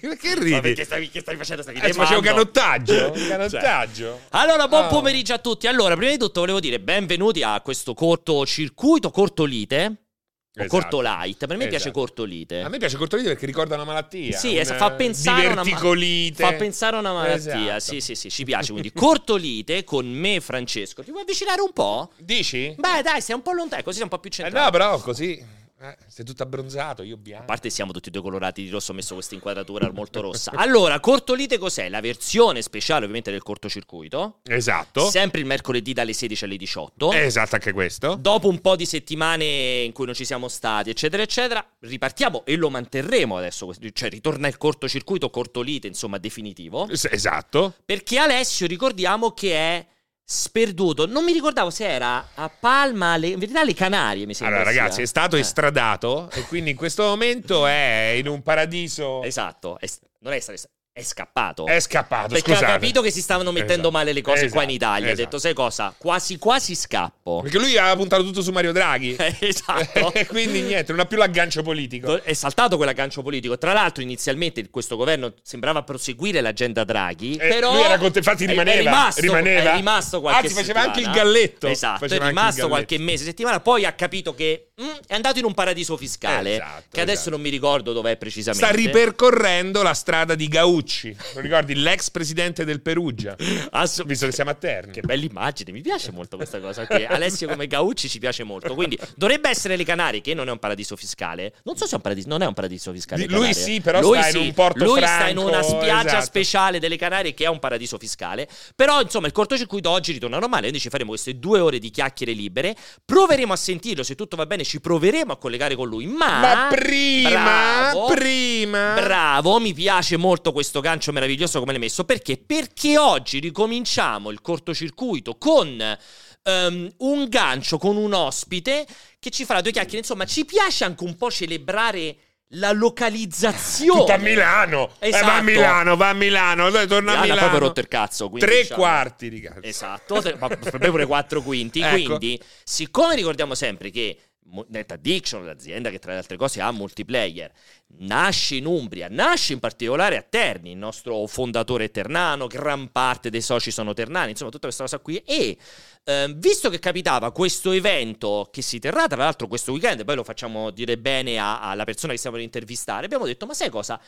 Perché ridi? Perché stavi, che stavi facendo? Stavi Eh, facevo canottaggio. Cioè. canottaggio. Allora, buon Ah. pomeriggio a tutti. Allora, prima di tutto volevo dire benvenuti a questo cortocircuito, cortolite. O Esatto. cortolight. Per me piace Esatto. cortolite. A me piace cortolite perché ricorda una malattia. Sì, un, fa eh, pensare a una ma-. Fa pensare a una malattia. Esatto. Sì, sì, sì, ci piace. Quindi, cortolite con me, Francesco. Ti vuoi avvicinare un po'? Dici? Beh, dai, sei un po' lontano, così sei un po' più Eh, centrato. no, però così. Eh, sei tutto abbronzato, io bianco. A parte siamo tutti e due colorati di rosso, ho messo questa inquadratura molto rossa. Allora, cortolite cos'è? La versione speciale ovviamente del cortocircuito. Esatto. Sempre il mercoledì dalle 16 alle 18. Esatto, anche questo. Dopo un po' di settimane in cui non ci siamo stati, eccetera, eccetera, ripartiamo e lo manterremo adesso. Cioè, ritorna il cortocircuito, cortolite, insomma, definitivo. Es- Esatto. Perché Alessio, ricordiamo che è sperduto. Non mi ricordavo se era a Palma, le- in verità le Canarie, mi sembra. Allora, sia. ragazzi, è stato Eh, estradato e quindi in questo momento è in un paradiso. Esatto, è- non è, stato- è scappato. È scappato, Perché scusate. ha capito che si stavano mettendo Esatto. male le cose qua in Esatto, Italia. Ha esatto. detto, sai cosa? Quasi quasi scappo. Perché lui aveva puntato tutto su Mario Draghi. esatto. E quindi niente, non ha più l'aggancio politico. È saltato quell'aggancio politico. Tra l'altro, inizialmente questo governo sembrava proseguire l'agenda Draghi. Eh, però lui era conte- infatti rimaneva, È rimasto, rimaneva. è rimasto qualche Anzi, faceva settimana. anche il galletto. Esatto, Faceva è rimasto qualche mese, settimana. Poi ha capito che mm, è andato in un paradiso fiscale. Esatto, che adesso esatto. non mi ricordo dov'è precisamente. Sta ripercorrendo la strada di Gaucci. Lo ricordi? L'ex presidente del Perugia. Ass- Visto che siamo a Terni. Che bella immagine, mi piace molto questa cosa qui. Alessio come Gaucci ci piace molto. Quindi dovrebbe essere le Canarie, che non è un paradiso fiscale. Non so se è un paradiso, non è un paradiso fiscale. Lui Canarie. sì, però Lui sta in sì. un porto Lui sta in franco, una spiaggia esatto. speciale delle Canarie che è un paradiso fiscale. Però, insomma, il cortocircuito oggi ritorna normale. Quindi ci faremo queste due ore di chiacchiere libere. Proveremo a sentirlo. Se tutto va bene, ci proveremo a collegare con lui. Ma, Ma prima, Bravo. prima. Bravo, mi piace molto questo gancio meraviglioso come l'hai messo. Perché? Perché oggi ricominciamo il cortocircuito con ehm, un gancio, con un ospite che ci farà due chiacchiere. Insomma, ci piace anche un po' celebrare la localizzazione. Tutto a Milano. Eh, va a Esatto. Milano, va a Milano. Dai, torna a Milano ha Milano. proprio rotto il cazzo. Tre diciamo- quarti di cazzo. Esatto, tre- ma pure quattro quinti. Ecco. Quindi, siccome ricordiamo sempre che Net Addiction, l'azienda che tra le altre cose ha multiplayer, nasce in Umbria, nasce in particolare a Terni, il nostro fondatore ternano, gran parte dei soci sono ternani, insomma tutta questa cosa qui. E ehm, visto che capitava questo evento che si terrà, tra l'altro questo weekend, poi lo facciamo dire bene alla persona che stiamo per intervistare, abbiamo detto, ma sai cosa?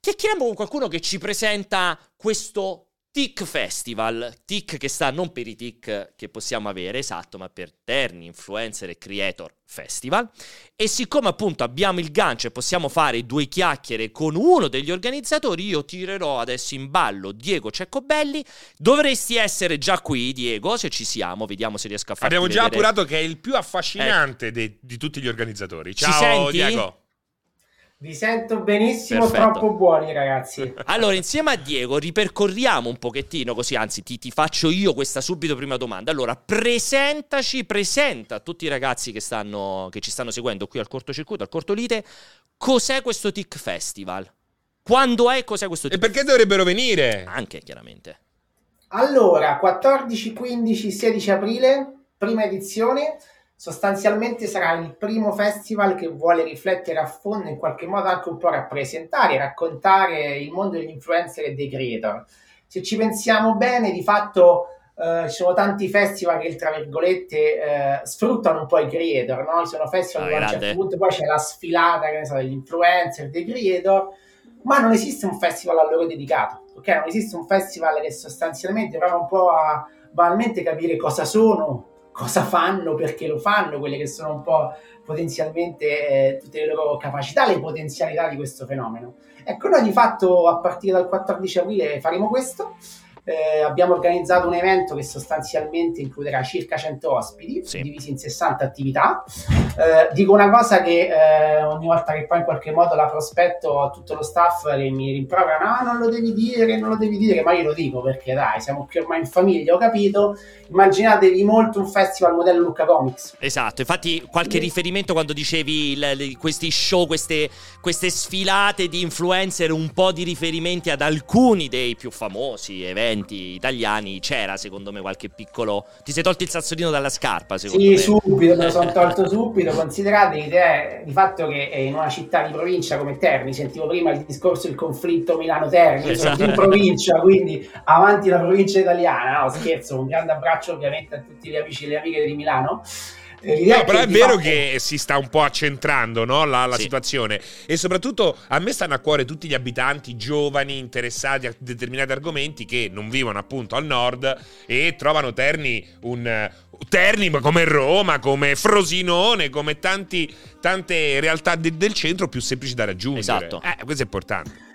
Chiacchieriamo con qualcuno che ci presenta questo TIC Festival, TIC che sta non per i TIC che possiamo avere, esatto, ma per Terni, Influencer e Creator Festival. E siccome appunto abbiamo il gancio e possiamo fare due chiacchiere con uno degli organizzatori, io tirerò adesso in ballo Diego Ceccobelli. Dovresti essere già qui, Diego, se ci siamo, vediamo se riesco a farti Abbiamo già vedere. appurato che è il più affascinante dei- di tutti gli organizzatori. Ci Ciao? Diego. Vi sento benissimo, Perfetto. troppo buoni ragazzi. Allora, insieme a Diego ripercorriamo un pochettino così, anzi ti, ti faccio io questa subito prima domanda. Allora, presentaci, presenta a tutti i ragazzi che, stanno, che ci stanno seguendo qui al cortocircuito, al cortolite, cos'è questo TIC Festival? Quando è e cos'è questo E TIC perché dovrebbero venire? Anche, chiaramente. Allora, 14, 15, 16 aprile, prima edizione. Sostanzialmente sarà il primo festival che vuole riflettere a fondo, in qualche modo anche un po' rappresentare, raccontare il mondo degli influencer e dei creator. Se ci pensiamo bene, di fatto eh, ci sono tanti festival che, tra virgolette, eh, sfruttano un po' i creator, no? Ci sono festival Ah, dove a un certo punto poi c'è la sfilata, che ne so, degli influencer, dei creator, ma non esiste un festival a loro dedicato, ok? Non esiste un festival che sostanzialmente prova un po' a banalmente capire cosa sono, cosa fanno, perché lo fanno, quelle che sono un po' potenzialmente eh, tutte le loro capacità, le potenzialità di questo fenomeno. Ecco, noi di fatto a partire dal 14 aprile faremo questo. Eh, abbiamo organizzato un evento che sostanzialmente includerà circa 100 ospiti, Sì. divisi in 60 attività. Eh, dico una cosa che eh, ogni volta che poi in qualche modo la prospetto a tutto lo staff che mi rimprovera, no, non lo devi dire, non lo devi dire, ma io lo dico perché dai, siamo qui ormai in famiglia, ho capito. Immaginatevi molto un festival modello Lucca Comics. Esatto, infatti qualche riferimento quando dicevi il- le- questi show, queste, queste sfilate di influencer, un po' di riferimenti ad alcuni dei più famosi eventi studenti italiani c'era secondo me qualche piccolo... Ti sei tolto il sassolino dalla scarpa secondo sì, me? Sì, subito, me lo sono tolto subito. Considerate l'idea di fatto che in una città di provincia come Terni, sentivo prima il discorso del conflitto Milano-Terni, esatto. sono in provincia, quindi avanti la provincia italiana, no scherzo, un grande abbraccio ovviamente a tutti gli amici e le amiche di Milano. No, però è vero che si sta un po' accentrando no? la, la sì. situazione e soprattutto a me stanno a cuore tutti gli abitanti giovani interessati a determinati argomenti che non vivono appunto al nord e trovano Terni un, Terni come Roma, come Frosinone, come tanti, tante realtà de- del centro più semplici da raggiungere. Esatto. Eh, questo è importante.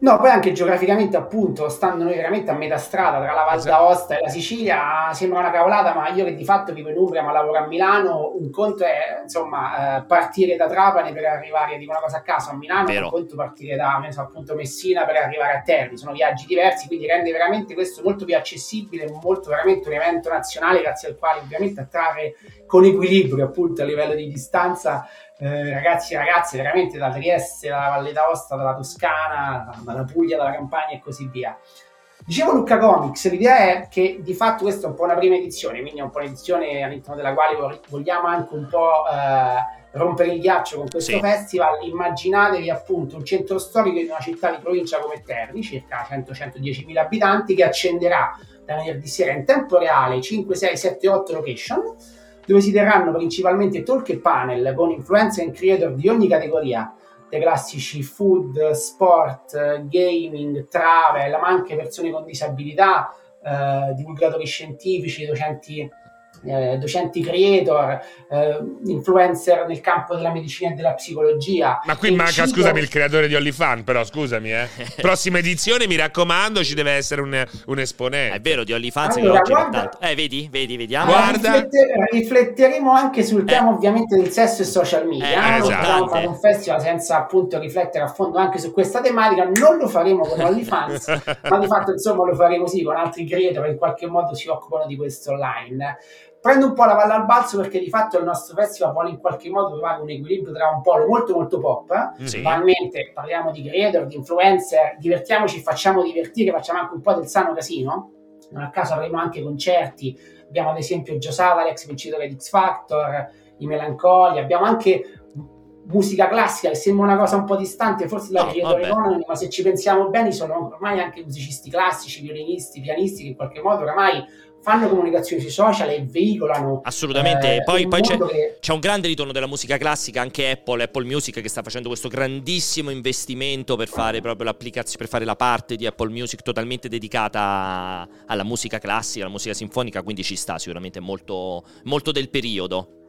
No, poi anche geograficamente, appunto, stando noi veramente a metà strada tra la Val esatto. d'Aosta e la Sicilia, sembra una cavolata, ma io che di fatto vivo in Umbria ma lavoro a Milano, un conto è insomma eh, partire da Trapani per arrivare, dico una cosa a caso, a Milano, Vero. un conto partire da so, appunto Messina per arrivare a Terni, sono viaggi diversi, quindi rende veramente questo molto più accessibile, molto veramente un evento nazionale grazie al quale ovviamente attrarre con equilibrio appunto a livello di distanza eh, ragazzi e ragazze veramente da Trieste, dalla Valle d'Aosta, dalla Toscana, dalla Puglia, dalla Campania e così via. Dicevo Lucca Comics, l'idea è che di fatto questa è un po' una prima edizione, quindi è un po' un'edizione all'interno della quale vogliamo anche un po' eh, rompere il ghiaccio con questo sì. festival. Immaginatevi appunto un centro storico di una città di provincia come Terni, circa 100-110 mila abitanti, che accenderà da venerdì sera in tempo reale 5, 6, 7, 8 location dove si terranno principalmente talk e panel con influencer e creator di ogni categoria, dei classici food, sport, gaming, travel, ma anche persone con disabilità, eh, divulgatori scientifici, docenti eh, docenti creator, eh, influencer nel campo della medicina e della psicologia. Ma qui manca, cibo... scusami, il creatore di OnlyFans, però scusami, eh. Prossima edizione, mi raccomando, ci deve essere un, un esponente. È vero, di OnlyFans allora, che oggi guarda, tanto. Eh, vedi, vedi, vediamo. Guarda. Riflette, rifletteremo anche sul tema ovviamente del sesso e social media. Eh, non esatto. fare un festival senza appunto riflettere a fondo anche su questa tematica. Non lo faremo con OnlyFans, ma di fatto insomma lo faremo così con altri creator che in qualche modo si occupano di questo online prendo un po' la palla al balzo perché di fatto il nostro festival vuole in qualche modo trovare un equilibrio tra un polo molto molto pop, eh? sì. banalmente parliamo di creator, di influencer, divertiamoci, facciamo divertire, facciamo anche un po' del sano casino, non a caso avremo anche concerti, abbiamo ad esempio Gio Savalex, vincitore di X Factor, i Melancolia, abbiamo anche musica classica che sembra una cosa un po' distante, forse la no, Economy, ma se ci pensiamo bene sono ormai anche musicisti classici, violinisti, pianisti che in qualche modo oramai fanno comunicazione sui social e veicolano. Assolutamente. Eh, poi, poi c'è, che... c'è, un grande ritorno della musica classica, anche Apple, Apple Music, che sta facendo questo grandissimo investimento per fare proprio l'applicazione, per fare la parte di Apple Music totalmente dedicata alla musica classica, alla musica sinfonica, quindi ci sta sicuramente molto, molto del periodo.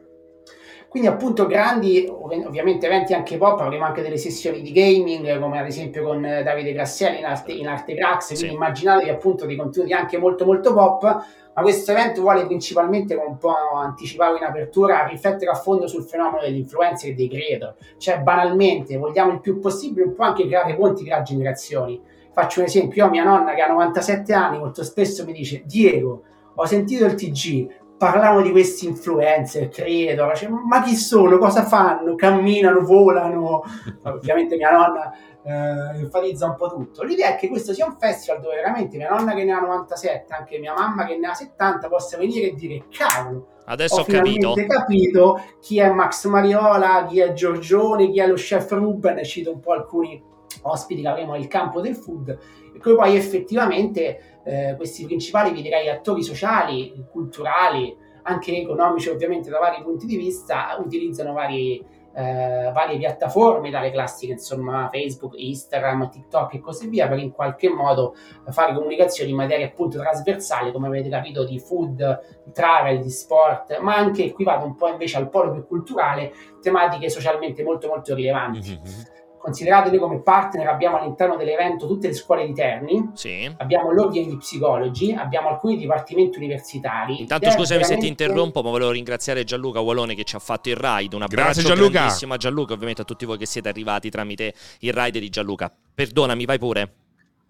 Quindi appunto grandi, ovviamente eventi anche pop, avremo anche delle sessioni di gaming, come ad esempio con Davide Grasselli in Arte, in Arte Grax, quindi sì. immaginatevi appunto dei contenuti anche molto molto pop, ma questo evento vuole principalmente, come un po' anticipavo in apertura, riflettere a fondo sul fenomeno dell'influencer e dei creator, cioè banalmente vogliamo il più possibile un po' anche creare ponti tra generazioni. Faccio un esempio, io ho mia nonna che ha 97 anni, molto spesso mi dice Diego, ho sentito il TG, parlavano di questi influencer, credo, cioè, ma chi sono, cosa fanno, camminano, volano, ovviamente mia nonna eh, enfatizza un po' tutto. L'idea è che questo sia un festival dove veramente mia nonna che ne ha 97, anche mia mamma che ne ha 70, possa venire e dire cavolo. Adesso ho, ho capito. capito chi è Max Mariola, chi è Giorgione, chi è lo chef Ruben, cito un po' alcuni ospiti che avremo nel campo del food, e poi, poi effettivamente eh, questi principali, vi direi, attori sociali, culturali, anche economici ovviamente da vari punti di vista, utilizzano vari, eh, varie piattaforme, dalle classiche insomma Facebook, Instagram, TikTok e così via, per in qualche modo fare comunicazioni in materia appunto trasversale, come avete capito, di food, travel, di sport, ma anche qui vado un po' invece al polo più culturale, tematiche socialmente molto molto rilevanti. Mm-hmm considerate noi come partner abbiamo all'interno dell'evento tutte le scuole di Terni, sì. abbiamo l'ordine di psicologi, abbiamo alcuni dipartimenti universitari. Intanto scusami veramente... se ti interrompo, ma volevo ringraziare Gianluca Wallone che ci ha fatto il ride. Un abbraccio Grazie, Gianluca. grandissimo a Gianluca, ovviamente a tutti voi che siete arrivati tramite il ride di Gianluca. Perdonami, vai pure.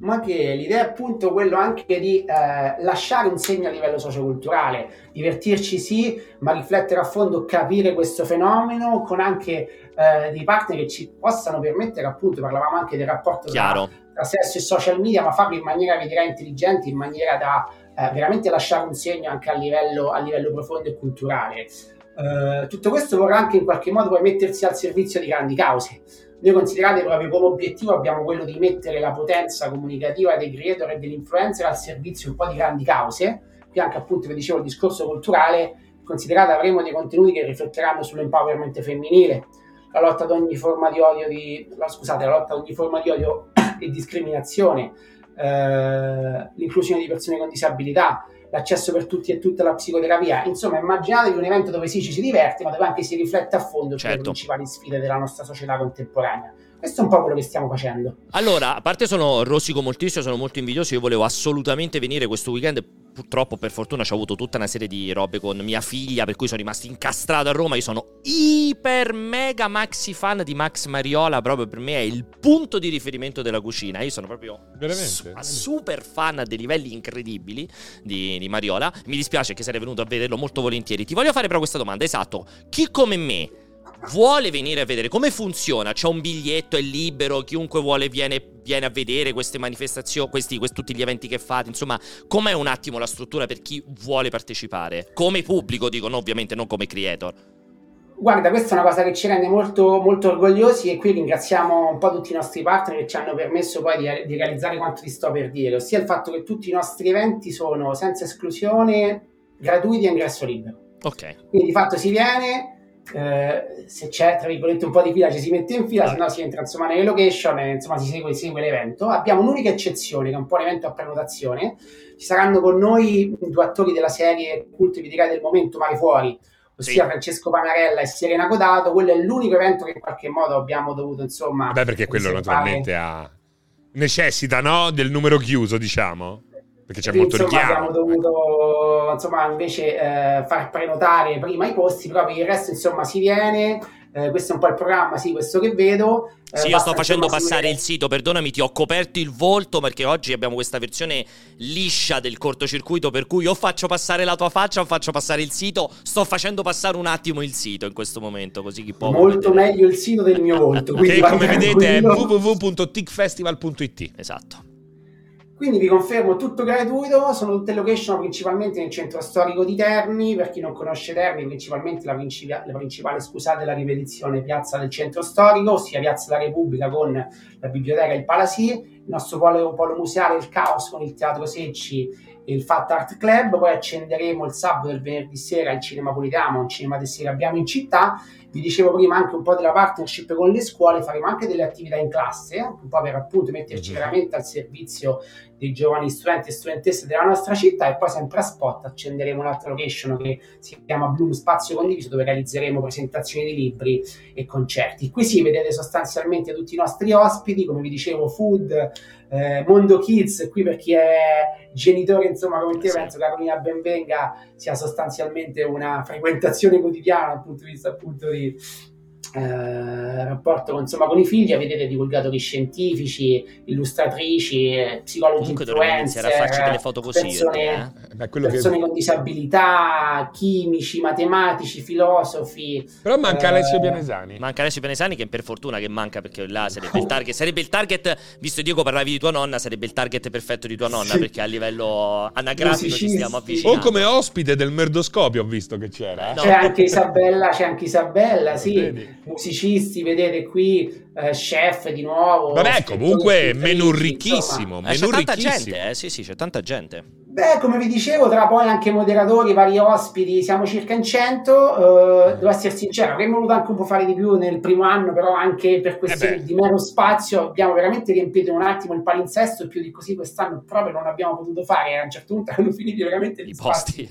ma che l'idea è appunto quello anche di eh, lasciare un segno a livello socioculturale, divertirci sì, ma riflettere a fondo, capire questo fenomeno con anche eh, dei partner che ci possano permettere, appunto, parlavamo anche del rapporto tra, tra, sesso e social media, ma farlo in maniera, vi direi, intelligente, in maniera da eh, veramente lasciare un segno anche a livello, a livello profondo e culturale. Uh, tutto questo vorrà anche in qualche modo poi mettersi al servizio di grandi cause. Noi considerate proprio come obiettivo abbiamo quello di mettere la potenza comunicativa dei creator e dell'influencer al servizio un po' di grandi cause. Qui anche appunto vi dicevo il discorso culturale, considerate avremo dei contenuti che rifletteranno sull'empowerment femminile, la lotta ad ogni forma di odio, di, no, scusate, la lotta ad ogni forma di odio e discriminazione, eh, l'inclusione di persone con disabilità, l'accesso per tutti e tutte alla psicoterapia. Insomma, immaginatevi un evento dove sì ci si diverte, ma dove anche si riflette a fondo certo. sulle principali sfide della nostra società contemporanea. Questo è un po' quello che stiamo facendo. Allora, a parte sono rosico moltissimo, sono molto invidioso, io volevo assolutamente venire questo weekend. Purtroppo per fortuna ho avuto tutta una serie di robe con mia figlia per cui sono rimasto incastrato a Roma. Io sono iper mega maxi fan di Max Mariola proprio per me è il punto di riferimento della cucina. Io sono proprio su- super fan a dei livelli incredibili di, di Mariola. Mi dispiace che sarei venuto a vederlo molto volentieri. Ti voglio fare però questa domanda esatto. Chi come me vuole venire a vedere come funziona, c'è un biglietto, è libero, chiunque vuole viene, viene a vedere queste manifestazioni, questi, questi, tutti gli eventi che fate, insomma, com'è un attimo la struttura per chi vuole partecipare? Come pubblico, dicono ovviamente, non come creator. Guarda, questa è una cosa che ci rende molto, molto orgogliosi e qui ringraziamo un po' tutti i nostri partner che ci hanno permesso poi di, di realizzare quanto ti sto per dire, ossia il fatto che tutti i nostri eventi sono senza esclusione gratuiti e ingresso libero. Ok. Quindi di fatto si viene, eh, se c'è tra virgolette un po' di fila ci si mette in fila, se no si entra insomma nelle location e insomma si segue, si segue l'evento. Abbiamo un'unica eccezione che è un po' l'evento a prenotazione. Ci saranno con noi due attori della serie Cult vi direi del momento Mare Fuori, ossia sì. Francesco Panarella e Serena Codato. Quello è l'unico evento che in qualche modo abbiamo dovuto insomma. Beh, perché quello naturalmente ha... necessita no? del numero chiuso, diciamo. Perché c'è molto insomma, richiamo. Abbiamo dovuto insomma, invece eh, far prenotare prima i posti, però per il resto insomma si viene. Eh, questo è un po' il programma, sì, questo che vedo. Eh, sì, io sto facendo passare il sito, perdonami, ti ho coperto il volto perché oggi abbiamo questa versione liscia del cortocircuito per cui o faccio passare la tua faccia o faccio passare il sito. Sto facendo passare un attimo il sito in questo momento, così chi può... Molto meglio il sito del mio volto. che come vedete è www.ticfestival.it. Esatto. Quindi vi confermo tutto gratuito, sono tutte location principalmente nel centro storico di Terni, per chi non conosce Terni principalmente la, principia- la principale scusate della ripetizione piazza del centro storico, ossia piazza della Repubblica con la biblioteca e il Palasì, il nostro polo, polo museale il Caos con il Teatro Secci il Fat Art Club, poi accenderemo il sabato e il venerdì sera il Cinema Politamo, un cinema che sera abbiamo in città vi dicevo prima anche un po' della partnership con le scuole, faremo anche delle attività in classe, un po' per appunto metterci veramente al servizio dei giovani studenti e studentesse della nostra città e poi sempre a spot accenderemo un'altra location che si chiama Bloom Spazio Condiviso dove realizzeremo presentazioni di libri e concerti. Qui si vedete sostanzialmente tutti i nostri ospiti, come vi dicevo, food, eh, Mondo Kids, qui per chi è genitore, insomma, come te, sì. penso che Carolina Benvenga sia sostanzialmente una frequentazione quotidiana dal punto di vista appunto di eh, rapporto insomma, con i figli, avete divulgatori scientifici, illustratrici, psicologi Comunque influencer, a farci delle foto così, persone, eh? persone che... con disabilità, chimici, matematici, filosofi. Però manca eh... Alessio Pianesani. Manca Alessio Pianesani che per fortuna che manca perché là sarebbe il target, sarebbe il target, visto Diego parlavi di tua nonna, sarebbe il target perfetto di tua nonna sì. perché a livello anagrafico ci stiamo avvicinando. O come ospite del merdoscopio ho visto che c'era. Eh? No. C'è anche Isabella, c'è anche Isabella, sì. Vedi? Musicisti, vedete qui, eh, chef di nuovo. Vabbè, comunque menù ricchissimo, eh, menù c'è tanta gente, eh, sì, sì, c'è tanta gente. Beh, come vi dicevo, tra poi anche moderatori, vari ospiti, siamo circa in 100. Eh, devo essere sincero, avremmo voluto anche un po' fare di più nel primo anno, però anche per questioni eh di mero spazio abbiamo veramente riempito un attimo il palinsesto e più di così quest'anno proprio non abbiamo potuto fare. A un certo punto hanno finito veramente i posti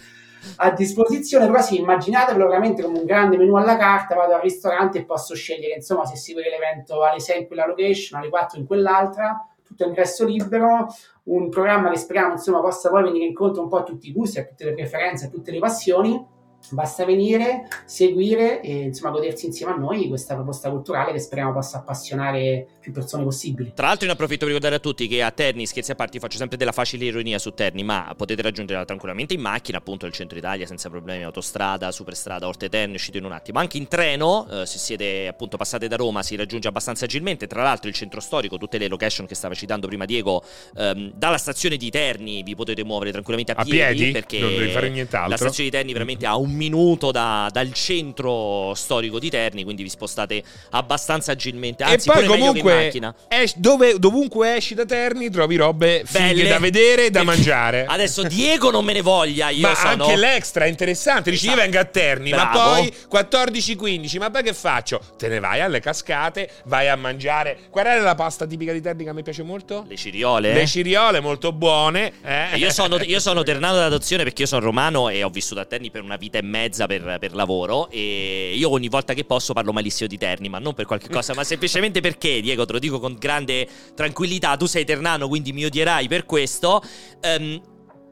a disposizione, però sì, immaginatevelo veramente come un grande menu alla carta, vado al ristorante e posso scegliere, insomma, se seguire l'evento alle 6 in quella location, alle 4 in quell'altra, tutto ingresso libero, un programma che speriamo, insomma, possa poi venire incontro un po' a tutti i gusti, a tutte le preferenze, a tutte le passioni. Basta venire, seguire e insomma godersi insieme a noi questa proposta culturale che speriamo possa appassionare più persone possibili. Tra l'altro, ne approfitto per ricordare a tutti che a Terni, scherzi a parte, faccio sempre della facile ironia su Terni, ma potete raggiungerla tranquillamente in macchina, appunto nel centro Italia, senza problemi, autostrada, superstrada, Orte Terni, uscite in un attimo. Anche in treno, eh, se siete appunto passate da Roma, si raggiunge abbastanza agilmente. Tra l'altro, il centro storico, tutte le location che stava citando prima Diego, ehm, dalla stazione di Terni vi potete muovere tranquillamente a, a piedi, piedi, perché non devi fare nient'altro. La stazione di Terni veramente ha un minuto da, dal centro storico di Terni, quindi vi spostate abbastanza agilmente. Anzi, e poi comunque macchina. es- dove- dovunque esci da Terni trovi robe fighe Belle. da vedere e da mangiare. Adesso Diego non me ne voglia, io ma sono... anche l'extra è interessante. Dici, io Esatto. vengo a Terni, ma Bravo. poi 14-15, ma poi che faccio? Te ne vai alle cascate, vai a mangiare. Qual è la pasta tipica di Terni che a me piace molto? Le ciriole? Le ciriole molto buone. eh. Io sono, io sono ternano d'adozione perché io sono romano e ho vissuto a Terni per una vita e mezza per, per lavoro e io ogni volta che posso parlo malissimo di Terni, ma non per qualche cosa, ma semplicemente perché, Diego, te lo dico con grande tranquillità, tu sei ternano quindi mi odierai per questo. Ehm,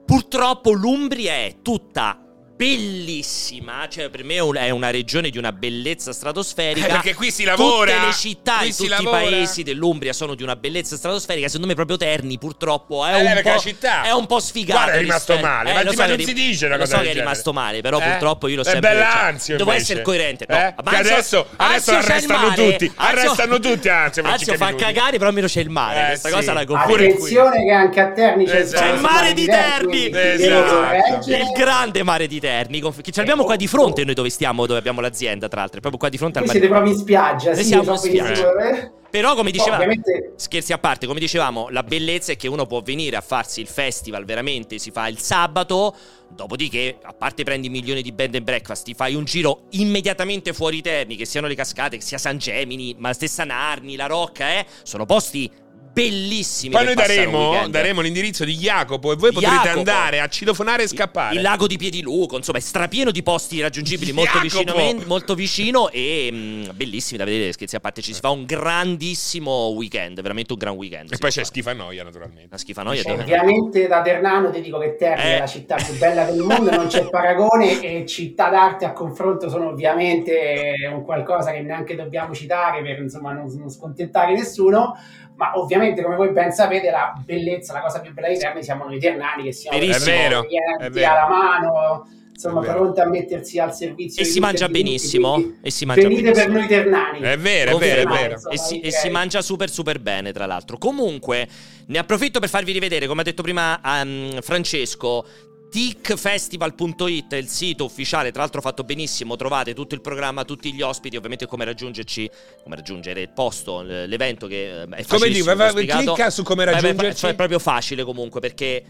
purtroppo l'Umbria è tutta bellissima, cioè per me è un- è una regione di una bellezza stratosferica. Eh, perché qui si lavora. Tutte le città Qui si tutti lavora. i paesi dell'Umbria sono di una bellezza stratosferica. Secondo me proprio Terni purtroppo è Eh, un po', città- è un po' sfigato. Guarda, è rimasto rispetto- male, Eh, ma- lo so non ri- si dice una lo cosa so del che è rimasto male, però Eh? purtroppo io l'ho È sempre bell'Anzio, Devo essere coerente. No, Eh? ma Anzio- adesso- adesso Anzio arrestano tutti, Anzio- arrestano tutti, Anzio, Anzio fa cagare, però almeno c'è il mare. Eh, Questa sì. cosa la confermo. Attenzione che anche a Terni c'è, Esatto. C'è il mare di Terni! Esatto. Il grande mare di Terni, conf- che ce l'abbiamo qua di fronte noi dove stiamo, dove abbiamo l'azienda, tra l'altro, proprio qua di fronte al mare. siete proprio in spiaggia, sì, siamo in spiaggia. Però, come Poi, diceva, ovviamente scherzi a parte, come dicevamo, la bellezza è che uno può venire a farsi il festival veramente, si fa il sabato, dopodiché, a parte prendi milioni di bed and breakfast, ti fai un giro immediatamente fuori Terni, che siano le cascate, che sia San Gemini, ma la stessa Narni, la Rocca, eh, sono posti bellissimi. Poi noi daremo, daremo l'indirizzo di Jacopo e voi potrete Jacopo. andare a citofonare e scappare. Il lago di Piediluco, insomma, è strapieno di posti raggiungibili molto, vicino, molto vicino e mh, bellissimi da vedere. Scherzi a parte, ci si fa un grandissimo weekend, veramente un gran weekend. E poi fa. c'è schifanoia, naturalmente. una schifanoia. Cioè, ovviamente da Ternano ti dico che Terni Eh. è la città più bella del mondo, non c'è paragone e città d'arte a confronto sono ovviamente un qualcosa che neanche dobbiamo citare per insomma non, non scontentare nessuno, ma ovviamente come voi ben sapete la bellezza, la cosa più bella di Terni siamo noi ternani che siamo clienti alla mano, insomma pronti a mettersi al servizio E si mangia e benissimo. quindi E si mangia venite benissimo. per noi ternani. È vero, è vero, è vero. Insomma, E si, e direi. si mangia super super bene, tra l'altro. Comunque, ne approfitto per farvi rivedere, come ha detto prima ehm, Francesco. ticfestival.it è il sito ufficiale, tra l'altro fatto benissimo, trovate tutto il programma, tutti gli ospiti, ovviamente come raggiungerci, come raggiungere il posto, l'evento che eh, è Come facilissimo, dico, vai- spiegato. clicca su come vai- raggiungerci. Cioè, è proprio facile comunque perché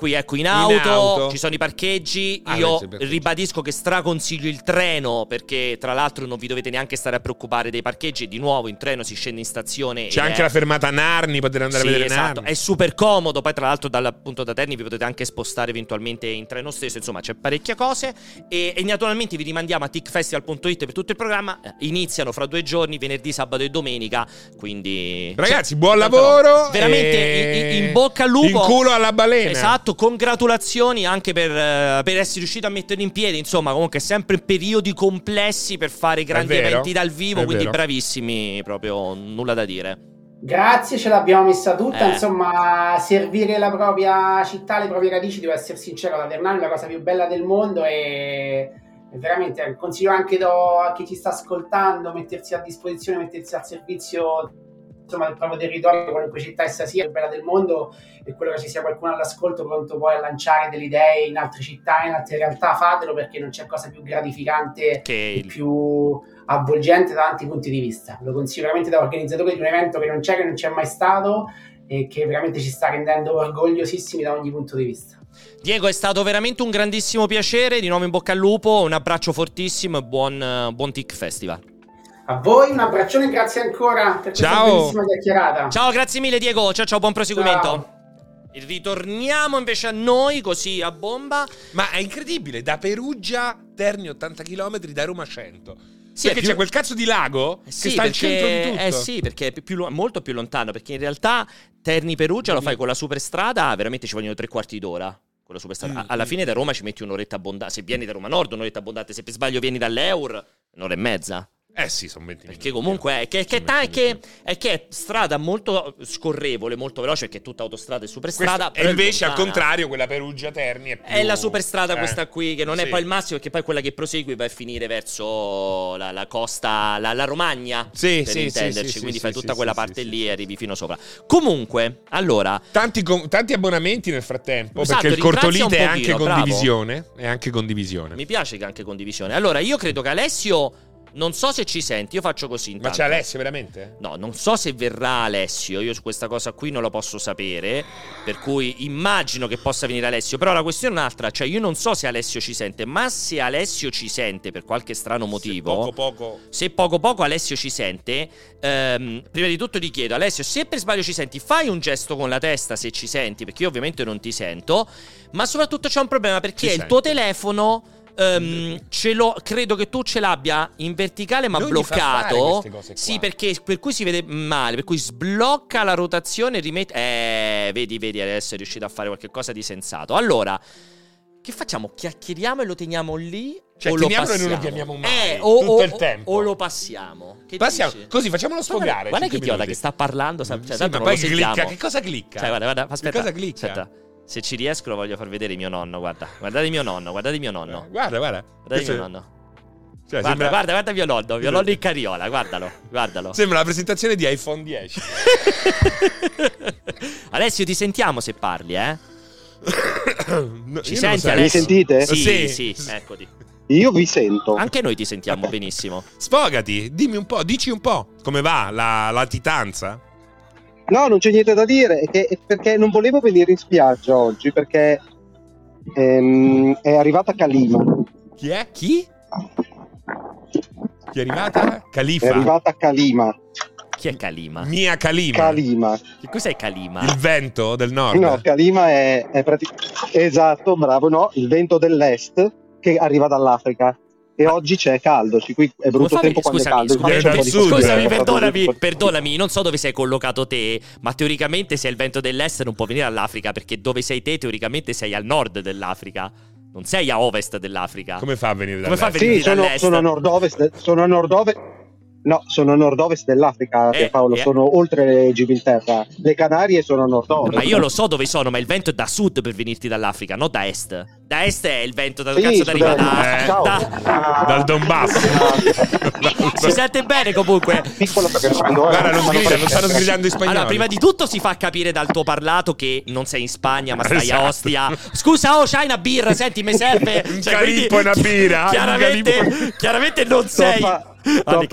qui ecco in auto, auto. ci sono i parcheggi. Ah, Io ribadisco che straconsiglio il treno perché tra l'altro non vi dovete neanche stare a preoccupare dei parcheggi. Di nuovo in treno si scende in stazione. C'è anche è- la fermata Narni, potete andare sì, a vedere esatto, Narni. è super comodo. Poi, tra l'altro, dalla, appunto, da Terni vi potete anche spostare eventualmente in treno stesso. Insomma, c'è parecchie cose. E, e naturalmente vi rimandiamo a ticfestival.it per tutto il programma. Eh, Iniziano fra due giorni, venerdì, sabato e domenica. Quindi, Ragazzi, c'è- buon lavoro. Veramente e- in, in bocca al lupo. In culo alla balena. Esatto, congratulazioni anche per, eh, per essere riuscito a metterlo in piedi. Insomma, comunque sempre periodi complessi per fare grandi vero, eventi dal vivo. Quindi vero. bravissimi, proprio nulla da dire. Grazie, ce l'abbiamo messa tutta. Eh. Insomma, servire la propria città, le proprie radici, devo essere sincero, la Ternano è la cosa più bella del mondo e, veramente consiglio anche do- a chi ci sta ascoltando mettersi a disposizione, mettersi al servizio insomma, del proprio territorio, qualunque città essa sia, più bella del mondo e quello che ci sia qualcuno all'ascolto pronto poi a lanciare delle idee in altre città, in altre realtà, fatelo perché non c'è cosa più gratificante Che e più avvolgente da tanti punti di vista. Lo consiglio veramente da organizzatore di un evento che non c'è, che non c'è mai stato e che veramente ci sta rendendo orgogliosissimi da ogni punto di vista. Diego, è stato veramente un grandissimo piacere. Di nuovo in bocca al lupo, un abbraccio fortissimo e buon, buon Tic Festival. A voi un abbraccione grazie ancora per questa Ciao. bellissima chiacchierata. Ciao, grazie mille, Diego. Ciao, ciao, buon proseguimento. Ciao. Ritorniamo invece a noi, così a bomba. Ma è incredibile, da Perugia, Terni 80 km, da Roma 100. Sì, perché più- c'è quel cazzo di lago Eh che sì, sta al perché- centro di tutto. Eh sì, perché è più, molto più lontano. Perché in realtà Terni Perugia lo fai con la superstrada, veramente ci vogliono tre quarti d'ora. quello superstar. Mm, A- alla mm. fine da Roma ci metti un'oretta abbondante. Se vieni da Roma Nord, un'oretta abbondante. Se per sbaglio vieni dall'Eur, un'ora e mezza. Eh sì, sono 20 Perché minuti. comunque è che, che, ta- 20 che- è che è strada molto scorrevole, molto veloce, perché è tutta autostrada e superstrada. E è invece al contrario quella Perugia-Terni è più... È la superstrada eh, questa qui, che non è sì. poi il massimo, perché poi quella che prosegui va a finire verso la, la costa, la, la Romagna, Sì, per sì, intenderci, sì, quindi fai tutta quella parte lì e arrivi fino sopra. Comunque, allora, Tanti, com- tanti abbonamenti nel frattempo, Esatto, perché il cortolite è anche bravo. condivisione. È anche condivisione. mi piace che anche condivisione. Allora, io credo che Alessio, non so se ci senti, io faccio così Ma intanto. c'è Alessio veramente? No, non so se verrà Alessio, io su questa cosa qui non lo posso sapere, per cui immagino che possa venire Alessio, però la questione è un'altra, cioè io non so se Alessio ci sente, ma se Alessio ci sente per qualche strano motivo, Se poco poco... se poco poco Alessio ci sente, ehm, prima di tutto ti chiedo, Alessio, se per sbaglio ci senti, fai un gesto con la testa se ci senti, perché io ovviamente non ti sento, ma soprattutto c'è un problema perché Ti il tuo sento. telefono... ce l'ho, credo che tu ce l'abbia in verticale ma fare bloccato. Sì, perché per cui si vede male, per cui sblocca la rotazione e rimette. Eh, vedi, vedi, adesso è riuscito a fare qualcosa di sensato. Allora, che facciamo? Chiacchieriamo e lo teniamo lì? Cioè, o lo teniamolo e non lo passiamo? chiamiamo mai, Eh, o, tutto o- il tempo. O lo passiamo? Che Passiamo- dici? Così facciamolo Guarda- sfogare. Guarda che cinque idiota che sta parlando. Cioè, Sì, ma poi clicca. sentiamo. Che cosa clicca? Cioè, guarda, guarda, aspetta. cosa clicca? Aspetta. Se ci riesco lo voglio far vedere mio nonno, guarda. Guardate mio nonno, guardate mio nonno. Guarda, guarda. Guardate mio nonno. cioè, Guarda, sembra, guarda, guarda mio nonno, mio nonno in carriola, guardalo, guardalo. sembra la presentazione di iPhone 10. Alessio, ti sentiamo se parli, eh? No, Ci senti, so. Alessio? Mi sentite? Sì, Sì. sì, eccoti. Io vi sento. Anche noi ti sentiamo benissimo. Sfogati, dimmi un po', dici un po' come va la latitanza? No, non c'è niente da dire, è che- è perché non volevo venire in spiaggia oggi perché ehm, è arrivata Kalima. Chi è? Chi? Chi è arrivata? È Califa. arrivata Kalima. Chi è Kalima? Mia Calima. Kalima. Che cos'è Kalima? Il vento del nord. No, Kalima è, è praticamente... Esatto, bravo, no, il vento dell'est che arriva dall'Africa. E oggi c'è caldo, qui è brutto Come tempo fammi- quando è caldo. scusami, scusami, caldo, Scusami, eh, perdonami, perdonami, non so dove sei collocato te, ma teoricamente se è il vento dell'est non può venire dall'Africa, perché dove sei te teoricamente sei al nord dell'Africa, non sei a ovest dell'Africa. Come fa a venire Come fa a dall'est? venire Sì, sono, dall'est? sono a nord-ovest, sono a nord-ovest. No, sono a nord-ovest dell'Africa, Eh, Paolo, eh. sono oltre Gibilterra. Le Canarie sono a nord-ovest. Ma io lo so dove sono, ma il vento è da sud per venirti dall'Africa, non da est. Da est è il vento da Sì, cazzo da arriva da, Eh, da- Dal Donbass. Si sente bene comunque. Piccolo perché quando Guarda, non sgrida, non stanno sgridando in spagnolo. Allora, prima di tutto si fa capire dal tuo parlato che non sei in Spagna, ma stai a Esatto. Ostia. Scusa, oh, c'hai una birra, senti, mi serve. Un Cioè, calippo e una birra, un Chiaramente, chiaramente non a sei fa- sto alle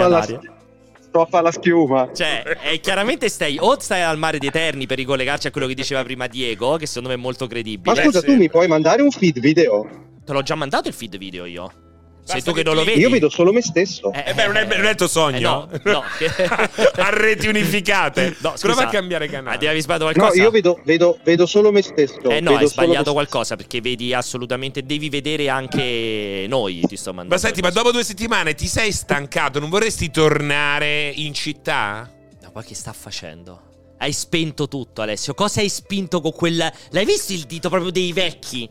a fare la, schiuma. Cioè, eh, chiaramente stai o stai al mare dei Terni per ricollegarci a quello che diceva prima Diego, che secondo me è molto Ma credibile. scusa, sì. tu mi puoi mandare un feed video? Te l'ho già mandato il feed video io. Sei tu che che non lo vedi. Io vedo solo me stesso. Eh beh, non è, non è il tuo sogno? Eh, no, no. a reti unificate. No, Prova scusa. a cambiare canale. Ah, ti avevi sbagliato No, qualcosa? io vedo, vedo, vedo solo me stesso. Eh no, vedo hai sbagliato qualcosa perché vedi assolutamente. Devi vedere anche noi. Ti sto mandando. Ma senti, ma dopo due settimane ti sei stancato? Non vorresti tornare in città? Ma poi che sta facendo? Hai spento tutto, Alessio. Cosa hai spinto con quel. L'hai visto il dito proprio dei vecchi?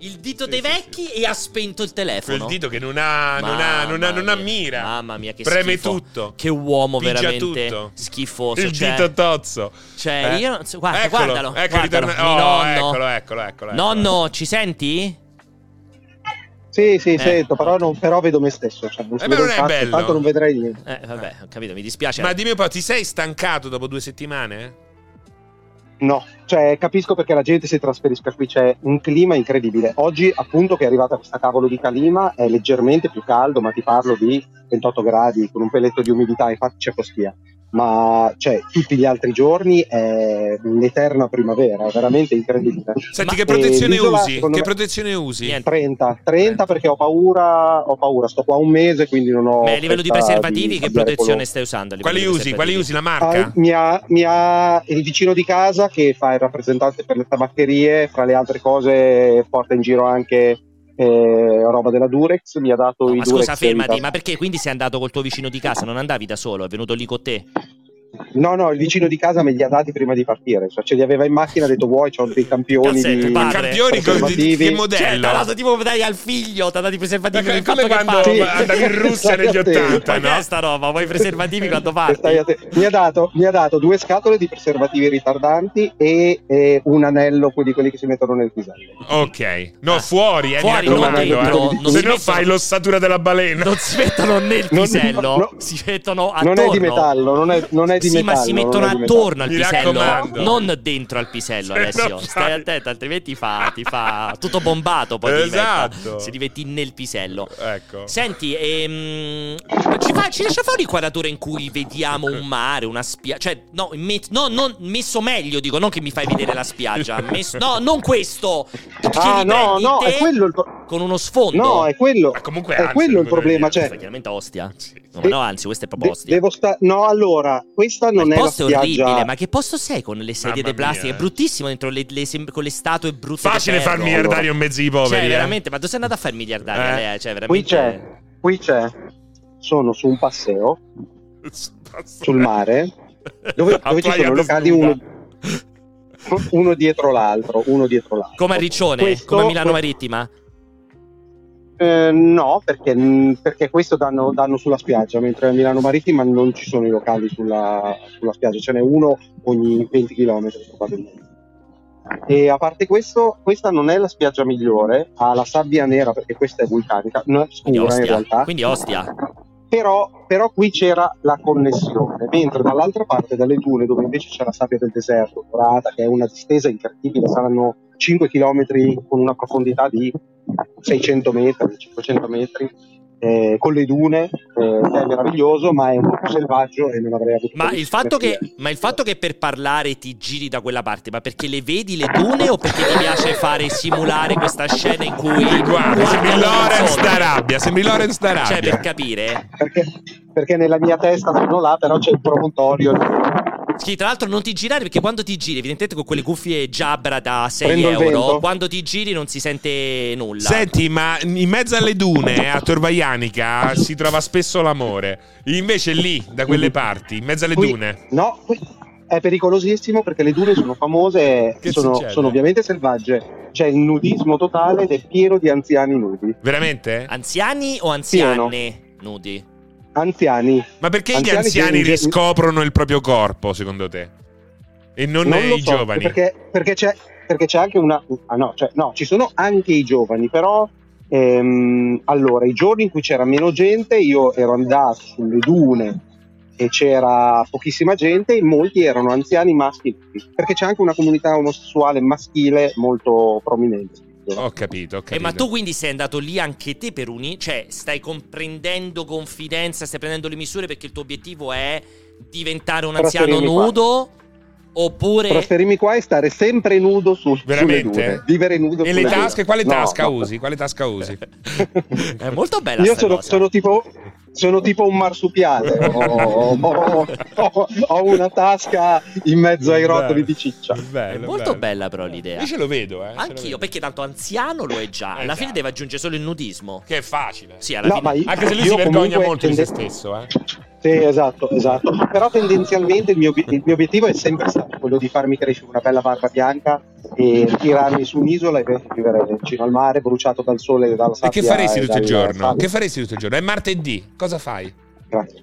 Il dito Sì, dei sì, vecchi e ha spento il telefono. Quel dito che non ha, non ha, non ha, Mamma non ha mia. mira. Mamma mia, che Preme schifo. tutto. Che uomo Pigia veramente tutto. schifoso. Il cioè, dito tozzo. cioè, Eh? io non so- guarda, Eccolo, guardalo. ecco, guardalo. ritorna- oh, nonno. eccolo, eccolo, eccolo, eccolo. Nonno, ci senti? Sì, sì, Eh. sento, però, non- però vedo me stesso. Cioè, non Eh, beh, non è cazzo, bello. Tanto non vedrei niente. Eh, vabbè, ho capito, mi dispiace. Ma dimmi un po', ti sei stancato dopo due settimane? No, cioè capisco perché la gente si trasferisca qui, c'è un clima incredibile. Oggi appunto che è arrivata questa cavolo di calima è leggermente più caldo, ma ti parlo di 28 gradi con un pelletto di umidità, infatti c'è costia. Ma cioè, tutti gli altri giorni è un'eterna primavera, veramente incredibile. Senti, Ma- che protezione usi? Che protezione usi? Niente. 30, 30 perché ho paura, ho paura, sto qua un mese quindi non ho... Beh, a livello di preservativi, che cambiare protezione stai usando? Quali di usi? Quali usi? La Ah, marca? mi, ha, mi ha il vicino di casa che fa il rappresentante per le tabaccherie, fra le altre cose porta in giro anche eh, roba della Durex, mi ha dato No, i ma Durex. scusa, fermati, ma perché quindi sei andato col tuo vicino di casa? Non andavi da solo, è venuto lì con te? No, no, il vicino di casa me li ha dati prima di partire, cioè ce li aveva in macchina, ha detto vuoi, c'ho dei campioni Cazzetto, di padre. Campioni con- di, di che Cioè, modello? t'ha dato tipo dai al figlio, t'ha dato i preservativi Ma come quando. Sì. andavi in Russia negli Stai attento. 80, Ma che è no? sta roba? Vuoi i preservativi quando attento. Mi ha, dato, mi ha dato due scatole di preservativi ritardanti e, e un anello, quelli, quelli che si mettono nel pisello. Ok, no, Ah. fuori, eh, Fuori, mi non raccomando, dentro, eh. se no mettono- fai l'ossatura della balena. Non si mettono nel Non- pisello, no. si mettono attorno. Non è di metallo, non è, non è di sì, metallo. ma si mettono attorno al Mi pisello, raccomando. non dentro al pisello, Se Alessio. Stai attento, altrimenti fa, ti fa tutto bombato. Poi ti Esatto. diventa, se diventi nel pisello. Ecco. Senti, ehm, ci, fa- ci lascia fare un'inquadratura in cui vediamo un mare, una spiaggia. Cioè, no, me- no, non messo meglio, dico, non che mi fai vedere la spiaggia. Messo- no, non questo. Che Ah, no, no, te è quello il Con uno sfondo. No, è quello. Ma comunque è anzi, quello il problema. Cioè, chiaramente Ostia. Sì. No, De- no, anzi, questa è proprio de- Ostia. devo sta- no, allora, questa non il è la posto spiaggia. orribile, ma che posto sei con le sedie di plastica? È bruttissimo dentro le, le sem- con le statue brutte. Facile far ferro. miliardari un mezzo di poveri. Cioè, eh. veramente, ma dove sei andato a fare il miliardario? Eh. lei? Cioè, veramente... Qui c'è, qui c'è. Sono su un passeo sul mare dove, dove ci sono locali uno, uno dietro l'altro, uno dietro l'altro. Come a Riccione, Questo- come a Milano Marittima. Eh, no, perché, perché questo danno, danno sulla spiaggia, mentre a Milano Marittima non ci sono i locali sulla, sulla spiaggia, ce n'è uno ogni 20 km probabilmente. E a parte questo, questa non è la spiaggia migliore, ha la sabbia nera perché questa è vulcanica, non è scura in realtà. Quindi Ostia. Però, però qui c'era la connessione, mentre dall'altra parte, dalle dune, dove invece c'è la sabbia del deserto, dorata, che è una distesa incredibile, saranno 5 km con una profondità di 600 metri, 500 metri, eh, con le dune, eh, è meraviglioso, ma è un po' selvaggio e non avrei avuto Ma il, fatto che, ma il fatto che per parlare ti giri da quella parte, ma perché le vedi le dune o perché ti piace fare simulare questa scena in cui Guarda, sembri sotto? d'Arabia, sembri Lorenz Cioè, d'Arabia. per capire, perché, perché nella mia testa sono là, però c'è il promontorio. Sì, tra l'altro non ti girare perché quando ti giri, evidentemente con quelle cuffie Jabra da 6 Prendo euro, quando ti giri non si sente nulla. Senti, ma in mezzo alle dune a Torvaianica si trova spesso l'amore. Invece lì, da quelle parti, in mezzo alle Qui- dune. No, qui è pericolosissimo perché le dune sono famose, Che sono, sono ovviamente selvagge. C'è il nudismo totale ed è pieno di anziani nudi. Veramente? Anziani o anziane nudi? Anziani. Ma perché Anziani gli anziani che- riscoprono il proprio corpo, secondo te? E non, Non i so, giovani? Perché, perché c'è, perché c'è anche una... Ah no, cioè, no, ci sono anche i giovani, però... ehm, allora, i giorni in cui c'era meno gente, io ero andato sulle dune e c'era pochissima gente e molti erano anziani maschi, perché c'è anche una comunità omosessuale maschile molto prominente. Ho capito, ho capito. Eh, ma tu quindi sei andato lì anche te per unire, cioè stai comprendendo confidenza, stai prendendo le misure perché il tuo obiettivo è diventare un anziano nudo oppure Trasferirmi qua e stare sempre nudo sul, sulle Veramente? dune. Vivere nudo E sulle le dune. tasche? Quale No, tasca no. usi? Quale tasca usi? è molto bella Io sono, cosa. sono tipo, sono tipo un marsupiale. ho, ho- ho- ho una tasca in mezzo ai rotoli di ciccia. È Bello, molto bello. bella però l'idea. Io ce lo vedo, eh. Anch'io, vedo. perché tanto anziano lo è già. Alla Esatto. fine deve aggiungere solo il nudismo. Che è facile. Sì, alla No, fine. Anche se lui si vergogna molto di se tende- stesso, eh. Sì, esatto, esatto. Però tendenzialmente il mio, il mio obiettivo è sempre stato quello di farmi crescere una bella barba bianca e tirarmi su un'isola e vivere vicino al mare, bruciato dal sole e dalla E sabbia. che faresti e tutto il giorno? Che faresti tutto il giorno? È martedì. Cosa fai? Grazie.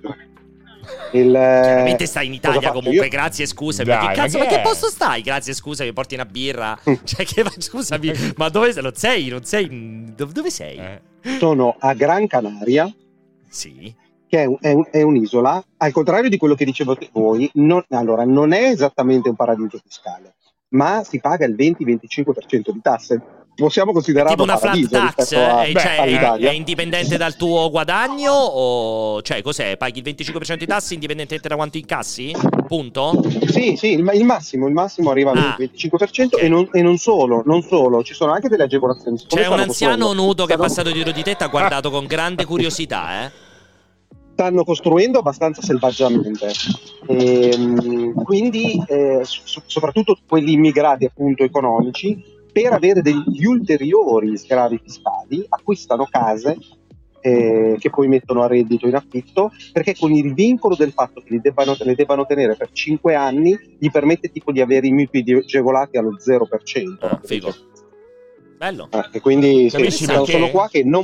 Il, Veramente stai in Italia comunque, io? grazie, scusami. Dai, ma che ma cazzo, che ma che posto stai? Grazie, scusa, mi porti una birra. Mm. Cioè, che scusami, ma dove sei? Non sei? Non sei? Dove, dove sei? Eh. Sono a Gran Canaria, Sì. Che è, un- è un- è un'isola, al contrario di quello che dicevate voi, non, allora, non è esattamente un paradiso fiscale, ma si paga il 20-25% di tasse. Possiamo considerarlo Tipo una flat tax, a- eh, Beh, cioè, è, indipendente dal tuo guadagno o cioè cos'è? Paghi il 25% di tasse indipendentemente da quanto incassi? Punto? Sì, sì, il, il massimo, il massimo arriva al Ah, 25% ok. e, non, e non solo, non solo, ci sono anche delle agevolazioni. C'è un stanno anziano nudo che è passato dietro di te e ti ha guardato con grande curiosità, eh? Stanno costruendo abbastanza selvaggiamente. Ehm, quindi, eh, so- soprattutto quelli immigrati appunto economici, per avere degli ulteriori sgravi fiscali, acquistano case eh, che poi mettono a reddito in affitto, perché con il vincolo del fatto che li debbano, le debbano tenere per 5 anni gli permette tipo di avere i mutui agevolati allo 0%. Ah, figo. Bello. Eh, e quindi sì, sono, sono qua che non,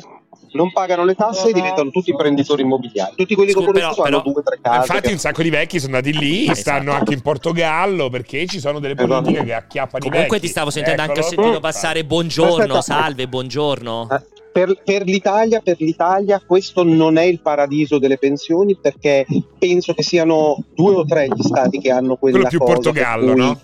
non pagano le tasse e diventano tutti imprenditori immobiliari. Tutti quelli che ho conosciuto hanno due o tre case. Infatti, che- un sacco di vecchi sono andati lì, Esatto. stanno anche in Portogallo perché ci sono delle Esatto. politiche che acchiappano i Comunque vecchi. ti stavo sentendo anche ho Eccolo. sentito passare buongiorno, Aspetta. salve, buongiorno. Eh, Per, per l'Italia, per l'Italia questo non è il paradiso delle pensioni perché penso che siano due o tre gli stati che hanno quella Quello più Portogallo, cui- no?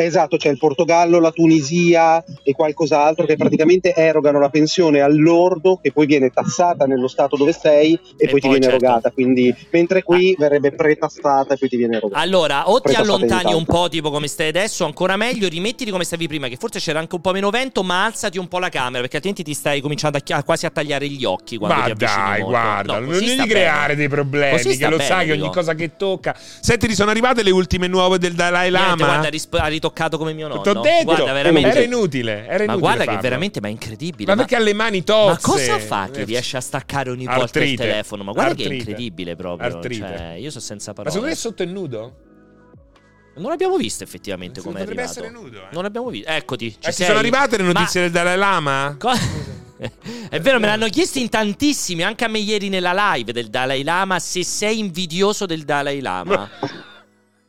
Esatto, c'è il Portogallo, la Tunisia e qualcos'altro che praticamente erogano la pensione all'ordo che poi viene tassata nello stato dove sei e, E poi ti poi, viene certo. erogata, quindi mentre qui verrebbe pretassata e poi ti viene erogata. Allora, o ti allontani un po', tipo come stai adesso, ancora meglio, rimettiti come stavi prima, che forse c'era anche un po' meno vento, ma alzati un po' la camera, perché altrimenti ti stai cominciando a chi- quasi a tagliare gli occhi quando Ma ti avvicini dai, molto. guarda, No, non devi creare bene. dei problemi, che lo bene, sai che ogni cosa che tocca. Senti, ti sono arrivate le ultime nuove del Dalai Niente, Lama? guarda, ha risp- ha ritoccato come mio nonno. T'ho detto, guarda, veramente. era inutile, era inutile ma guarda che farlo. veramente, ma è incredibile. Ma perché ha le mani tozze? Ma cosa fa che riesce a staccare ogni volta il Artrite. telefono? Ma guarda che è Artrite. incredibile proprio. Artrite. Cioè, io sono senza Ma parole. secondo te sotto è nudo? Non abbiamo visto effettivamente come è Potrebbe arrivato. essere nudo, eh. Non abbiamo visto. Eccoti. Ci Eh, sono arrivate le notizie Ma- del Dalai Lama? Co- è vero, me l'hanno chiesto in tantissimi, anche a me ieri nella live del Dalai Lama, se sei invidioso del Dalai Lama.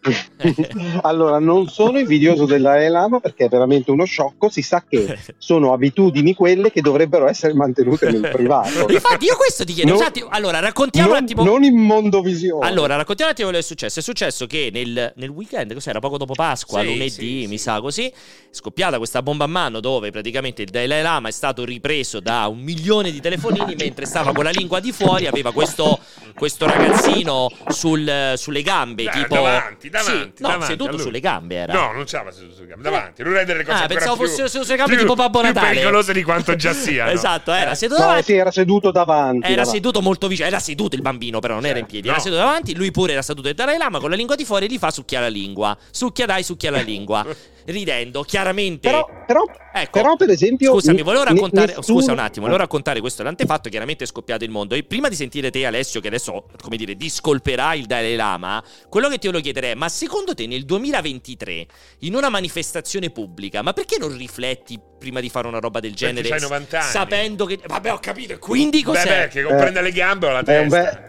allora, non sono invidioso del Dalai Lama perché è veramente uno sciocco. Si sa che sono abitudini quelle che dovrebbero essere mantenute nel privato. Infatti io questo ti chiedo, Non- un attimo- allora raccontiamo un non, attimo... non in mondovisione. Allora, raccontiamo un attimo quello che è successo. È successo che nel, nel weekend, cos'era? Poco dopo Pasqua, Sì, lunedì, sì, mi sì. sa così, è scoppiata questa bomba a mano dove praticamente il Dalai Lama è stato ripreso da un milione di telefonini mentre stava con la lingua di fuori, aveva questo, questo ragazzino sul- sulle gambe, Eh, tipo... davanti, davanti, Sì, no, davanti seduto lui. sulle gambe era. No, non c'era seduto sulle gambe. Davanti, lui rende le cose Ah, ancora pensavo più, fosse seduto sulle gambe più- tipo Babbo più Natale. pericolose di quanto già siano. esatto, era Eh. seduto No, davanti. sì, era seduto davanti. Era davanti. seduto molto vicino, era seduto il bambino, però non era in piedi, era no. seduto davanti, lui pure era seduto il Dalai Lama con la lingua di fuori e gli fa succhia la lingua. Succhia dai, succhia la lingua. Ridendo, chiaramente. Però, però, Ecco, però, per esempio. Scusami, volevo raccontare. nessuno- Scusa un attimo, volevo raccontare questo l'antefatto. Chiaramente è scoppiato il mondo. E prima di sentire te, Alessio, che adesso, come dire, discolperà il Dalai Lama, quello che ti volevo chiedere è: ma secondo te nel 2023, in una manifestazione pubblica, ma perché non rifletti prima di fare una roba del genere? c'hai 90 anni. Sapendo che. Vabbè, ho capito. E quindi Beh, cos'è? perché comprende le gambe o la testa? be-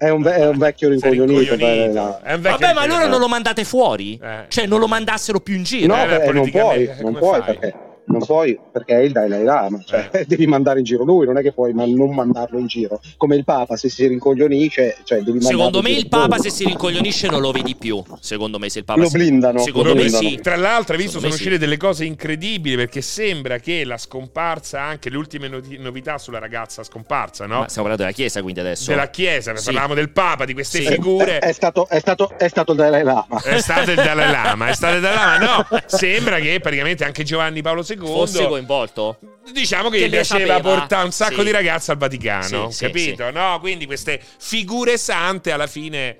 è un, be- è un vecchio rincoglionito. beh, no. Vecchio Vabbè, ma allora non lo mandate fuori? Eh. Cioè, non lo mandassero più in giro? No, Eh, beh, non puoi, politicamente, non come puoi fai? perché, non puoi perché è il Dalai Lama, cioè Eh. devi mandare in giro lui, non è che puoi ma non mandarlo in giro. Come il Papa, se si rincoglionisce, cioè devi mandarlo Secondo me il Papa se si rincoglionisce non lo vedi più. Secondo me se il Papa Lo si- blindano, Secondo lo me blindano. sì. Tra l'altro, hai visto, Secondo sono uscite sì. delle cose incredibili perché sembra che la scomparsa, anche le ultime novità sulla ragazza scomparsa, no? Ma stiamo parlando della Chiesa quindi adesso. Della Chiesa, Sì. parlavamo del Papa, di queste Sì. figure. È, è stato, è, stato, è stato il Dalai Lama. È stato il Dalai Lama, è stato il Dalai Lama. No, sembra che praticamente anche Giovanni Paolo II Fosse coinvolto? Diciamo che, Che gli piaceva portare un sacco Sì. di ragazze al Vaticano, Sì, sì, capito? No, quindi queste figure sante alla fine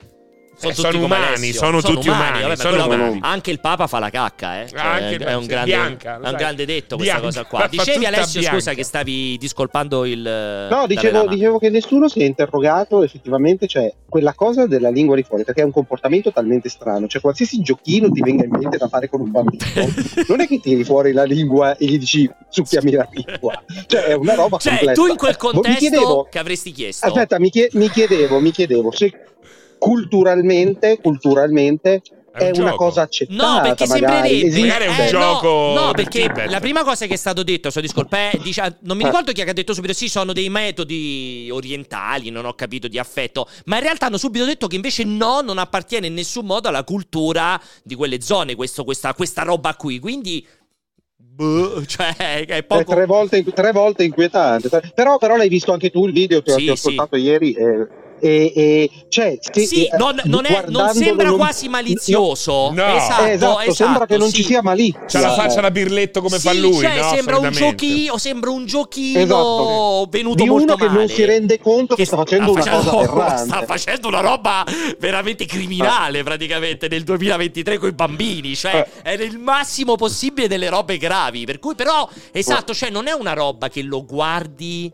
Sono, eh, tutti sono umani, Alessio. sono, tutti umani, vabbè, ma sono quello- umani. Anche il Papa fa la cacca, eh. Cioè, Anche è un grande, bianca, è un grande detto questa Bianca. cosa qua. Dicevi Alessio, bianca. scusa, che stavi discolpando il No, dicevo, dicevo che nessuno si è interrogato effettivamente, cioè quella cosa della lingua di fuori, perché è un comportamento talmente strano, cioè qualsiasi giochino ti venga in mente da fare con un bambino, non è che tiri fuori la lingua e gli dici succhiami la lingua, cioè è una roba Cioè, complessa. tu in quel Boh, contesto chiedevo- che avresti chiesto? Aspetta, mi, chie- mi chiedevo, mi chiedevo se culturalmente, culturalmente È un è, una cosa accettata. No, perché magari, sembrerebbe. Magari è un Eh, gioco No, no, perché la prima cosa che è stato detto a suo discolpo è dice- non mi Eh. ricordo chi ha detto subito sì, sono dei metodi orientali, non ho capito di affetto, ma in realtà hanno subito detto che invece no, non appartiene in nessun modo alla cultura di quelle zone, questo- questa, questa roba qui. Quindi boh, cioè è È poco tre volte, tre volte inquietante. Però, però l'hai visto anche tu il video che ho- Sì, ho sì. ascoltato ieri. eh, e, e, cioè, Sì, eh, non, non è- non sembra non- quasi malizioso. No. Esatto, Eh, esatto, esatto, sembra che non sì. ci sia malizia. C'ha la faccia da birletto come Sì, fa lui, cioè, no? sembra un giochino, sembra un giochino Esatto. venuto di molto uno che male. non si rende conto che, sta facendo una cosa aberrante. sta facendo una roba veramente criminale praticamente nel 2023 con i bambini, cioè Eh. è nel massimo possibile delle robe gravi, per cui però esatto, cioè non è una roba che lo guardi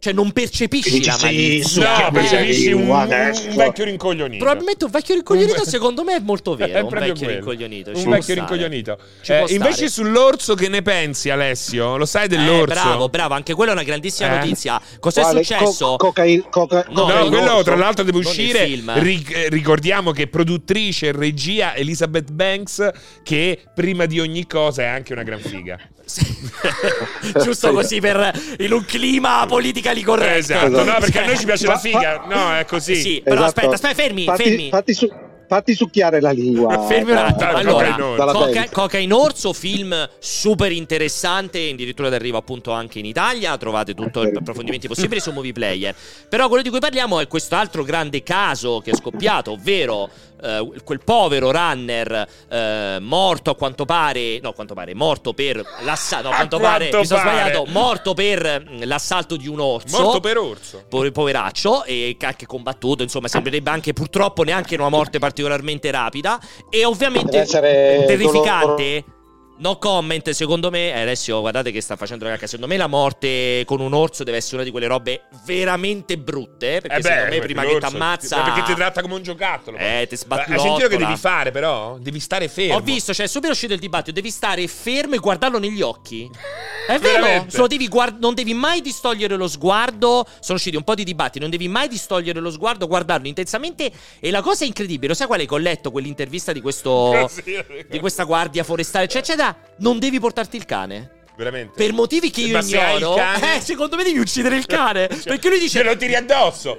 Cioè, non percepisci la Sì, malizia. No, Eh, percepisci un, un vecchio rincoglionito. Probabilmente un vecchio rincoglionito, secondo me, è molto vero. È un proprio vecchio quello. rincoglionito. ci Un vecchio stare. rincoglionito. Ci Eh, invece stare. sull'orso che ne pensi, Alessio? Lo sai Eh, dell'orso? bravo, bravo, anche quella è una grandissima Eh? notizia. Cos'è Quale? successo? Co- cocain- coca- No, No, cocain quello tra l'altro deve uscire. Ri- eh, ricordiamo che produttrice e regia Elizabeth Banks, che prima di ogni cosa è anche una gran figa. Giusto così per in un clima politically corretto. Esatto, no, perché a noi ci piace la figa. No, è così. Sì, però Esatto. aspetta, aspetta, fermi, fatti, fermi. Fatti, su- fatti succhiare la lingua. Fermi un attimo. Allora, Coca- Banks. Cocaine Orso, film super interessante, addirittura arriva appunto anche in Italia, trovate tutti gli approfondimenti possibili su Movie Player. Però quello di cui parliamo è questo altro grande caso che è scoppiato, ovvero eh, quel povero runner eh, morto a quanto pare, no, a quanto pare, morto per l'assalto, no, a A quanto pare, quanto mi sono pare. sbagliato, morto per mm, l'assalto di un orso. Morto per orso. Po- poveraccio e anche combattuto insomma sembrerebbe anche purtroppo neanche una morte particolarmente rapida e ovviamente terrificante No comment, secondo me, eh, Alessio, guardate che sta facendo la cacca. Secondo me la morte con un orso deve essere una di quelle robe veramente brutte. eh, Perché Eh beh, secondo me prima che ti ammazza. Perché ti tratta come un giocattolo. Eh, ti Hai sbattulottola. sentito che devi fare, però? Devi stare fermo. Ho visto, cioè, subito uscito il dibattito. Devi stare fermo e guardarlo negli occhi. È vero, devi guard- non devi mai distogliere lo sguardo. Sono usciti un po' di dibattiti. Non devi mai distogliere lo sguardo, guardarlo intensamente. E la cosa incredibile, lo sai qual è? Che ho letto quell'intervista di questo. Di questa guardia forestale, eccetera, Non devi portarti il cane. Veramente. Per motivi che io Ma ignoro. cane- Eh, secondo me devi uccidere il cane. Cioè, perché lui dice. Ce lo tiri addosso.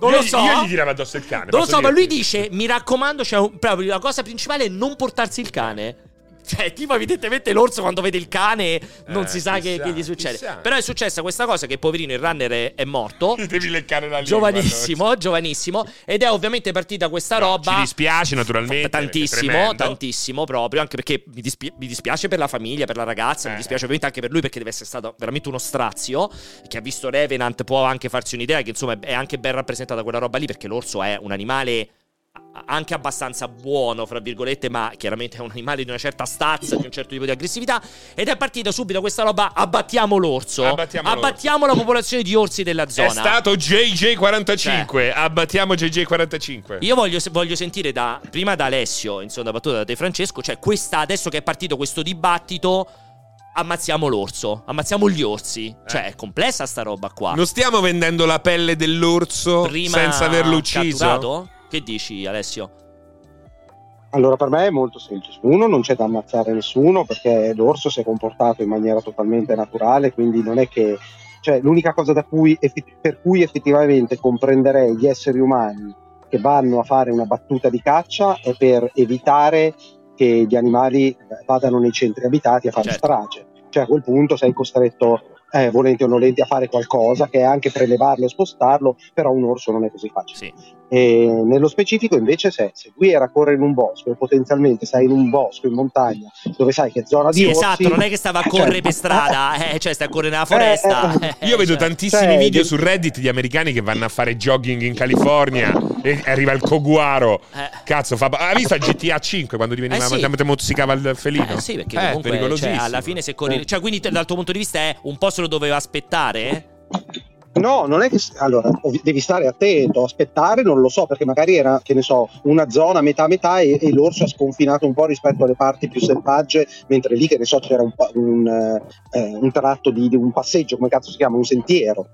Non Io lo so. Io gli tiravo addosso il cane. Non lo so, ma lui dirti. dice: Mi raccomando, cioè, la cosa principale è non portarsi il cane. Cioè, tipo, evidentemente l'orso quando vede il cane non Eh, si sa che, chissà, che gli succede. chissà. Però è successa questa cosa che poverino il runner è, è morto. Devi leccare la. Giovanissimo, giovanissimo. Ed è ovviamente partita questa No, roba. Ci dispiace naturalmente. Tantissimo, tantissimo proprio, anche perché mi, dispi- mi dispiace per la famiglia, per la ragazza, mi Eh. dispiace ovviamente anche per lui perché deve essere stato veramente uno strazio, che ha visto Revenant può anche farsi un'idea che insomma è anche ben rappresentata quella roba lì perché l'orso è un animale anche abbastanza buono, fra virgolette, ma chiaramente è un animale di una certa stazza, di un certo tipo di aggressività. Ed è partita subito questa roba: abbattiamo l'orso, Abbattiamo l'orso. abbattiamo la popolazione di orsi della zona. È stato JJ45. Abbattiamo JJ45. Io voglio, voglio sentire da, prima da Alessio, insomma, da battuta da te Francesco, cioè questa, adesso che è partito questo dibattito, ammazziamo l'orso, ammazziamo gli orsi. Cioè, è complessa sta roba qua. Non stiamo vendendo la pelle dell'orso Prima senza averlo ucciso? catturato? Che dici, Alessio? Allora, per me è molto semplice. Uno, non c'è da ammazzare nessuno perché l'orso si è comportato in maniera totalmente naturale, quindi non è che. Cioè, l'unica cosa da cui, per cui effettivamente comprenderei gli esseri umani che vanno a fare una battuta di caccia è per evitare che gli animali vadano nei centri abitati a fare Certo. strage. Cioè, a quel punto sei costretto, eh, volenti o nolenti, a fare qualcosa che è anche prelevarlo e spostarlo, però un orso non è così facile. Sì. E nello specifico, invece, se, se lui era a correre in un bosco e potenzialmente sei in un bosco, in montagna, dove sai che zona di Sì, orsi, esatto, non è che stava a eh, correre cioè, per strada, eh, cioè sta a correre nella foresta. eh, eh, Io vedo cioè. tantissimi Cioè, video di- su Reddit di americani che vanno a fare jogging in California e arriva il coguaro. Eh. Cazzo, fa... ha visto GTA 5 quando diveniva Eh sì. quando mozzicava il felino? Eh, sì, perché Eh, comunque cioè, pericolosissimo. alla fine se corri. Cioè, quindi dal tuo punto di vista è un po' se lo doveva aspettare? No, non è che. Allora, devi stare attento, aspettare, non lo so, perché magari era, che ne so, una zona metà metà e, e l'orso ha sconfinato un po' rispetto alle parti più selvagge, mentre lì, che ne so, c'era un, un, eh, un tratto di, di un passeggio, come cazzo si chiama, un sentiero.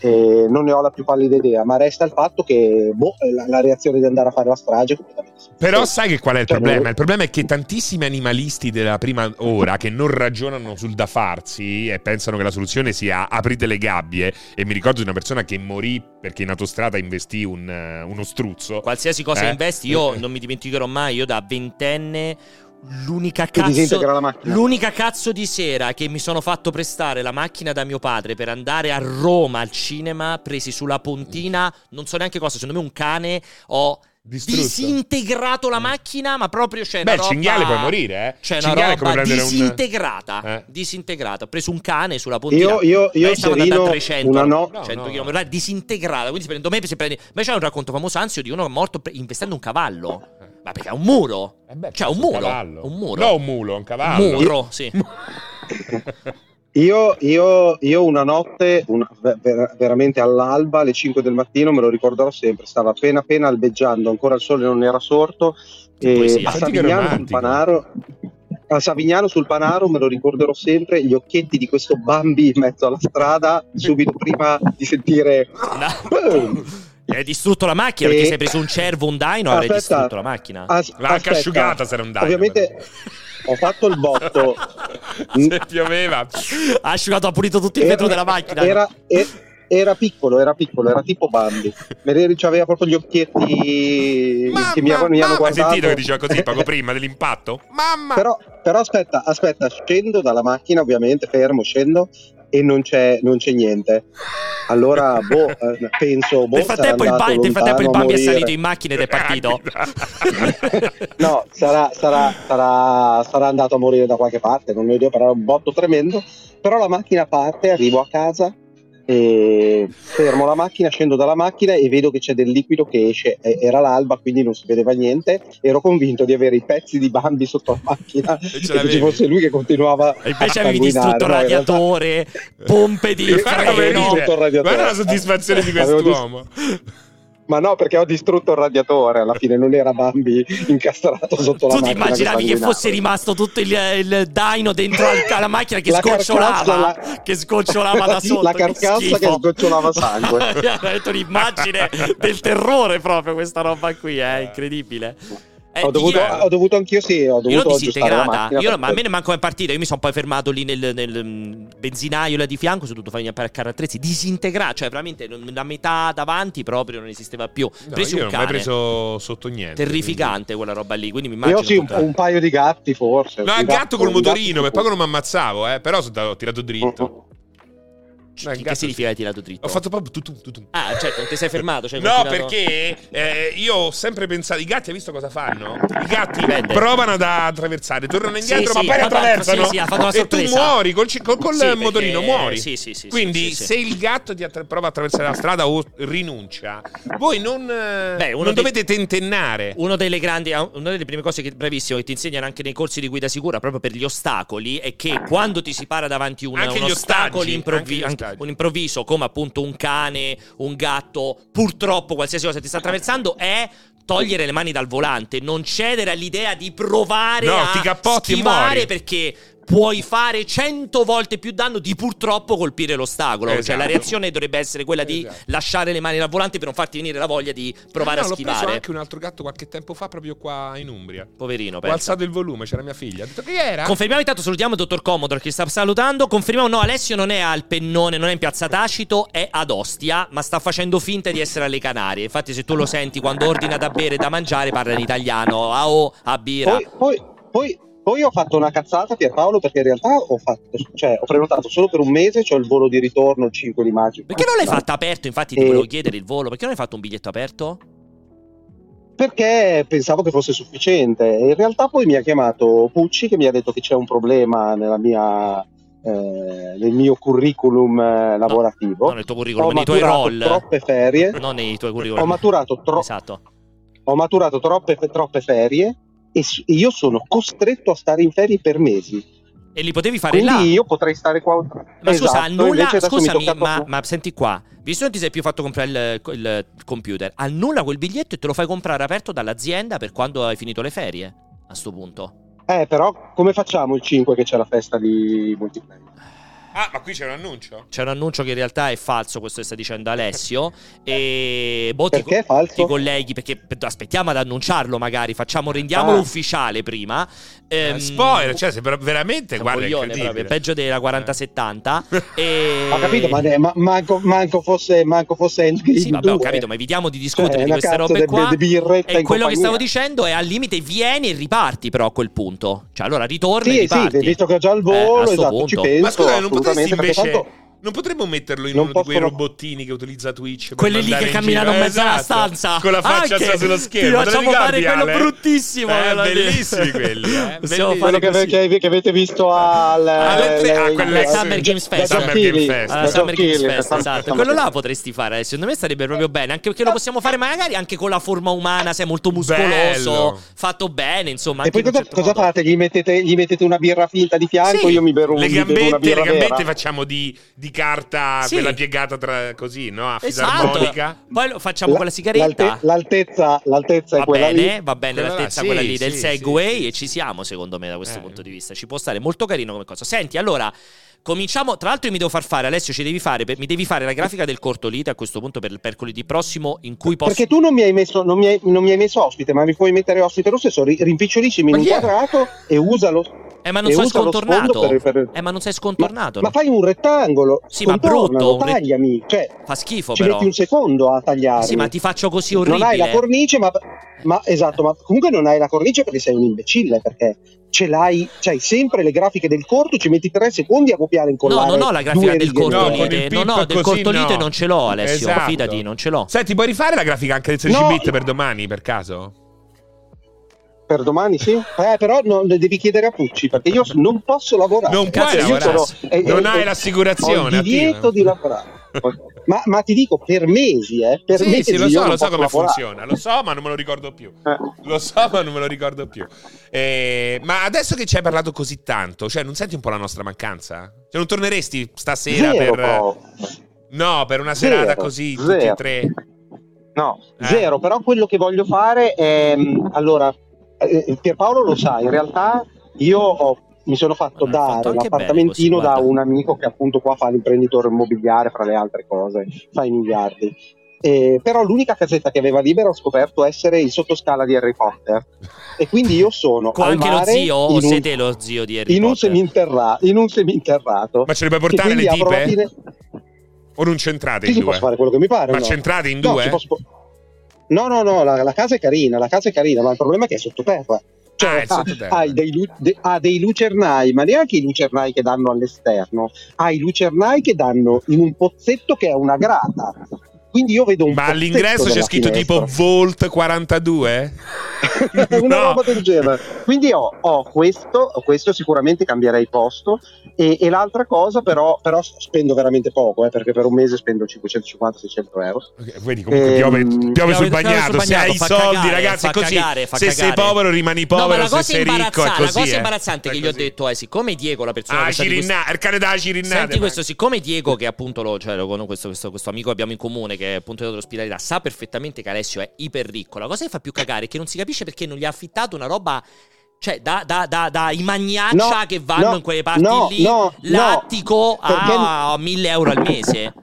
Eh, non ne ho la più pallida idea, ma resta il fatto che boh, la, la reazione di andare a fare la strage è completamente Però sai che qual è il Cioè, problema? Il problema è che tantissimi animalisti della prima ora che non ragionano sul da farsi e pensano che la soluzione sia aprite le gabbie. E mi ricordo di una persona che morì perché in autostrada investì un, eh, uno struzzo. Qualsiasi cosa Eh? investi, io non mi dimenticherò mai, io da ventenne l'unica cazzo l'unica cazzo di sera che mi sono fatto prestare la macchina da mio padre per andare a Roma al cinema, presi sulla pontina, non so neanche cosa, secondo me un cane ho Distrutto. disintegrato la macchina, ma proprio c'è Beh, una il roba... cinghiale puoi morire, eh. C'è una Cinghiale è come roba prendere un- disintegrata, Eh. disintegrata. Ho preso un cane sulla pontina. Io, io, io Serino, 300, una no- No, 100 no. km, disintegrata. Quindi secondo me si prende. Ma c'è un racconto famoso anzio di uno morto pre- investendo un cavallo. Ma perché è un muro? Eh beh, Cioè, un muro. cavallo. Un muro. No, un mulo, un cavallo. Muro, sì. Io, io, io una notte, una, ver- veramente all'alba, alle 5 del mattino, me lo ricorderò sempre, stava appena appena albeggiando, ancora il sole non era sorto, e a Savignano sul Panaro, a Savignano sul Panaro me lo ricorderò sempre, gli occhietti di questo Bambi in mezzo alla strada, subito prima di sentire... No. Hai distrutto la macchina e... perché sei preso un cervo, un dino, avrei distrutto la macchina. As- L'ha anche asciugata se era un dino. Ovviamente ho fatto il botto. se pioveva. Ha asciugato, ha pulito tutto il vetro della macchina. Era, era, era, piccolo, era piccolo, era tipo Bambi. Aveva proprio gli occhietti mamma, che mi, mi hanno guardato. Hai sentito che diceva così poco prima dell'impatto? Mamma! Però, però aspetta, aspetta, scendo dalla macchina ovviamente, fermo, scendo e non c'è, non c'è niente. Allora, boh, eh, penso. Boh, nel frattempo, il, ba- nel frattempo il Bambi è salito in macchina ed è partito. no, sarà, sarà, sarà, sarà, andato a morire da qualche parte, non ho idea, però è un botto tremendo. Però la macchina parte, arrivo a casa e fermo la macchina, scendo dalla macchina e vedo che c'è del liquido che esce. Era l'alba, quindi non si vedeva niente. Ero convinto di avere i pezzi di Bambi sotto la macchina e, e che ci fosse lui che continuava e invece avevi distrutto il radiatore, realtà... pompe di freno. Guarda la soddisfazione di quest'uomo. Ma no, perché ho distrutto il radiatore. Alla fine non era Bambi incastrato sotto tu la macchina. Tu ti immaginavi che, che fosse rimasto tutto il, il dino dentro alla macchina che la scocciolava, la... che scocciolava da sotto. La carcassa che, sgocciolava sangue. Ho detto un'immagine del terrore proprio questa roba qui, è incredibile. Eh, ho, dovuto, ho, dovuto, anch'io sì, ho dovuto io l'ho disintegrata. Io, ma a me ne manco è partita. Io mi sono poi fermato lì nel, nel mm, benzinaio là di fianco. Sono dovuto fare a carro attrezzi. Disintegrata, cioè veramente la metà davanti proprio non esisteva più. No, Presi io un non ho mai preso sotto niente. Terrificante quindi. quella roba lì. Quindi mi immagino. Io sì, un, un, paio di gatti forse. No, un gatto col motorino, per poco non mi ammazzavo, eh. Però ho tirato dritto. Uh-huh. No, che, significa hai tirato dritto? Ho fatto proprio tutum, tutum. Ah, certo, non ti sei fermato. Cioè no, perché eh, io ho sempre pensato. I gatti, hai visto cosa fanno? I gatti Dipende. provano ad attraversare, tornano indietro, sì, ma sì, poi attraversano. Sì, sì, e tu muori col, col, col sì, motorino, perché... muori. Sì, sì, sì, Quindi, se il gatto ti attra- prova a attraversare la strada o rinuncia, voi non, Beh, non dei, dovete tentennare. Uno delle grandi, ah, una delle prime cose che, bravissimo, che ti insegnano anche nei corsi di guida sicura, proprio per gli ostacoli, è che quando ti si para davanti una, un ostacolo improvviso, un improvviso come appunto un cane, un gatto, purtroppo qualsiasi cosa ti sta attraversando, è togliere le mani dal volante, non cedere all'idea di provare no, a ti cappotti schivare perché puoi fare 100 volte più danno di purtroppo colpire l'ostacolo. Esatto. Cioè, la esatto. reazione dovrebbe essere quella di esatto. lasciare le mani al volante per non farti venire la voglia di provare no, a schivare. Ho preso anche un altro gatto qualche tempo fa, proprio qua in Umbria. Poverino, pensa. Ho alzato il volume, c'era mia figlia. Ha detto che era. Confermiamo intanto, salutiamo il dottor Commodore che sta salutando. Confermiamo, no, Alessio non è al pennone, non è in piazza Tacito, è ad Ostia, ma sta facendo finta di essere alle Canarie. Infatti, se tu lo senti quando ordina da bere e da mangiare, parla in italiano. A o, a birra. Poi, poi, poi poi ho fatto una cazzata Pierpaolo perché in realtà ho, fatto, cioè, ho prenotato solo per un mese, ho il volo di ritorno il 5 di maggio. Perché non l'hai fatto aperto? Infatti ti volevo chiedere il volo, perché non hai fatto un biglietto aperto? Perché pensavo che fosse sufficiente. in realtà poi mi ha chiamato Pucci che mi ha detto che c'è un problema nella mia eh, nel mio curriculum eh, lavorativo. No, non nel tuo curriculum, nei tuoi roll. troppe ferie. Non nei tuoi curriculum. Ho maturato, tro- esatto. ho maturato troppe, troppe ferie e io sono costretto a stare in ferie per mesi. E li potevi fare Quindi là. io potrei stare qua. Ma esatto, scusa, annulla, scusami, ma, ma, senti qua, visto che non ti sei più fatto comprare il, il, computer, annulla quel biglietto e te lo fai comprare aperto dall'azienda per quando hai finito le ferie. A sto punto. Eh, però, come facciamo il 5 che c'è la festa di multiplayer? Ah, ma qui c'è un annuncio? C'è un annuncio che in realtà è falso, questo che sta dicendo Alessio. E boh, perché è falso? Ti colleghi, perché aspettiamo ad annunciarlo magari, facciamo, rendiamolo ah. ufficiale prima. Ehm, spoiler, cioè, se veramente, guarda, proprio, peggio della 4070. e... Ho capito, ma, ma manco, manco, fosse, manco fosse Endgame Sì, vabbè, ho capito, ma evitiamo di discutere cioè, di queste robe de, qua. De, de e quello che stavo dicendo è al limite vieni e riparti però a quel punto. Cioè, allora ritorni sì, e riparti. Sì, visto che ho già il volo, eh, esatto, ci penso. Ma scusa, non potresti invece... Tanto... Non potremmo metterlo in Non uno di quei robottini che utilizza Twitch? per Quelli lì che in camminano in mezzo alla Esatto, stanza. Con la faccia Anche. sullo Ti schermo. Lo facciamo fare quello bruttissimo. Eh, bellissimi quelli, eh. Bellissimi. Quello che, che- che avete visto al Alle tre- ah, Alla Summer Games Fest. Summer Fest. Games Fest, esatto. Quello là potresti fare, Ale. secondo me starebbe proprio bene, anche perché lo possiamo fare magari anche con la forma umana, sei molto muscoloso, fatto bene, insomma. E poi cosa, certo fate? Gli mettete, gli mettete una birra finta di fianco, io mi bevo, una birra le gambette facciamo di, di carta, Sì. quella piegata tra, così, no? A Esatto. fisarmonica. Poi lo facciamo La- con la sigaretta. l'alte- l'altezza, l'altezza Va è quella bene, lì. va bene Quella là, l'altezza sì, quella lì del sì, Segway sì, e sì. ci siamo secondo me da questo Eh. punto di vista. Ci può stare molto carino come cosa. Senti, allora cominciamo, tra l'altro io mi devo far fare, Alessio ci devi fare, per- mi devi fare la grafica del cortolite a questo punto per il mercoledì prossimo in cui posso... Perché tu non mi, hai messo, non, mi hai, non mi hai messo ospite, ma mi puoi mettere ospite lo stesso, ri- rimpicciolissimi in Ma un quadrato e usalo. Eh ma non sei scontornato. per- per- Eh ma non sei Ma, scontornato. ma fai un rettangolo, Sì, ma brutto, un re- tagliami, cioè Fa schifo ci però. metti un secondo a tagliare. Sì, ma ti faccio così orribile. non hai la cornice, ma, ma esatto, ma comunque non hai la cornice perché sei un imbecille, perché ce l'hai, c'hai sempre le grafiche del corto, ci metti tre secondi a copiare e No, incollare. non ho la grafica del righe No, cortolite. il No, no, del cortolite no. non ce l'ho, Alessio. Esatto. Fidati, non ce l'ho. Senti, puoi rifare la grafica anche del 16 No. bit per domani, per caso? Per domani sì? Eh, però non, le devi chiedere a Pucci perché io non posso lavorare. Non puoi lavorare. sono- eh, non eh, hai eh, l'assicurazione. Ho il divieto attiva. di lavorare. Ma, ma ti dico per mesi, eh? Per Sì, mesi sì, lo so, lo so come lavorare. funziona. Lo so, ma non me lo ricordo più. Eh. Lo so, ma non me lo ricordo più. Eh, ma adesso che ci hai parlato così tanto, cioè, non senti un po' la nostra mancanza? Cioè, non torneresti stasera Zero, per. proprio. No, per una serata Zero, così, tutti e zero. tre. No, Eh. zero, però quello che voglio fare è allora eh, Pierpaolo lo sa, in realtà io ho- mi sono fatto fatto dare anche l'appartamentino bene così, da guarda. un amico che appunto qua fa l'imprenditore immobiliare fra le altre cose, fa i miliardi. Eh, però l'unica casetta che aveva libera ho scoperto essere il sottoscala di Harry Potter e quindi io sono Con anche lo zio o un, siete lo zio di Harry in un, Potter? seminterra- in un seminterrato Ma ce le puoi portare le tipe? fine- O non centrate Sì, in sì, due? posso fare quello che mi pare Ma no? centrate in No, due? ci posso- no, no, no, la, la casa è carina, la casa è carina, ma il problema è che è sottoterra. Cioè, Ah, ha, sottoterra. hai dei, de- ha dei lucernai, ma neanche i lucernai che danno all'esterno, hai i lucernai che danno in un pozzetto che è una grata. Quindi io vedo un Ma all'ingresso c'è scritto tipo finestra. Volt 42? una No. roba del genere. Quindi ho, ho questo, questo sicuramente cambierei posto e, e l'altra cosa però, però spendo veramente poco, eh, perché per un mese spendo 550-600 euro. Ok, Vedi comunque Ehm, piove, piove piove- sul bagnato. sul Se hai i soldi, cagare, ragazzi, così. cagare, se sei cagare. povero rimani No, povero, ma la se sei ricco è così. la cosa eh. imbarazzante È che gli ho detto è siccome Diego, la persona Ah, che questo- Cirinna, il cane da Cirinnate. Senti questo, siccome Diego, che appunto lo, cioè, lo conosco, questo, questo, questo amico che abbiamo in comune, che è appunto dell'ospitalità, sa perfettamente che Alessio è iper ricco. La cosa che fa più cagare è che non si capisce perché non gli ha affittato una roba. Cioè, da, da, da, da i magnaccia No, che vanno no, in quelle parti no, lì, no, l'attico perché- a 1000 euro al mese.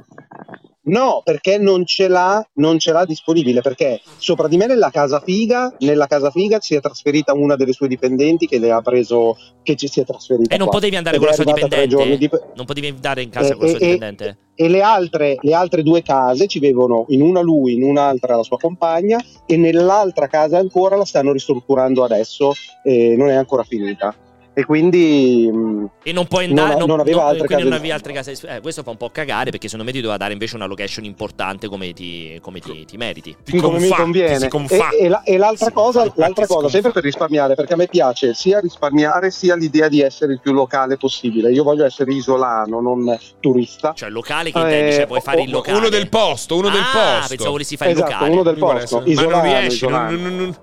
No, perché non ce l'ha, non ce l'ha disponibile, perché sopra di me nella casa figa, nella casa figa si è trasferita una delle sue dipendenti che le ha preso, che ci si è trasferita E non qua. potevi andare Ed con la sua dipendente? di- Non potevi andare in casa Eh, con la sua eh, dipendente? E le altre, le altre due case ci vivono in una lui, in un'altra la sua compagna e nell'altra casa ancora la stanno ristrutturando adesso e non è ancora finita. E quindi mh, E non puoi Non andare. ha- non aveva altre quindi non case- avevi altre case. Eh, questo fa un po' cagare perché secondo me ti doveva dare invece una location importante come ti, come ti, ti meriti. Ti come mi confà, conviene. ti si confà. E, e la- e l'altra Si cosa, confà, l'altra si cosa sempre per risparmiare, perché a me piace sia risparmiare sia l'idea di essere il più locale possibile. Io voglio essere isolano, non turista. Cioè, locale che Eh, intendi? Cioè, puoi fare il locale. Uno del posto, uno del Ah, posto. pensavo volessi fare il Esatto, locale. uno del posto. essere- Ma non Isolano, riesci, non- isolano. non- non-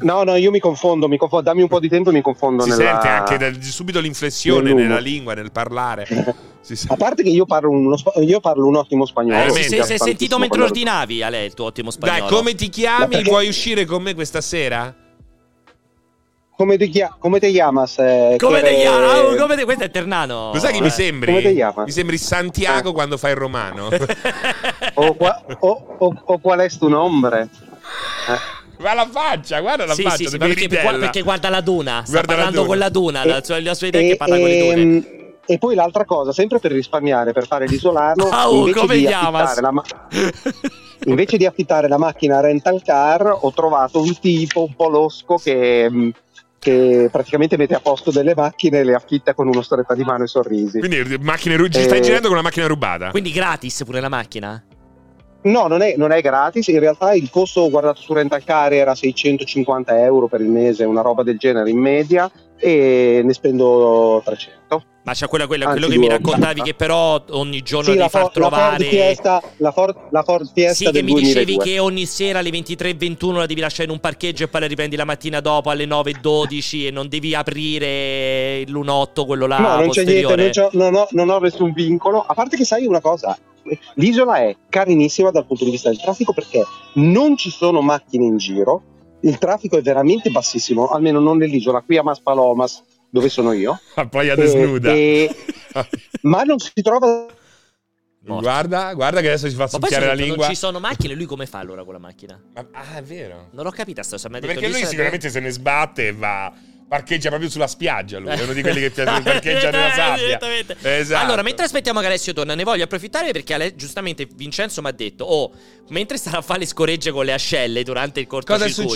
No, no, io mi confondo, mi confondo, dammi un po' di tempo e mi confondo Si nella... sente anche da- subito l'inflessione nella lingua, nel parlare. A parte che io parlo, uno io parlo un ottimo spagnolo. Eh, si, si, piace sentito mentre quando- ordinavi, Ale, il tuo ottimo spagnolo. Dai, come ti chiami? Perché- Vuoi uscire con me questa sera? Come ti, chia- come ti chiamas? eh, Come te chiami? Ah, come te- Questo è Ternano. Lo sai che Eh. mi sembri? Come ti chiama? Mi sembri Santiago Eh. quando fai il romano. O, qua- o- o- o qual è tu nombre? Eh. Ma la faccia, guarda la Sì, faccia. sì, sì, perché, perché guarda la duna. Sta Guarda la parlando duna. con la duna. E- La sua, la sua idea è che parla con le e- dune. E poi l'altra cosa, sempre per risparmiare, per fare l'isolano, Au, invece, come di chiamas? la ma- invece di affittare la macchina rental car, ho trovato un tipo un po' losco che, mh, che praticamente mette a posto delle macchine e le affitta con uno stretta di mano e sorrisi. Quindi macchine ru- ci stai Eh, girando con una macchina rubata. Quindi gratis pure la macchina? No, non è, non è gratis, in realtà il costo guardato su Rental Car era 650 euro per il mese, una roba del genere in media, e ne spendo 300. Ma c'è quella, quella- quello che mi raccontavi che però ogni giorno Sì, devi far Ford- la Ford trovare... Fiesta, la Ford, la Ford Fiesta Sì, che mi dicevi 2002. che ogni sera alle 23.21 la devi lasciare in un parcheggio e poi la riprendi la mattina dopo alle 9.12 e non devi aprire lunotto, quello là No, non c'è niente, posteriore. non, non ho, non ho nessun vincolo. A parte che sai una cosa, l'isola è carinissima dal punto di vista del traffico perché non ci sono macchine in giro, il traffico è veramente bassissimo, almeno non nell'isola, qui a Maspalomas, dove sono io. A Playa desnuda. e- ma non si trova Morto. guarda, guarda che adesso si fa succhiare la lingua. non ci sono macchine, lui come fa allora con la macchina? Ma- ah, è vero. Non l'ho capita sta cosa, detto Perché lui sicuramente se ne sbatte e va. Parcheggia proprio sulla spiaggia. Lui è uno di quelli che piace parcheggia nella sabbia. Esatto. Allora, mentre aspettiamo che Alessio torna, ne voglio approfittare perché Ale- giustamente Vincenzo mi ha detto: Oh, mentre starà a fare le scoregge con le ascelle durante il cortocircuito,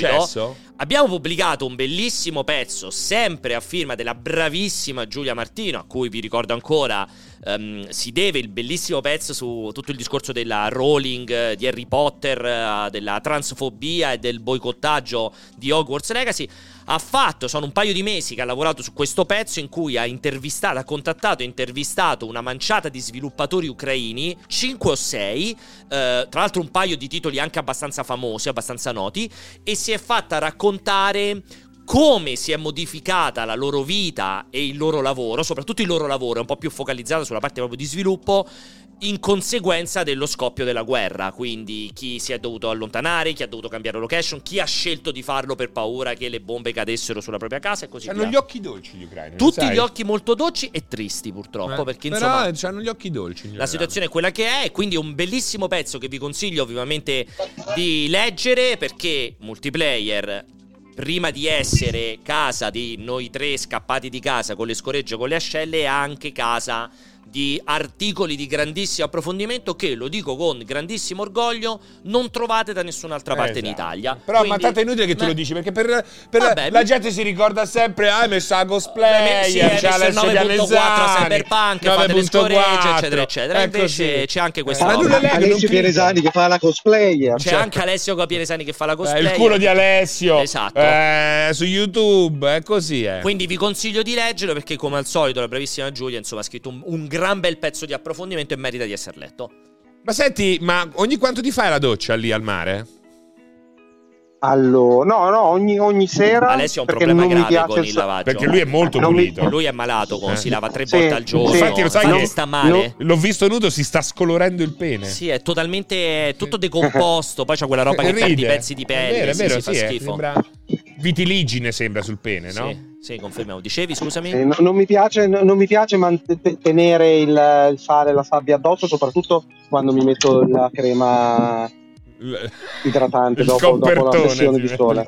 abbiamo pubblicato un bellissimo pezzo, sempre a firma della bravissima Giulia Martino, a cui vi ricordo ancora. Ehm, si deve il bellissimo pezzo su tutto il discorso della rolling eh, di Harry Potter, eh, della transfobia e del boicottaggio di Hogwarts Legacy. Ha fatto, sono un paio di mesi che ha lavorato su questo pezzo in cui ha intervistato, ha contattato e intervistato una manciata di sviluppatori ucraini, 5 o 6, tra l'altro un paio di titoli anche abbastanza famosi, abbastanza noti, e si è fatta raccontare come si è modificata la loro vita e il loro lavoro, soprattutto il loro lavoro, è un po' più focalizzato sulla parte proprio di sviluppo, in conseguenza dello scoppio della guerra. Quindi chi si è dovuto allontanare, chi ha dovuto cambiare location, chi ha scelto di farlo per paura che le bombe cadessero sulla propria casa e così Hanno via. gli occhi dolci gli ucraini. Tutti sai? gli occhi molto dolci e tristi, purtroppo, Eh, perché Però insomma. hanno gli occhi dolci. La situazione è quella che è, quindi è un bellissimo pezzo che vi consiglio ovviamente di leggere perché multiplayer, prima di essere casa di noi tre scappati di casa con le scoregge con le ascelle, è anche casa di articoli di grandissimo approfondimento che, lo dico con grandissimo orgoglio, non trovate da nessun'altra parte in Esatto. Italia. Però Quindi- ma tanto è inutile che tu Beh, lo dici perché per, per Vabbè, la mi- gente si ricorda sempre ah hai messo la cosplayer Sì, il Alessio 9.4 Pianesani, Cyberpunk, fate le 9.4, scoregge, eccetera, eccetera. è Invece così. c'è anche questa Eh, ma roba. tu le leghi, non Alessio. Pianesani che fa la cosplayer. C'è certo. anche Alessio Capiresani che fa la Eh, cosplay. il culo di Alessio Esatto. eh, su YouTube è così eh. Quindi vi consiglio di leggerlo perché, come al solito, la bravissima Giulia insomma, ha scritto un, un gran bel pezzo di approfondimento e merita di essere letto. ma senti ma ogni quanto ti fai la doccia lì al mare? Allora, no, no, ogni, ogni sera. Alessio ha un problema mi grave con il lavaggio. perché lui è molto Non mi- pulito Lui è malato, con, Eh. si lava tre Sì, volte al giorno. sì. Infatti, lo sai che- sta male. l'ho visto nudo si sta scolorendo il pene Sì, è totalmente è tutto decomposto. Poi c'è quella roba che Ride. perde i pezzi di È pelle. vero, è sì, vero, sì, sì, fa eh, schifo. sembra vitiligine sembra sul pene no? Sì, sì, confermiamo. Dicevi, scusami? Eh, no- non mi piace, no- non mi piace man- te- tenere il, il sale e la sabbia addosso, soprattutto quando mi metto la crema idratante il dopo, dopo la sessione di sole.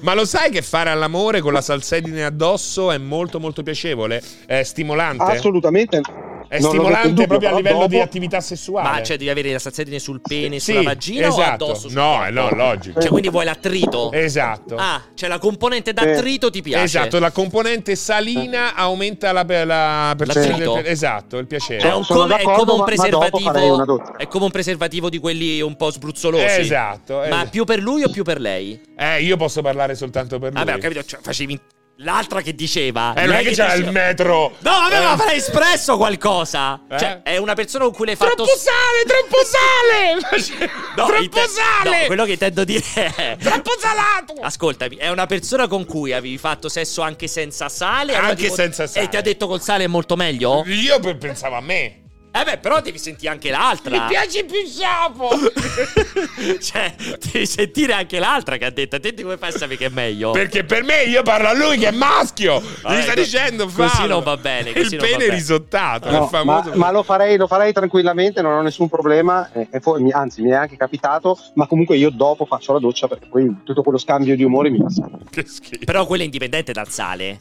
Ma lo sai che fare all'amore con la salsedine addosso è molto molto piacevole? È stimolante? Assolutamente. È non stimolante dubbio, proprio a livello di dopo- attività sessuale. Ma cioè devi avere la salsedine sul pene, Sì, sulla vagina o esatto. addosso? sul No, corpo? eh, no, logico. Cioè, quindi vuoi l'attrito? Esatto. Ah, cioè la componente d'attrito ti piace? Esatto, la componente salina aumenta la, la L'attrito? Esatto, il piacere. È, un Sono come, è come un preservativo. È come un preservativo di quelli un po' spruzzolosi. Esatto. Ma più per lui o più per lei? Eh, io posso parlare soltanto per lui. Vabbè, ho capito, cioè, facevi l'altra che diceva. Eh, non è che c'era il metro. No, vabbè, Eh. ma avrei espresso qualcosa. Eh? Cioè, è una persona con cui l'hai fatto. Troppo sale, troppo sale. No, troppo sale. no, quello che intendo dire è. Troppo salato. Ascoltami, è una persona con cui avevi fatto sesso anche senza sale? allora Anche tipo- senza sale. E ti ha detto col sale è molto meglio? Io pe- pensavo a me. Eh beh, però devi sentire anche l'altra. Mi piace più sapo. cioè, devi sentire anche l'altra che ha detto. Attenti come fai a sapere che è meglio. Perché per me io parlo a lui che è maschio. Vabbè, Mi sta co- dicendo così fallo. non va bene, così Il pene bene. risottato. No, il famoso. ma, ma lo, farei, lo farei tranquillamente, non ho nessun problema, eh, e poi mi- anzi mi è anche capitato, ma comunque io dopo faccio la doccia perché poi tutto quello scambio di umori mi passa. Che schifo. Però quello è indipendente dal sale.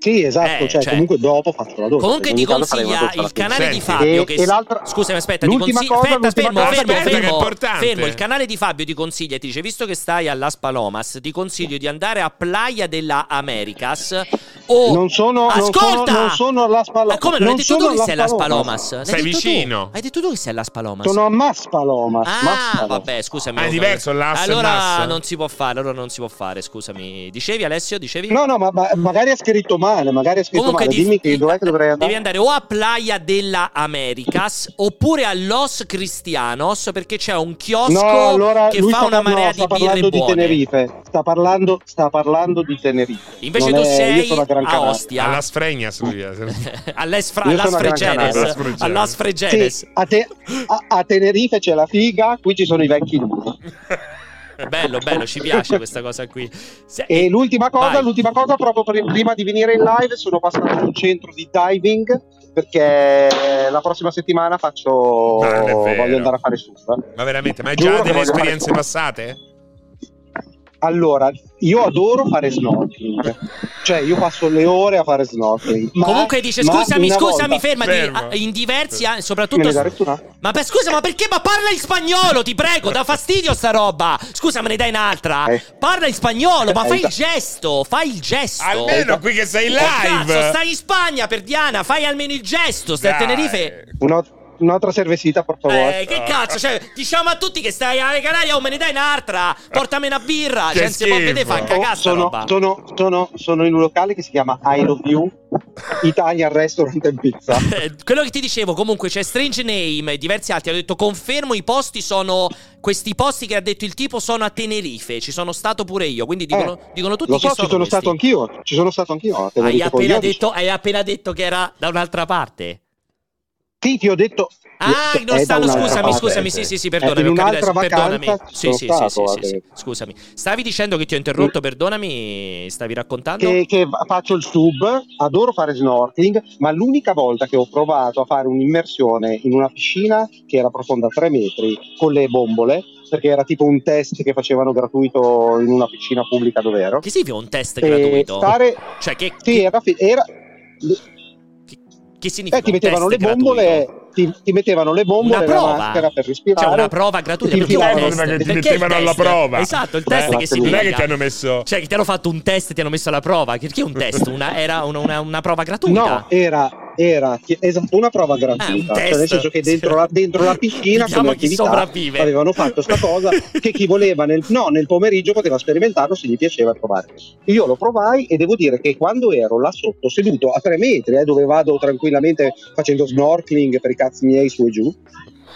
Sì, esatto, Eh, cioè, cioè. comunque dopo faccio la doccia. Comunque ti consiglia il canale fine. di Senti. Fabio E- che e l'altra- Scusami, aspetta, ti cosa, Aspetta, fermo, cosa, fermo, fermo. Fermo, il canale di Fabio ti consiglia e ti dice visto che stai a Las Palomas, ti consiglio di andare a Playa della Americas o Non sono, non Ascolta! sono, non sono Las Palomas. Ma come non, hai detto tu sono che sei a Las Palomas. Palomas? L'hai Sei detto tu. vicino. Hai detto tu che sei a Las Palomas. Sono a Mas Palomas. Mas Ah, Palomas. vabbè, scusami. Ah, è diverso e Allora non si può fare, allora non si può fare, scusami. Dicevi Alessio, dicevi? No, no, ma, ma magari ha scritto male, magari ha scritto Comunque male. di- Dimmi che dov'è che dovrei andare. Devi andare o a Playa della Americas oppure a Los Cristianos perché c'è un chiosco No, allora che fa sta, una no, marea sta di birre parlando di buone. Tenerife. Sta parlando, sta parlando di Tenerife. Invece Non tu è- sei io sono a Gran a. Ostia. Alla Sfregnas lui. eh. All'Es Fra- Io Las sono a. Sì, te- Tenerife c'è la figa, qui ci sono i vecchi nudi. Bello, bello, ci piace questa cosa qui. Se- E l'ultima cosa, Vai. l'ultima cosa, proprio prima di venire in live, sono passato in un centro di diving perché la prossima settimana faccio. È vero. voglio andare a fare surf. Ma veramente, ma hai Giuro già delle esperienze passate? Allora, io adoro fare snorkeling, cioè io passo le ore a fare snorkeling. ma- Comunque dice ma scusami, scusami, volta- fermati. Fermo. Ah, In diversi anni, Me soprattutto. Ma per, scusa, ma perché? Ma parla in spagnolo, ti prego, dà fastidio sta roba. Scusa, me ne dai un'altra. Eh. Parla in spagnolo, ma Eh, fai il da- gesto, fai il gesto. Almeno qui che sei Oh, live. cazzo, stai in Spagna per Diana, fai almeno il gesto, stai a. Tenerife. Una- un'altra cervecita, per favore. Eh, che cazzo, cioè, diciamo a tutti che stai alle Canarie, oh, me ne dai un'altra, portami una birra, Che cioè, si può vedere, fa cagare sta sono, roba. sono, sono, sono in un locale che si chiama I Love You Italian Restaurant and Pizza. Eh, Quello che ti dicevo, comunque c'è Strange Name e diversi altri. Hanno detto: confermo, i posti sono. Questi posti che ha detto il tipo sono a Tenerife. Ci sono stato pure io. Quindi dicono, Eh, dicono tutti Lo che so, ci sono sono questi. stato anch'io. Ci sono stato anch'io. a Hai appena, detto, hai appena detto che era da un'altra parte. Sì, ti ho detto. Ah, non stanno, scusami, scusami, sì, sì, sì, perdonami. ho capito perdonami. Sì, sì, sì, sì, sì, eh. sì, scusami. Stavi dicendo che ti ho interrotto, perdonami, stavi raccontando? Che, che faccio il sub, adoro fare snorkeling, ma l'unica volta che ho provato a fare un'immersione in una piscina che era profonda 3 metri con le bombole, perché era tipo un test che facevano gratuito in una piscina pubblica dove ero. Che significa un test E gratuito? stare, Cioè, che, sì, era, era- che, significa eh, ti mettevano le bombole, ti, ti mettevano le bombole Una prova? maschera per respirare. Cioè, una prova gratuita. Ti ti Perché mettevano alla prova. Esatto, il test Eh, che non Non è che ti hanno messo. Cioè, che ti hanno fatto un test e ti hanno messo la prova. Perché un test? Una- era una, una- una prova gratuita. No, era, era esatto, una prova gratuita. Ah, un Cioè, nel senso che dentro la, dentro la piscina Vediamo come sopravvive. avevano fatto sta cosa che chi voleva nel, no, nel pomeriggio poteva sperimentarlo se gli piaceva provare. Io lo provai e devo dire che quando ero là sotto, seduto a tre metri, eh, dove vado tranquillamente facendo snorkeling per i cazzi miei su e giù,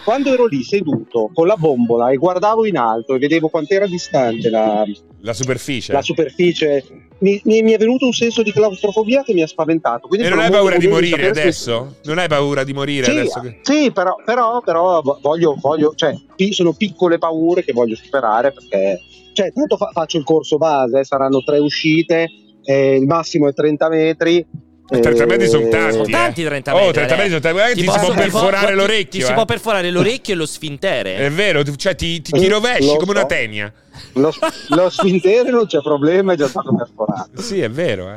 quando ero lì seduto con la bombola e guardavo in alto e vedevo quant'era distante la, La superficie. la superficie, mi, mi- mi è venuto un senso di claustrofobia che mi ha spaventato. Quindi e non hai paura di morire sapere se- adesso? Non hai paura di morire Sì, adesso? che- sì, però, però, però vo- voglio, voglio, cioè, sono piccole paure che voglio superare perché, cioè, tanto fa- faccio il corso base, eh, saranno tre uscite, eh, il massimo è 30 metri. 30 metri sono eh, tanti. Sono eh. tanti 30 Oh, metri. 30 metri sono tanti. Che ti si può perforare ti- l'orecchio, Ti si eh. può perforare l'orecchio e lo sfintere. È vero, cioè ti, ti, ti Eh, rovesci lo come una so. tenia. Lo, lo sfintere non c'è problema, è già stato perforato. Sì, è vero. Eh.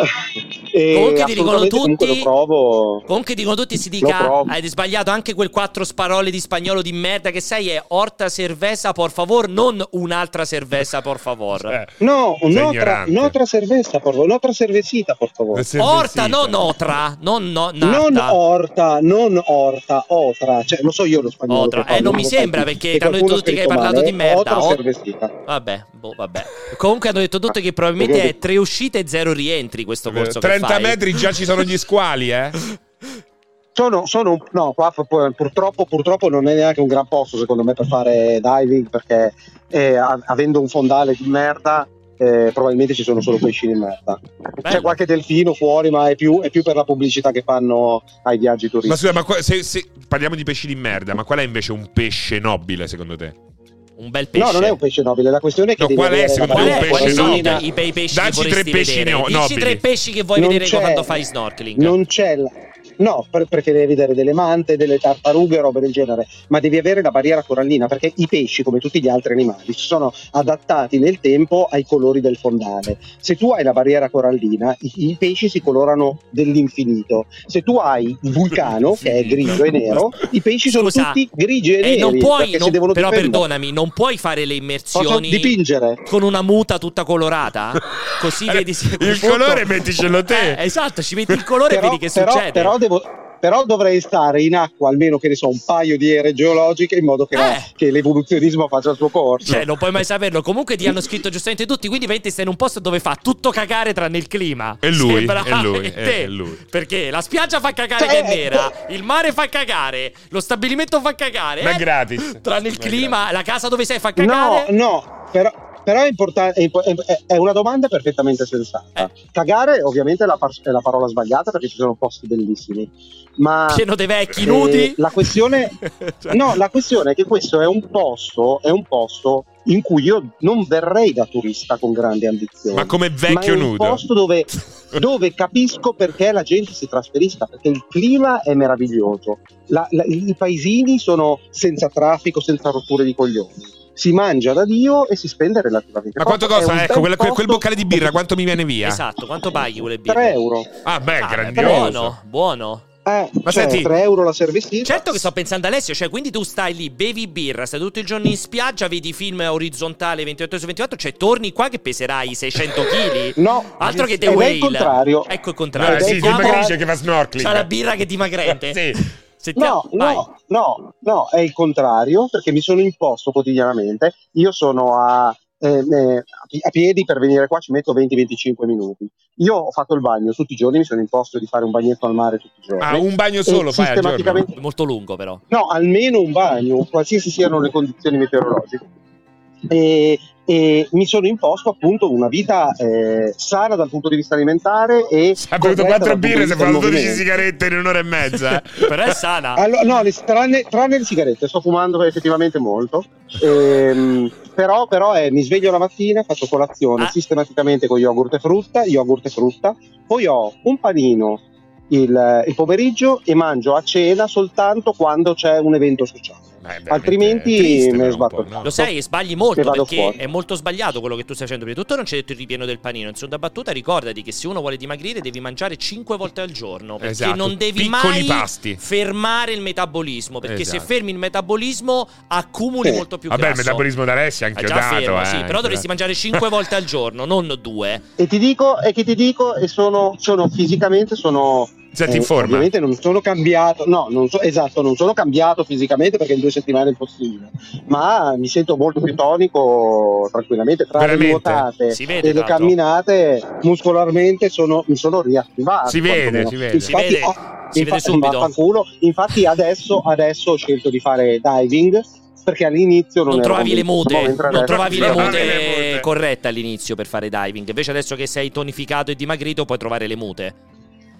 E Comunque ti dicono tutti- lo provo. Comunque dicono tutti si dica hai sbagliato anche quel quattro sparole di spagnolo di merda che sei è Horta Cerveza por favor, non un'altra cerveza por favor. Eh, No, un'altra, un'altra cerveza, por favor, un'altra cervecita, por favor. Horta, non otra, non no, Non orta, non orta, otra, cioè lo so io lo spagnolo. Otra. Eh, non mi sembra, sai perché ti hanno detto tutti che hai parlato di male, merda. Otra O- cervecita. Vabbè, boh, vabbè. Comunque hanno detto tutti che probabilmente è tre uscite e zero rientri questo corso che 30 fai. metri già ci sono gli squali, eh. Sono, sono no, qua purtroppo, purtroppo non è neanche un gran posto secondo me per fare diving perché eh, avendo un fondale di merda eh, probabilmente ci sono solo pesci di merda. C'è Bello. qualche delfino fuori ma è più, è più per la pubblicità che fanno ai viaggi Ma turistici. scusa, ma qua- se, se parliamo di pesci di merda, ma qual è invece un pesce nobile secondo te? Un bel pesce. No, non è un pesce nobile, la questione è che No, qual è, secondo te, Qual un è? pesce nobile? i bei pesci Dacci tre pesci vedere? no- Dici tre pesci che vuoi Non vedere quando fai snorkeling. non c'è la, No, pre- preferirei vedere delle mante, delle tartarughe, robe del genere, ma devi avere la barriera corallina perché i pesci, come tutti gli altri animali, si sono adattati nel tempo ai colori del fondale. Se tu hai la barriera corallina, i, i pesci si colorano dell'infinito. Se tu hai il vulcano, che è grigio e nero, i pesci sono Scusa, tutti grigi e eh, neri. non puoi, non- si devono però difendere. perdonami, non puoi fare le immersioni dipingere? con una muta tutta colorata? Così vedi se Il colore metticelo te. Eh, esatto, ci metti il colore e vedi che però- succede. però devo- però dovrei stare in acqua almeno che ne so un paio di ere geologiche in modo che, la- Eh. che l'evoluzionismo faccia il suo corso. Cioè, non puoi mai saperlo. Comunque ti hanno scritto giustamente tutti. Quindi veramente stai in un posto dove fa tutto cagare tranne il clima. È lui, Sembra- è lui, e è- te. è lui. Perché la spiaggia fa cagare Cioè, che è nera, il mare fa cagare, lo stabilimento fa cagare. Ma è eh, gratis. Tranne il Ma clima, la casa dove sei fa No, cagare. no, però, però è, importante, è, una domanda perfettamente sensata. Eh. Cagare ovviamente è la, par- è la parola sbagliata perché ci sono posti bellissimi, ma Pieno dei vecchi eh, nudi. la questione Cioè, No, la questione è che questo è un posto, è un posto in cui io non verrei da turista con grandi ambizioni. Ma come ma vecchio è un nudo. posto dove, dove capisco perché la gente si trasferisca, perché il clima è meraviglioso, La- la- i paesini sono senza traffico, senza rotture di coglioni. Si mangia da Dio e si spende relativamente Ma quanto poco. È un costa? Ecco, quel, quel- boccale di birra, quanto mi viene via? Esatto, quanto paghi quelle birre? 3 euro. Ah, beh, Ah, grandioso. buono, buono. Eh, Ma cioè, senti- 3 euro la servizia. Certo che sto pensando Alessio, cioè quindi tu stai lì, bevi birra, stai tutto il giorno in spiaggia, vedi film orizzontale 28 su 24, cioè torni qua che peserai 600 kg. No, Altro che The è Whale. il contrario. Ecco il contrario. È sì, dimagrisce che fa snorkeling. C'ha la birra che dimagrente. Sì. Sentiamo, No, vai. no, no, no, è il contrario, perché mi sono imposto quotidianamente. Io sono a, eh, a pi- a piedi per venire qua, ci metto 20-25 minuti. Io ho fatto il bagno tutti i giorni, mi sono imposto di fare un bagnetto al mare tutti i giorni. Ah, un bagno solo fai sistematicamente- Molto lungo però. No, almeno un bagno, qualsiasi siano le condizioni meteorologiche. E, e mi sono imposto appunto una vita eh, sana dal punto di vista alimentare e Ha bevuto corretta quattro dal punto birre, di si è fatto del 12 movimento. sigarette in un'ora e mezza. però è sana. Allora, no, le- tranne, tranne le sigarette, sto fumando effettivamente molto. Ehm, però però eh, mi sveglio la mattina, faccio colazione Ah. sistematicamente con yogurt e frutta, yogurt e frutta, poi ho un panino il, il pomeriggio e mangio a cena soltanto quando c'è un evento sociale. Altrimenti triste, me un sbatto. no? Lo sai, sbagli molto perché fuori. è molto sbagliato quello che tu stai facendo. Prima di tutto non c'è detto il ripieno del panino. In seconda battuta, ricordati che se uno vuole dimagrire devi mangiare 5 volte al giorno. Perché Esatto, non devi piccoli mai pasti. fermare il metabolismo. Perché se Esatto. fermi il metabolismo accumuli Sì. molto più Vabbè, grasso. il metabolismo d'Alessia è È anche già dato. fermo, eh, sì, però dovresti mangiare 5 volte al giorno, non 2. E ti dico, e che ti dico, e sono, sono fisicamente, sono Senti in Eh, forma. Ovviamente non sono cambiato, no, non so- esatto, non sono cambiato fisicamente perché in due settimane è impossibile, ma mi sento molto più tonico tranquillamente tra Veramente? le nuotate vede, e le tanto. camminate muscolarmente sono, mi sono riattivato. Si vede, si vede. Si vede, oh, si vede infatti, subito. vaffanculo. infatti adesso, adesso ho scelto di fare diving perché all'inizio non, Non trovavi le mute, non adesso- trovavi le mute. corrette all'inizio per fare diving. Invece adesso che sei tonificato e dimagrito puoi trovare le mute.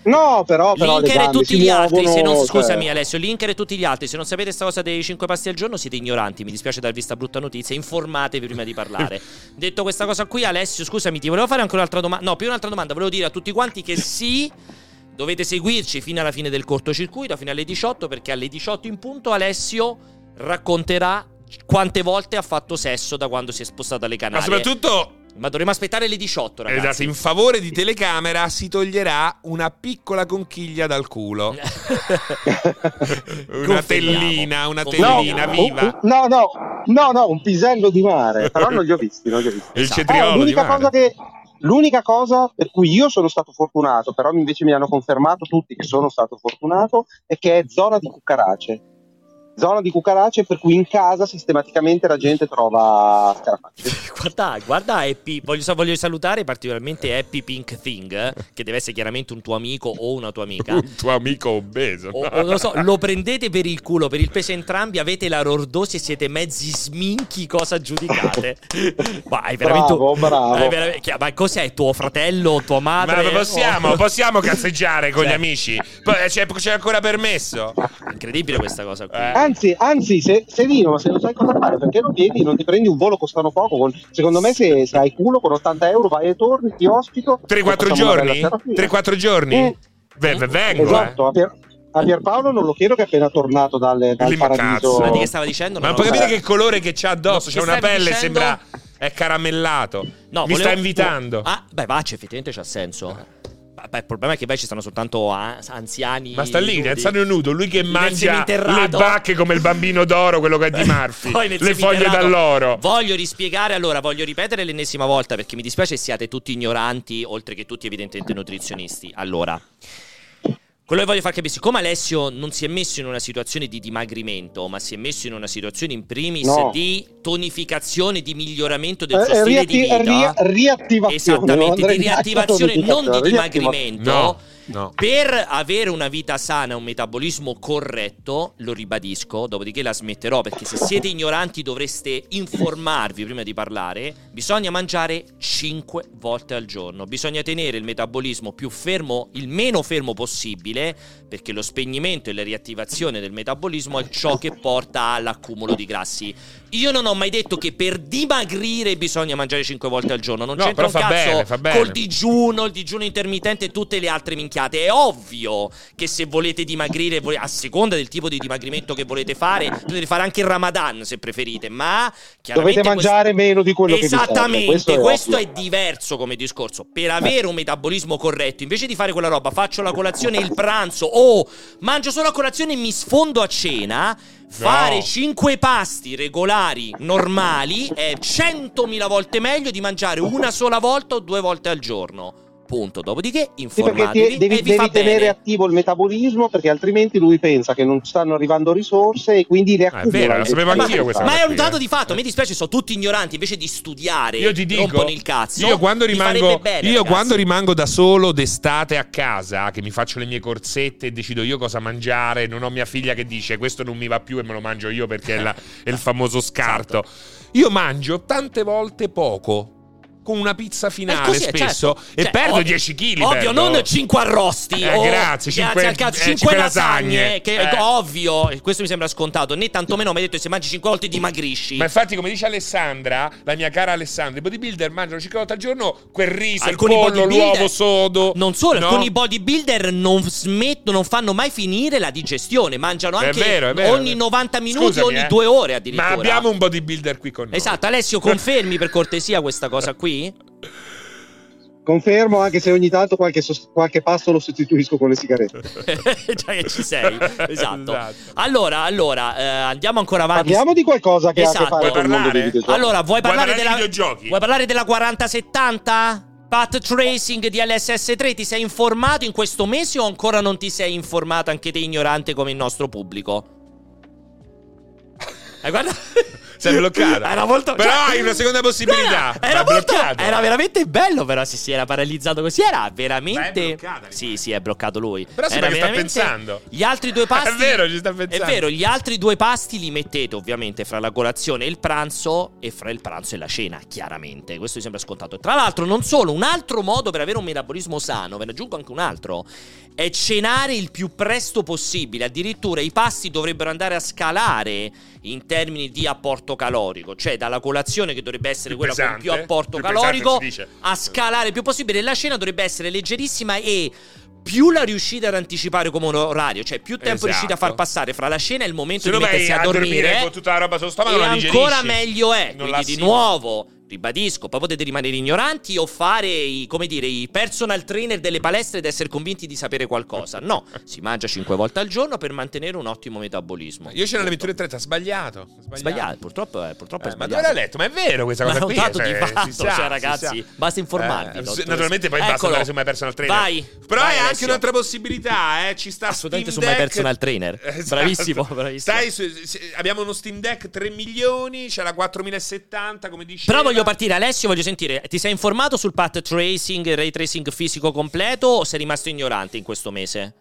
No, però, però Linker e tutti gli altri, se non, muovono, scusami cioè- Alessio, Linker e tutti gli altri, se non sapete questa cosa dei 5 passi al giorno siete ignoranti, mi dispiace darvi sta brutta notizia, informatevi prima di parlare. Detto questa cosa qui, Alessio, scusami, ti volevo fare anche un'altra domanda, no, più un'altra domanda, volevo dire a tutti quanti che sì, dovete seguirci fino alla fine del cortocircuito, fino alle 18, perché alle 18 in punto Alessio racconterà quante volte ha fatto sesso da quando si è spostato alle Ma Canarie. soprattutto, Ma dovremo aspettare le 18, ragazzi. esatto, in favore di telecamera si toglierà una piccola conchiglia dal culo. una tellina, una tellina No, viva. un- no, no, no, no, un pisello di mare, però non li ho visti, non li ho visti. Il Esatto. Eh, cetriolo di l'unica, mare. cosa che, l'unica cosa per cui io sono stato fortunato, però invece mi hanno confermato tutti che sono stato fortunato, è che è zona di cucarace. Zona di cucarace per cui in casa sistematicamente la gente trova scarafaggi. Guarda, guarda Happy, voglio, voglio salutare particolarmente Happy Pink Thing, eh, che deve essere chiaramente un tuo amico o una tua amica. Un tuo amico obeso. O, o non lo so, lo prendete per il culo, per il peso entrambi, avete la lordosi e siete mezzi sminchi, cosa giudicate? Ma è veramente... Bravo, bravo. è veramente- ma cos'è tuo fratello, tua madre? Ma possiamo, Oh. possiamo cazzeggiare con gli Cioè. amici? Poi c'è, c'è ancora permesso? Incredibile questa cosa qui. Eh. Anzi, anzi, se, ma se non sai cosa fare, perché non vieni, non ti prendi un volo, costano poco. con- secondo me, se, se hai culo con 80 euro, vai e torni, ti ospito. 3-4 facciamo una bella giorni? serafina. 3-4 giorni? Eh, beh, vengo, esatto, eh. a, Pier- A Pierpaolo non lo chiedo che è appena tornato dal, dal Lì, ma paradiso. cazzo. Ma di che stava dicendo? Ma Non puoi capire che colore che c'ha addosso, No, che una pelle, dicendo? sembra è caramellato. No, Mi volevo- sta invitando. Ah, beh, Vace effettivamente c'ha senso. Beh, il problema è che poi ci stanno soltanto anziani. Ma sta lì, nudi. anziano nudo, lui che mangia le bacche come il bambino d'oro, quello che è di Murphy. Le foglie d'alloro. Voglio rispiegare, allora, voglio ripetere l'ennesima volta perché mi dispiace siate tutti ignoranti, oltre che tutti evidentemente nutrizionisti. Allora, quello che voglio far capire, siccome Alessio non si è messo in una situazione di dimagrimento, ma si è messo in una situazione in primis No. di tonificazione, di miglioramento del Eh, suo stile di riatti- vita. ria- riattivazione. Esattamente, di riattivazione, non di dimagrimento. No, no. Per avere una vita sana e un metabolismo corretto, lo ribadisco, dopodiché la smetterò perché se siete ignoranti dovreste informarvi prima di parlare, bisogna mangiare 5 volte al giorno, bisogna tenere il metabolismo più fermo, il meno fermo possibile, perché lo spegnimento e la riattivazione del metabolismo è ciò che porta all'accumulo di grassi. Io non ho mai detto che per dimagrire bisogna mangiare 5 volte al giorno, non No, c'entra un fa cazzo bene, fa bene. col digiuno, il digiuno intermittente e tutte le altre minchiate. È ovvio che se volete dimagrire, a seconda del tipo di dimagrimento che volete fare, potete fare anche il Ramadan se preferite, ma chiaramente Dovete mangiare meno di quello che vi serve, Esattamente, questo è questo è diverso come discorso. Per avere un metabolismo corretto, invece di fare quella roba, faccio la colazione e il pranzo o mangio solo a colazione e mi sfondo a cena. Fare 5 pasti regolari, normali, è 100.000 volte meglio di mangiare una sola volta o due volte al giorno. Punto. Dopodiché, Sì, informatevi ti- devi, e vi fa devi tenere bene. attivo il metabolismo perché altrimenti lui pensa che non stanno arrivando risorse e quindi le Ah, è accumula. vero, lo sapevo Ma, anch'io questa ma è un dato eh. di fatto. Mi dispiace, sono tutti ignoranti. Invece di studiare, Io ti dico, rompono il cazzo. io quando rimango, bene, io quando rimango da solo d'estate a casa, che mi faccio le mie corsette e decido io cosa mangiare, non ho mia figlia che dice questo non mi va più e me lo mangio io perché è, la- è il famoso scarto. Io mangio tante volte poco. Con una pizza finale così, spesso certo. e Cioè, perdo ovvio- 10 kg. Ovvio, non 5 arrosti. Eh, o- grazie, cinque- al cazzo, eh, 5 cinque lasagne. Che è Eh. ovvio, questo mi sembra scontato. Né tantomeno mi hai detto se mangi 5 volte dimagrisci. Ma infatti, come dice Alessandra, la mia cara Alessandra, i bodybuilder mangiano 5 volte al giorno quel riso, Alcuni il pollo, l'uovo sodo. Non solo, no? alcuni bodybuilder non smettono, non fanno mai finire la digestione. Mangiano anche vero, vero, ogni è vero. 90 minuti, Scusami, ogni eh. 2 ore addirittura. Ma abbiamo un bodybuilder qui con noi. Esatto, Alessio, confermi per cortesia questa cosa qui? Confermo, anche se ogni tanto qualche, qualche pasto lo sostituisco con le sigarette. Già che ci sei, esatto. Esatto. Allora, allora, eh, andiamo ancora avanti. Parliamo di qualcosa che ha a Esatto. che fare Vuoi con il mondo dei parlare? videogiochi. Allora, vuoi Vuoi parlare, parlare di della? Vuoi parlare della 4070? Path tracing di LSS3, ti sei informato in questo mese o ancora non ti sei informato anche te ignorante come il nostro pubblico? Eh, guarda. Sei bloccata. Era molto Però cioè- hai una seconda possibilità. Era, era è molto- bloccato. era veramente bello, però se si era paralizzato così era veramente. è sì, sì, è bloccato lui. Però sembra che sta veramente- pensando. Gli altri due pasti. È vero, ci sta pensando. È vero, gli altri due pasti li mettete ovviamente fra la colazione e il pranzo e fra il pranzo e la cena, chiaramente. Questo mi sembra scontato. Tra l'altro, non solo, un altro modo per avere un metabolismo sano, ve ne aggiungo anche un altro, è cenare il più presto possibile. Addirittura i pasti dovrebbero andare a scalare in termini di apporto calorico, cioè dalla colazione che dovrebbe essere Più quella con pesante, più apporto più calorico a scalare il più possibile. La cena dovrebbe essere leggerissima e più la riuscite ad anticipare come un orario, cioè più tempo Esatto. riuscite a far passare fra la cena e il momento Se di mettersi a, a dormire dormire, con tutta la roba sullo stomaco, e ancora digerisci. meglio è. Non la Quindi di nuovo ribadisco, poi potete rimanere ignoranti o fare i, come dire, i personal trainer delle palestre ed essere convinti di sapere qualcosa. No, si mangia 5 volte al giorno per mantenere un ottimo metabolismo. Io c'ero alle Punto. 21.30, sbagliato. Sbagliato, purtroppo è, purtroppo è Eh, ma sbagliato. dove l'ha letto? Ma è vero questa Ma cosa è un qui. dato di cioè, fatto, si sa, cioè, ragazzi, basta informarvi, Eh, naturalmente poi basta Eccolo. andare su My Personal Trainer. Vai. Però Vai, è anche un'altra possibilità, eh. Ci sta Assolutamente Steam su My. Personal Trainer. Esatto. Bravissimo, bravissimo. Stai su- abbiamo uno Steam Deck 3 milioni, c'è la 4070 come dice. Però voglio partire, Alessio, voglio sentire, ti sei informato sul path tracing, ray tracing fisico completo o sei rimasto ignorante in questo mese?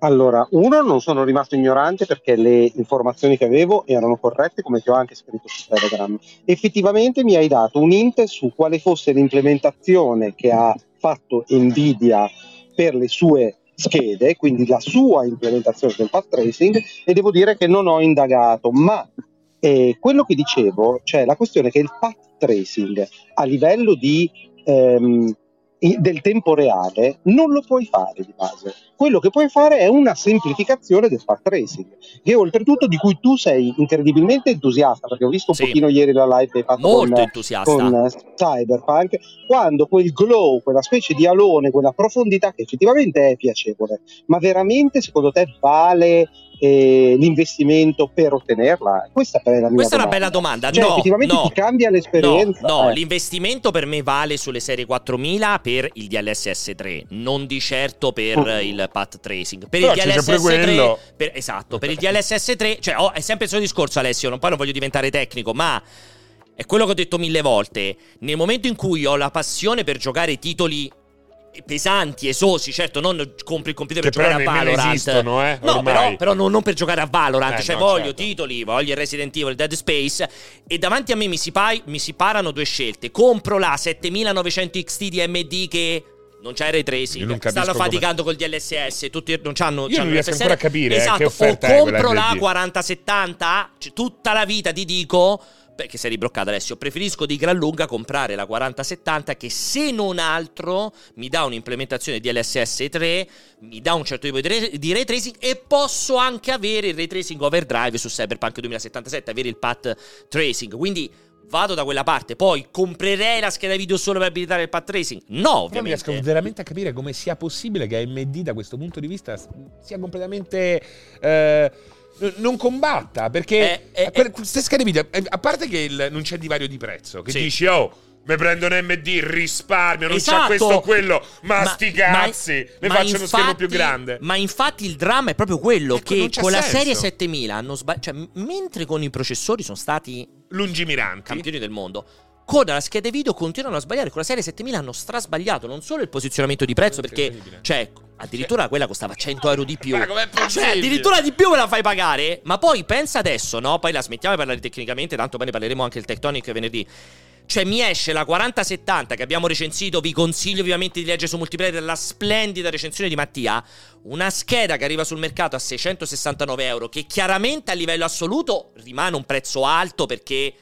Allora, uno, non sono rimasto ignorante perché le informazioni che avevo erano corrette, come ti ho anche scritto su Telegram. Effettivamente mi hai dato un hint su quale fosse l'implementazione che ha fatto Nvidia per le sue schede, quindi la sua implementazione del path tracing, e devo dire che non ho indagato, ma eh, quello che dicevo, cioè la questione che il path tracing a livello di ehm, del tempo reale non lo puoi fare di base. Quello che puoi fare è una semplificazione del path tracing, che oltretutto di cui tu sei incredibilmente entusiasta, perché ho visto un Sì. pochino ieri la live che hai fatto Molto con, entusiasta. con eh, Cyberpunk, quando quel glow, quella specie di alone, quella profondità che effettivamente è piacevole, ma veramente secondo te vale eh, l'investimento per ottenerla? Questa è la mia Questa è una domanda. bella domanda. Cioè, no, effettivamente no. ti cambia l'esperienza. No, no, eh. l'investimento per me vale sulle serie 4000 per il DLSS 3, non di certo per Oh. il path tracing. Per Però il DLSS sempre 3, quello. per- esatto, per il DLSS 3, cioè oh, è sempre il suo discorso Alessio, non, poi non voglio diventare tecnico, ma è quello che ho detto mille volte. Nel momento in cui ho la passione per giocare titoli pesanti, esosi, certo, non compri il computer Che per giocare a Valorant. esistono, eh, No, però, però non, non per giocare a Valorant, Eh, cioè no, voglio certo. titoli, voglio il Resident Evil, Dead Space e davanti a me mi si, pa- mi si parano due scelte. Compro la 7900 XT di AMD che non c'è ray tracing, stanno come- faticando col DLSS, tutti non c'hanno Io non riesco ancora a capire, eh, esatto, che offerta o compro la AMD. 4070, cioè, tutta la vita ti dico perché sei ribloccato Alessio, preferisco di gran lunga comprare la 4070 che se non altro mi dà un'implementazione di LSS 3, mi dà un certo tipo di ray, di ray tracing e posso anche avere il ray tracing overdrive su Cyberpunk 2077, avere il path tracing, quindi vado da quella parte, poi comprerei la scheda video solo per abilitare il path tracing? No, Non ovviamente. riesco veramente a capire come sia possibile che AMD da questo punto di vista sia completamente... eh, non combatta perché Eh, eh, quelle- schede video eh, a parte che il- non c'è divario di prezzo che Sì. dici oh mi prendo un MD risparmio non Esatto. c'è questo o quello ma, Ma- sti cazzi ma faccio uno schermo infatti- più grande Ma infatti il dramma è proprio quello Ecco, che con la senso. serie 7000 hanno sbagliato. Cioè, mentre con i processori sono stati lungimiranti campioni del mondo. Con la scheda video continuano a sbagliare. Con la serie 7000 hanno strasbagliato non solo il posizionamento di prezzo, perché cioè, addirittura quella costava 100 euro di più. Cioè, addirittura di più me la fai pagare. Ma poi pensa adesso, no? Poi la smettiamo di parlare tecnicamente, tanto poi ne parleremo anche il Tectonic venerdì. Cioè, mi esce la 4070 che abbiamo recensito. Vi consiglio vivamente di leggere su multiplayer la splendida recensione di Mattia. Una scheda che arriva sul mercato a 669 euro. Che chiaramente a livello assoluto rimane un prezzo alto perché.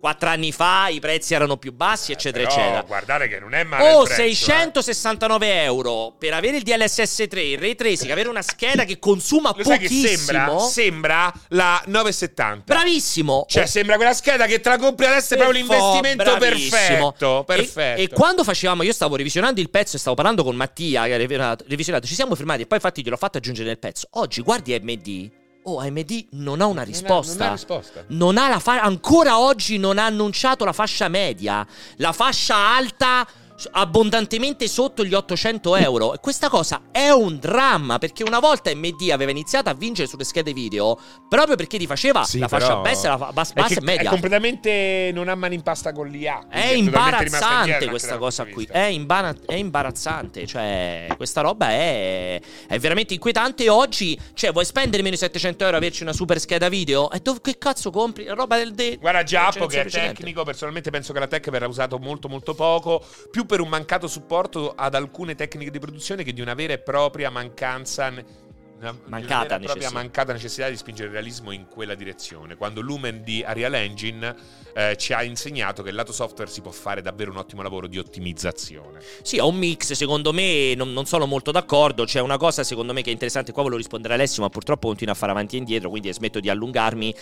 Quattro anni fa i prezzi erano più bassi, eccetera, Eh, eccetera. guardate che non è male Oh, il prezzo, eh. 669 euro per avere il DLSS 3, il ray tracing, avere una scheda che consuma Lo sai che pochissimo. sembra? Sembra la 970 Bravissimo. Cioè, Oh, sembra quella scheda che te la compri adesso è proprio l'investimento bravissimo. perfetto. E- Perfetto. E, quando facevamo, io stavo revisionando il pezzo e stavo parlando con Mattia che ha revisionato, revisionato, ci siamo fermati e poi infatti gliel'ho fatto aggiungere nel pezzo. Oggi guardi AMD. Oh, AMD non ha una Non ha- risposta. non ha risposta. Non ha la fa- ancora oggi non ha annunciato la fascia media. La fascia alta abbondantemente sotto gli 800 euro. E questa cosa è un dramma perché una volta AMD aveva iniziato a vincere sulle schede video proprio perché ti faceva Sì, la fascia bassa e la fa- bassa, È, bassa e media. è completamente non ha mani in pasta con l'IA. È imbarazzante questa cosa qui. È, imbara- è imbarazzante. Cioè, questa roba è, è veramente inquietante. E oggi, cioè, vuoi spendere meno di 700 euro e averci una super scheda video? E dove che cazzo compri? La roba del. De-. Guarda, Giappo che è tecnico, personalmente penso che la tech verrà usato molto molto poco, più per un mancato supporto ad alcune tecniche di produzione che di una vera e propria mancanza una- di una Mancata vera necessità. mancata necessità di spingere il realismo in quella direzione. Quando Lumen di Arial Engine eh, ci ha insegnato che il lato software si può fare davvero un ottimo lavoro di ottimizzazione. Sì, è un mix, secondo me non, non sono molto d'accordo. C'è una cosa secondo me che è interessante, qua volevo rispondere a Alessio, ma purtroppo continua a fare avanti e indietro, quindi smetto di allungarmi.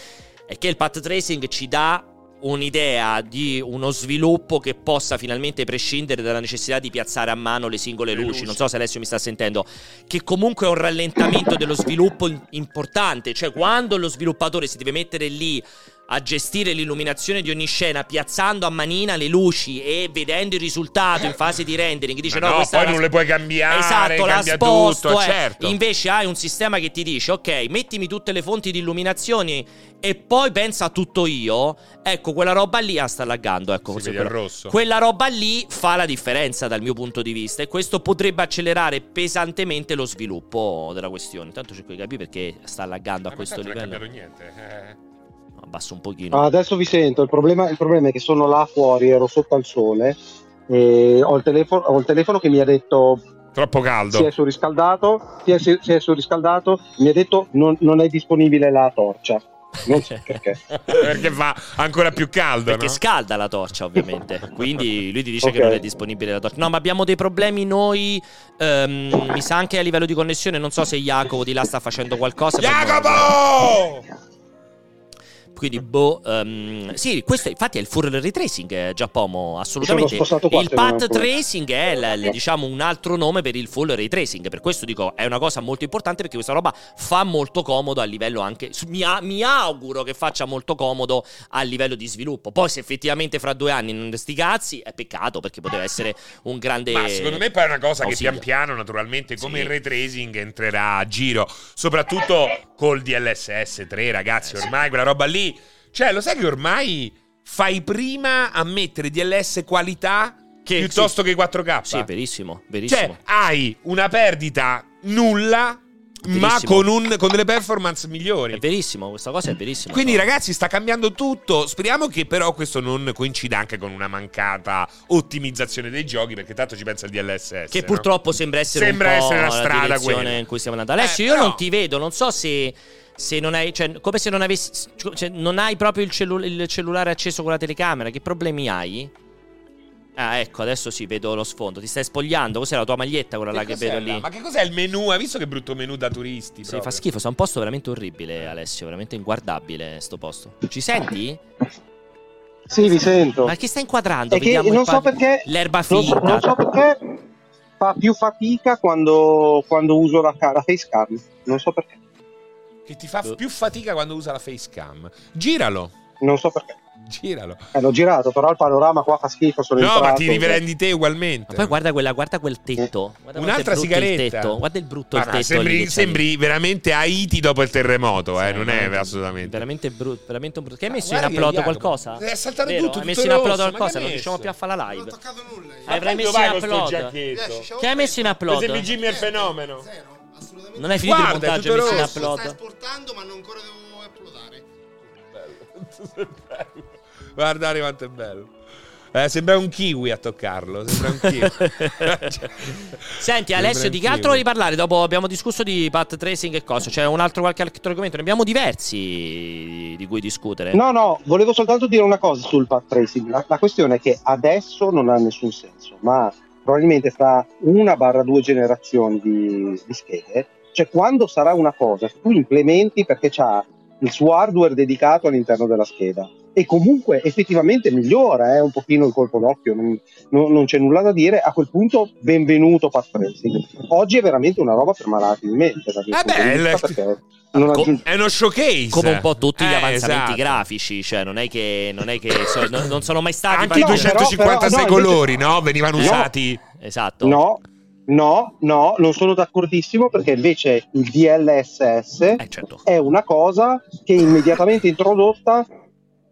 È che il path tracing ci dà un'idea di uno sviluppo che possa finalmente prescindere dalla necessità di piazzare a mano le singole Le luci. luci. Non so se Alessio mi sta sentendo, che comunque è un rallentamento dello sviluppo importante, cioè quando lo sviluppatore si deve mettere lì a gestire l'illuminazione di ogni scena piazzando a manina le luci e vedendo il risultato in fase di rendering dice Ma no, no, poi è la- non le puoi cambiare, esatto la cambia sposto tutto, eh. certo. invece hai un sistema che ti dice ok mettimi tutte le fonti di illuminazione e poi pensa a tutto io ecco quella roba lì ah sta laggando ecco Si quella- rosso. quella roba lì fa la differenza dal mio punto di vista e questo potrebbe accelerare pesantemente lo sviluppo della questione intanto cerco di capire perché sta laggando a Eh, questo tanto non è livello cambiato niente. eh. Abbasso un pochino Ah, adesso vi sento, il problema, il problema è che sono là fuori, ero sotto al sole e ho il telefono, ho il telefono che mi ha detto Troppo caldo. si è surriscaldato, si è, si è surriscaldato, mi ha detto non, non è disponibile la torcia. Non so perché. perché fa ancora più caldo. Perché no? scalda la torcia, ovviamente. Quindi lui ti dice Ok. che non è disponibile la torcia. No, ma abbiamo dei problemi noi. ehm, mi sa anche a livello di connessione. Non so se Jacopo di là sta facendo qualcosa. per- Jacopo! Quindi, boh, ehm, sì, questo infatti è il full ray tracing, eh, Giacomo, assolutamente. Il path tracing è l- l- diciamo un altro nome per il full ray tracing. Per questo dico, è una cosa molto importante perché questa roba fa molto comodo a livello anche. Mi, a- mi auguro che faccia molto comodo a livello di sviluppo. Poi, se effettivamente fra due anni non sti cazzi, è peccato perché poteva essere un grande. Ma secondo me poi è una cosa che ausilio. pian piano, naturalmente, come Sì. il ray tracing entrerà a giro. Soprattutto col DLSS 3, ragazzi. Ormai quella roba lì. Cioè, lo sai che ormai fai prima a mettere DLS qualità Che- piuttosto che 4K? Sì, verissimo, verissimo. Cioè, hai una perdita nulla, ma Verissimo. con, un- con delle performance migliori. È verissimo, questa cosa è verissima. Quindi, No. ragazzi, sta cambiando tutto. Speriamo che però questo non coincida anche con una mancata ottimizzazione dei giochi, perché tanto ci pensa il DLSS. Che no? purtroppo sembra essere Sembra un essere la strada direzione quella. in cui stiamo andando. Alessio, Eh, io però- non ti vedo, non so se, se non hai, cioè, come se non avessi, cioè, non hai proprio il, cellu- il cellulare acceso con la telecamera. Che problemi hai? Ah, ecco, adesso sì, vedo lo sfondo. Ti stai spogliando? Cos'è la tua maglietta quella là che vedo là? lì? Ma che cos'è il menù? Hai visto che brutto menù da turisti? Sì, proprio? fa schifo, sta un posto veramente orribile, Alessio, veramente inguardabile sto posto. Ci senti? Sì, vi sento. Ma che sta inquadrando? È che Vediamo il non so pa- perché. L'erba Non, finta. non so perché fa più fatica quando, quando uso la, la facecam. Non so perché. Che ti fa più fatica quando usa la facecam. Giralo. Non so perché. Giralo. Eh, l'ho girato, però il panorama qua fa schifo. Sono No, ma entrato, ti riprendi te Ma ugualmente. poi guarda, quella, guarda quel tetto. Guarda è Un'altra il sigaretta. tetto. Guarda il brutto Ma il tetto. sembri, sembri veramente Haiti dopo il terremoto, eh, Sì, non è assolutamente. Veramente brutto, veramente un brutto. Che hai Ma messo in guarda upload qualcosa? è saltato Vero? tutto, Hai tutto messo in upload ma qualcosa? Non riusciamo più a fare la Non ho live. toccato nulla. io. Hai- messo in upload? Che hai messo in upload? Jimmy il fenomeno. Zero. Non hai finito Guarda, il è montaggio, in rosso. Sto sta upload. esportando, ma non ancora devo uploadare. Guardate quanto è bello. Eh, sembra un kiwi a toccarlo. Sembra un kiwi. Senti Sembra Alessio, di che altro vuoi parlare? Dopo abbiamo discusso di path tracing e cosa? C'è un altro qualche altro argomento? Ne abbiamo diversi di cui discutere. No, no, volevo soltanto dire una cosa sul path tracing. La, la questione è che adesso non ha nessun senso, ma probabilmente fra una barra due generazioni di, di schede, cioè quando sarà una cosa che tu implementi perché c'ha il suo hardware dedicato all'interno della scheda e comunque effettivamente migliora eh, un pochino il colpo d'occhio, non, non- non c'è nulla da dire, a quel punto benvenuto path tracing. Oggi è veramente una roba per malati di mente, da Eh beh, il- aggiunge È uno showcase. Come un po' tutti gli Eh, avanzamenti esatto. grafici, cioè non è che, non, è che so- non, non sono mai stati Anche i No, path- però- 256 però- no, invece- colori, no? Venivano No. usati. Esatto. No, no, no, non sono d'accordissimo perché invece il DLSS Eh, certo. è una cosa che è immediatamente introdotta,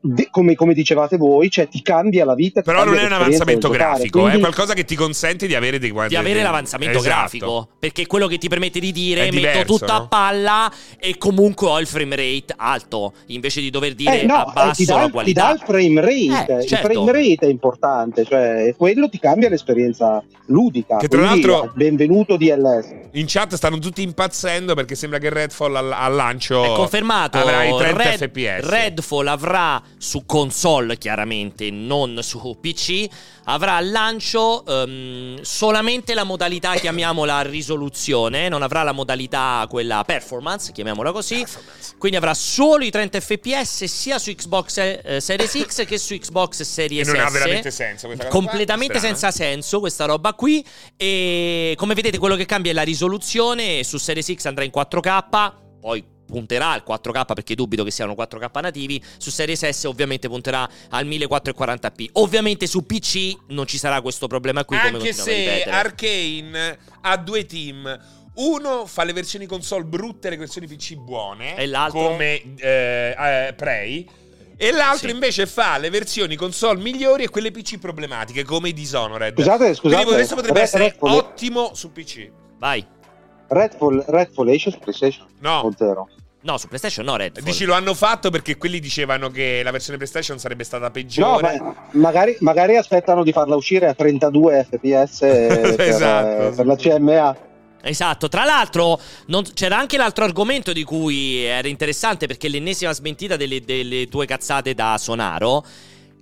de- come, come dicevate voi, cioè ti cambia la vita. Però non è un avanzamento del giocare. grafico, è qualcosa che ti consente di avere dei Di avere l'avanzamento Esatto. grafico, perché è quello che ti permette di dire È metto diverso, tutto a no? palla e comunque ho il frame rate alto, invece di dover dire Eh, no, eh, abbasso ti, dà, la ti dà qualità. il frame rate, Eh, il certo. frame rate è importante, cioè quello ti cambia l'esperienza ludica. Che tra quindi, l'altro- benvenuto DLS. In chat stanno tutti impazzendo perché sembra che Redfall al, al lancio È confermato. avrà i 30 Red- fps. Redfall avrà su console, chiaramente, non su PC. Avrà al lancio ehm, solamente la modalità, chiamiamola risoluzione. Non avrà la modalità quella performance, chiamiamola così. Quindi avrà solo i 30 fps sia su Xbox eh, Series X che su Xbox Series non ha S. veramente senso questa cosa. Completamente senza senso questa roba qui. E come vedete, quello che cambia è la risoluzione. Su Series X andrà in 4K, poi punterà al 4K perché dubito che siano 4K nativi. Su Series S, ovviamente, punterà al 1440p. Ovviamente su PC non ci sarà questo problema qui. come Anche se. Arcane ha due team. Uno fa le versioni console brutte e le versioni PC buone. E l'altro? Come eh, eh, Prey. E l'altro Sì. invece fa le versioni console migliori e quelle PC problematiche, come i Dishonored. Scusate, scusate, Quindi questo potrebbe Red- essere Redfall- ottimo su PC. Vai. Redfall, Redfall esce su PlayStation No. o zero? No, su PlayStation no, Redfall. Dici lo hanno fatto perché quelli dicevano che la versione PlayStation sarebbe stata No, peggiore. ma magari, magari aspettano di farla uscire a 32 fps per, Esatto, eh, per la CMA. Esatto, tra l'altro non- c'era anche l'altro argomento di cui era interessante perché l'ennesima smentita delle, delle tue cazzate da Sonaro.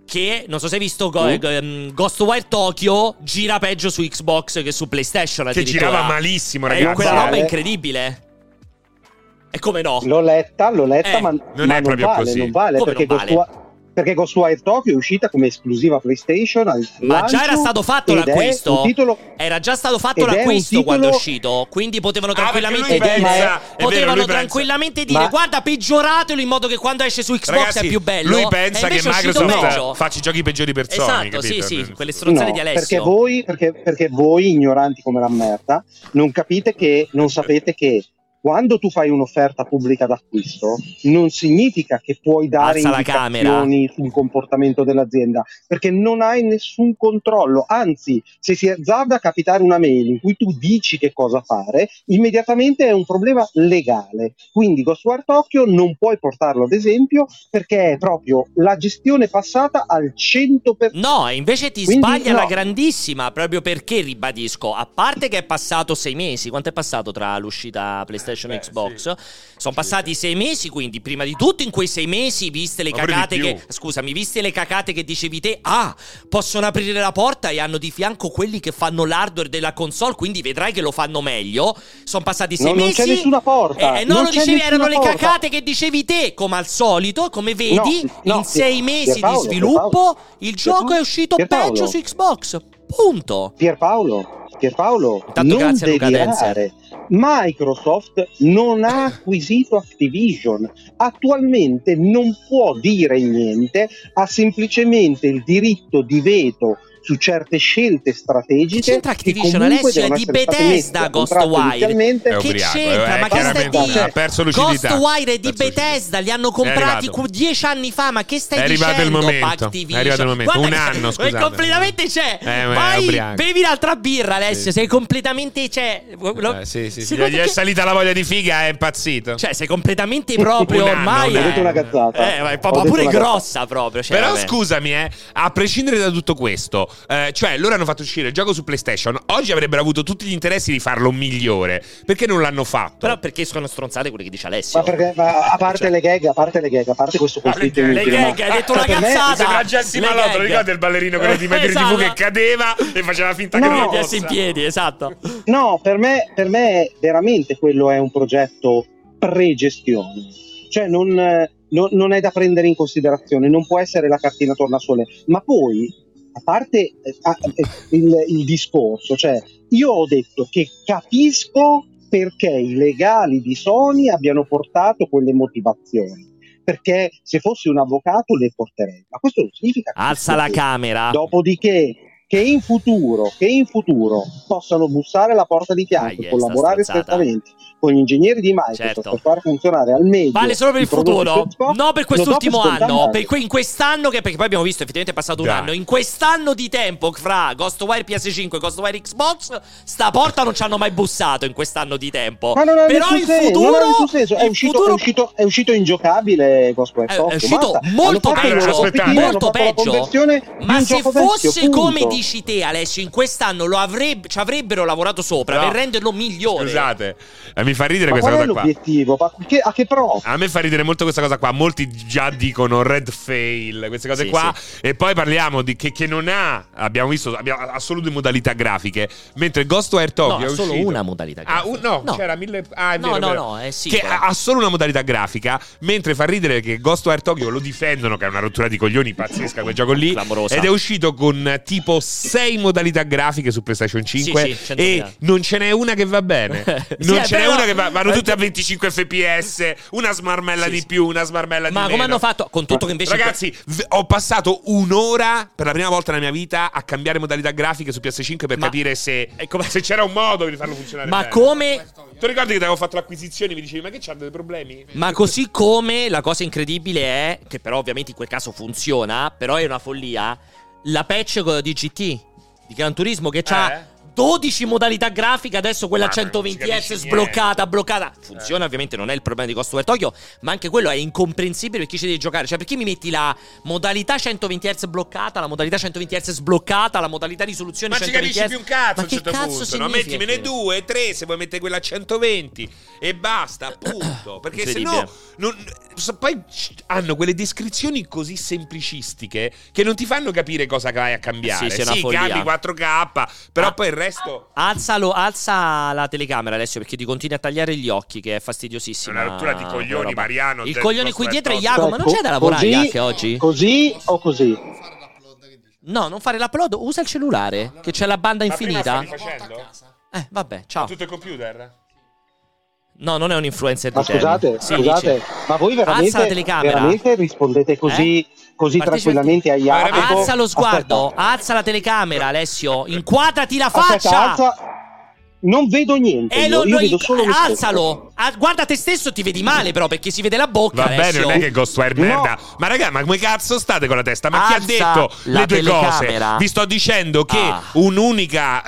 Che non so se hai visto Go- Mm. Ghostwire Tokyo gira peggio su Xbox che su PlayStation. Che girava malissimo, Eh, ragazzi. quella Vale. roba è incredibile. E come no? L'ho letta, l'ho letta, Eh, ma, non ma è proprio vale, così. non vale Come perché, non vale? Ghostwire, perché Ghostwire Tokyo è uscita come esclusiva PlayStation al Ma già era stato fatto l'acquisto. titolo Era già stato fatto l'acquisto titolo- quando è uscito. Quindi potevano Ah, tranquillamente dire. è- pensa, è vero, potevano pensa- tranquillamente dire: Ma- Guarda, peggioratelo in modo che quando esce su Xbox Ragazzi, è più bello. lui pensa che Microsoft peggio. faccia i giochi peggiori per Sony, Esatto, sì, sì, quelle stronzate No, di Alessio. perché voi, perché, perché voi, ignoranti come la merda, non capite che, non sapete che quando tu fai un'offerta pubblica d'acquisto, non significa che puoi dare Alza indicazioni sul comportamento dell'azienda, perché non hai nessun controllo. Anzi, se si azzarda a capitare una mail in cui tu dici che cosa fare, immediatamente è un problema legale. Quindi Ghostwire Tokyo non puoi portarlo ad esempio perché è proprio la gestione passata al 100%. No, e invece ti Quindi sbaglia no. la grandissima, proprio perché ribadisco, a parte che è passato sei mesi, quanto è passato tra l'uscita PlayStation e beh, Xbox? Sono passati sei mesi, quindi prima di tutto in quei sei mesi, viste le di cacate che... Scusami, viste le cacate che dicevi te, ah, possono aprire la porta e hanno di fianco quelli che fanno l'hardware della console, quindi vedrai che lo fanno meglio. Sono passati sei No, non mesi... c'è nessuna porta. Eh, eh, no, Non lo dicevi, erano le porta. cacate che dicevi te, come al solito, come vedi, No, no, in sei mesi Pierpaolo, di sviluppo il gioco è uscito peggio su Xbox. Punto. Pierpaolo, Pierpaolo Intanto non grazie a Luca. Microsoft non ha acquisito Activision, attualmente non può dire niente, ha semplicemente il diritto di veto su certe scelte Che strategiche c'entra che Activision Alessio? È di Bethesda Ghostwire. Che c'entra? eh, Ma che stai dire? ha perso lucidità. Ghostwire è di. Bethesda, li hanno comprati dieci anni fa. Ma che stai È arrivato il dicendo? momento. È arrivato il momento. Guarda Un anno, è scusate. completamente c'è. Eh, Vai, bevi un'altra birra, Alessio. Sì. Sei completamente c'è. Lo- Eh, sì, sì, sì. Gli è salita la voglia di figa, è impazzito. Cioè, sei completamente proprio ormai. Ho detto una cazzata. Eh, ma pure grossa proprio. Cioè, Però vabbè. scusami, eh, a prescindere da tutto questo, eh, cioè loro hanno fatto uscire il gioco su PlayStation. Oggi avrebbero avuto tutti gli interessi di farlo migliore. Perché non l'hanno fatto? Però perché sono stronzate quelle che dice Alessio? Ma perché, ma a parte Cioè- le gag, a parte le gag, a parte questo conflitto le Le gag, hai detto cioè, una cazzata. Sembra Jesse Malotto, ricordi il ballerino quello di Metro Esatto. TV che cadeva e faceva finta No. che non fosse. in piedi, esatto. No, per me, per me veramente quello è un progetto pre-gestione. Cioè non, eh, non- non è da prendere in considerazione, non può essere la cartina tornasole. Ma poi, a parte eh, ah, eh, il, il discorso, cioè io ho detto che capisco perché i legali di Sony abbiano portato quelle motivazioni. Perché se fossi un avvocato le porterei. Ma questo non significa che Alza la che- camera. Dopodiché, che in futuro, che in futuro possano bussare alla porta di fianco e collaborare strettamente con gli ingegneri di Microsoft Certo. per far funzionare al meglio Vale solo per il futuro, Xbox, no per quest'ultimo anno. Per que- in quest'anno, che perché poi abbiamo visto effettivamente è passato un Dai. anno. In quest'anno di tempo fra Ghostwire PS5 e Ghostwire Xbox, sta porta non ci hanno mai bussato in quest'anno di tempo. Ma non ha Però in senso, futuro, non ha senso. È, uscito, futuro- è, uscito, è uscito ingiocabile Ghostwire È- è Tokyo, uscito basta. molto peggio, molto peggio. Ma se fosse vecchio, come dici te, Alessio, in quest'anno lo avrebbe, ci avrebbero lavorato sopra No. per renderlo migliore. Scusate, eh, mi fa ridere Ma questa qual è cosa qua. l'obiettivo? Ma che- a che pro? A me fa ridere molto questa cosa qua. Molti già dicono red fail, queste cose Sì, qua. E poi parliamo di che, che non ha. Abbiamo visto, abbiamo, ha solo due modalità grafiche. Mentre Ghostwire Tokyo No, è ha solo una modalità Ah, grafica. un- no, No. c'era mille. Ah, è No, vero, è no, vero. no, è sì, Che però. ha, ha solo una modalità grafica. Mentre fa ridere che Ghostwire Tokyo lo difendono, che è una rottura di coglioni pazzesca quel gioco lì. Clamorosa. Ed è uscito con tipo 6 modalità grafiche su PlayStation 5. Sì, sì, 100.000. e non ce n'è una che va bene. Sì, non è ce n'è una che va. Vanno tutte a 25 fps. Una smarmella Sì, di sì. più, una smarmella di Ma meno. come hanno fatto? Con tutto che invece. Ragazzi, v- ho passato un'ora per la prima volta nella mia vita a cambiare modalità grafiche su PS5 per Ma- capire se, come- se c'era un modo di farlo funzionare. Ma bene. come. Tu ricordi che ti avevo fatto l'acquisizione e mi dicevi, ma che c'ha dei problemi? Ma così come la cosa incredibile è, che però ovviamente in quel caso funziona, però è una follia, la patch di GT, di Gran Turismo che ha Eh? 12 modalità grafiche, adesso quella a Mamma, non 120 si capisce Hz sbloccata, bloccata. Funziona, ovviamente non è il problema di Ghostwire Tokyo, ma anche quello è incomprensibile per chi ci deve giocare. Cioè, perché mi metti la modalità 120 Hz bloccata, la modalità 120 Hz sbloccata, la modalità risoluzione Ma ci 120 capisci Hz? più un cazzo Ma a un certo cazzo punto, no? Mettimene due, tre, se vuoi mettere quella a 120 e basta, appunto. Perché se no non- poi hanno quelle descrizioni così semplicistiche che non ti fanno capire cosa vai a cambiare. Sì, sì, cambi 4K, però Ah. poi il resto Alzalo, alza la telecamera Alessio perché ti continui a tagliare gli occhi che è fastidiosissima. È una rottura di coglioni, roba. Mariano, Il coglione qui dietro è. Jacopo, ma non c'è da lavorare così- anche oggi? Così o così? No, non fare l'upload, usa il cellulare che c'è la banda infinita. Eh, vabbè, ciao. tutto il computer? No, non è un influencer Ma di Terni. scusate, Sì, scusate, dice. ma voi veramente, telecamera. veramente rispondete così, così Partecipa- tranquillamente a Jacopo? Alza lo sguardo, Aspetta, alza la telecamera, Alessio. Inquadrati la aspetta, faccia. alza. Non vedo niente, Eh, io, lo- io lo- vedo solo me stesso. alzalo. Ah, guarda te stesso, ti vedi male, però, perché si vede la bocca. Va bene, non è che Ghostwire No. merda. Ma raga, ma come cazzo state con la testa? Ma chi ha Alza detto le due telecamera. cose? Vi sto dicendo che Ah. un'unica,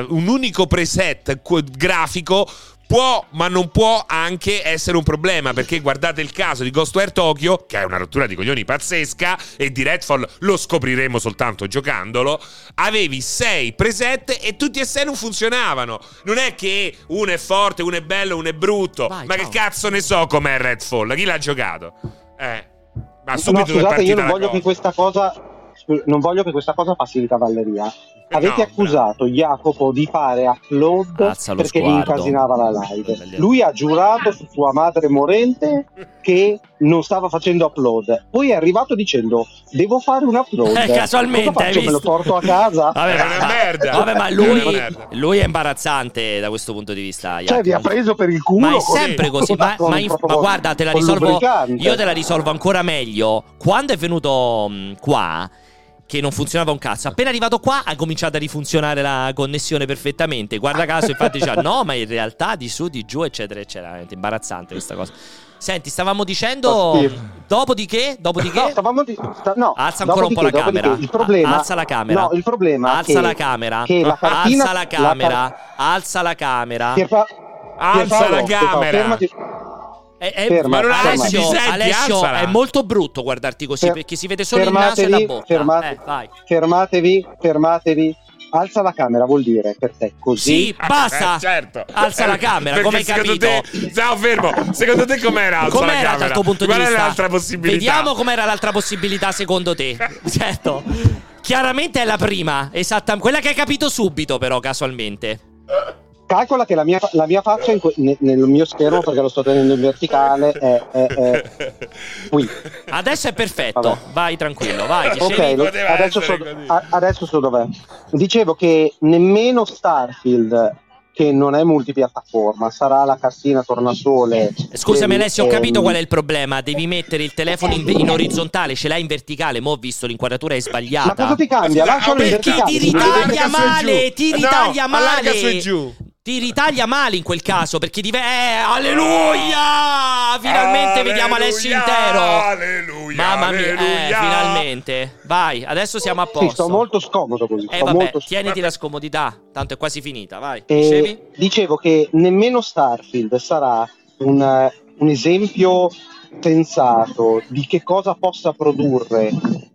eh, un unico preset grafico può, ma non può anche essere un problema. Perché guardate il caso di Ghostwire Tokyo, che è una rottura di coglioni pazzesca, e di Redfall lo scopriremo soltanto giocandolo. Avevi sei preset e tutti e sei non funzionavano. Non è che uno è forte, uno è bello, uno è brutto. Vai, ma ciao. che cazzo ne so com'è Redfall? Chi l'ha giocato? Eh. Ma No, subito è scusate, io non voglio cosa. che questa cosa non voglio che questa cosa passi di cavalleria. Avete No, accusato Jacopo di fare upload Alza lo perché gli incasinava la live. Lui ha giurato su sua madre morente che non stava facendo upload. Poi è arrivato dicendo devo fare un upload. Eh, casualmente, Cosa hai faccio? Me lo porto a casa? Vabbè, È una merda. Vabbè, ma È lui, merda. lui è imbarazzante da questo punto di vista. Cioè, vi ha Jacopo. preso per il culo. Ma è sempre così. Ma, ma in- ma guarda, te la risolvo. Io te la risolvo ancora meglio. Quando è venuto mh, qua, che non funzionava un cazzo, appena arrivato qua ha cominciato a rifunzionare la connessione perfettamente. Guarda caso, infatti, diceva no, ma in realtà di su, di giù, eccetera, eccetera. Veramente imbarazzante questa cosa. Senti, stavamo dicendo. Dopodiché, dopodiché. No, stavamo di- sta- no, Alza ancora un po' la camera. Il problema, Alza la camera. No, il problema Alza che, la camera. che la cartina, Alza la camera. Alza la camera. Pierpa- Alza Pierpaolo, la camera. fermati. È, è- Ferma, Ma non ferma. Alessio, Alessio, è molto brutto guardarti così Fer- perché si vede solo il naso e la fermatevi, bocca. fermate- Eh, vai. fermatevi, fermatevi. Alza la camera vuol dire per te così. Sì, basta. Eh, certo. Alza la camera, Perché come hai secondo capito? Te, ciao, fermo. Secondo te com'era alza la Com'era camera? dal tuo punto Qual di è vista? l'altra possibilità? Vediamo com'era l'altra possibilità secondo te. certo. Chiaramente è la prima, esatta, quella che hai capito subito però casualmente. Calcola che la mia, la mia faccia in que- ne- nel mio schermo, perché lo sto tenendo in verticale, è, è- è qui. Adesso è perfetto. Vabbè. Vai tranquillo, vai. Ok, lo- adesso, so, a- adesso so dov'è. Dicevo che nemmeno Starfield, che non è multipiattaforma, sarà la cartina tornasole. Scusami del- Alessio, ho capito ehm, qual è il problema. Devi mettere il telefono in, in orizzontale, ce l'hai in verticale. Mo' ho visto l'inquadratura è Ma sbagliata. cosa ti cambia? Lascialo in perché Perché verticale. ti ritaglia e male, ti No, ritaglia allarga male. su e giù. Ti ritaglia male in quel caso perché dive- eh, alleluia! Finalmente vediamo Alessio intero. Alleluia. Mamma mia, eh, alleluia. finalmente. Vai, adesso siamo a Sì, posto. sto molto scomodo così. Eh sto vabbè, molto tieniti la scomodità, tanto è quasi finita, vai. E Dicevi? dicevo che nemmeno Starfield sarà un, eh, un esempio sensato di che cosa possa produrre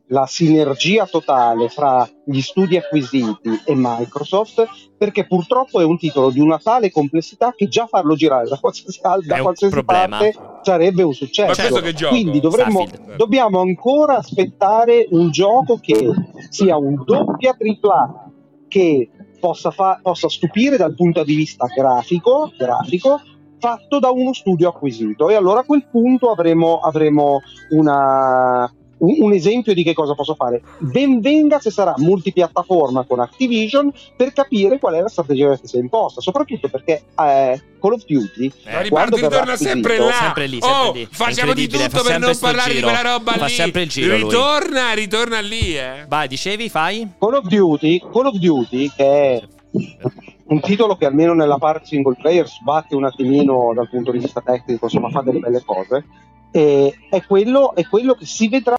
la sinergia totale fra gli studi acquisiti e Microsoft, perché purtroppo è un titolo di una tale complessità che già farlo girare da qualsiasi, al- da qualsiasi parte sarebbe un successo. questo che gioco? Quindi dovremmo, dobbiamo ancora aspettare un gioco che sia un doppia tripla che possa, fa- possa stupire dal punto di vista grafico, grafico fatto da uno studio acquisito e allora a quel punto avremo, avremo una- un, un esempio di che cosa posso fare. Ben venga se sarà multipiattaforma con Activision per capire qual è la strategia che si è imposta, soprattutto perché eh, Call of Duty Eh, verrà ritorna sempre là. Sempre lì, sempre oh, lì. Facciamo di tutto per non parlare giro. di quella roba Fa lì. sempre il giro lui. Ritorna, ritorna lì, eh. Vai, dicevi, fai? Call of Duty, Call of Duty che è un titolo che almeno nella parte single player sbatte un attimino dal punto di vista tecnico, insomma fa delle belle cose, e è, quello, è quello che si vedrà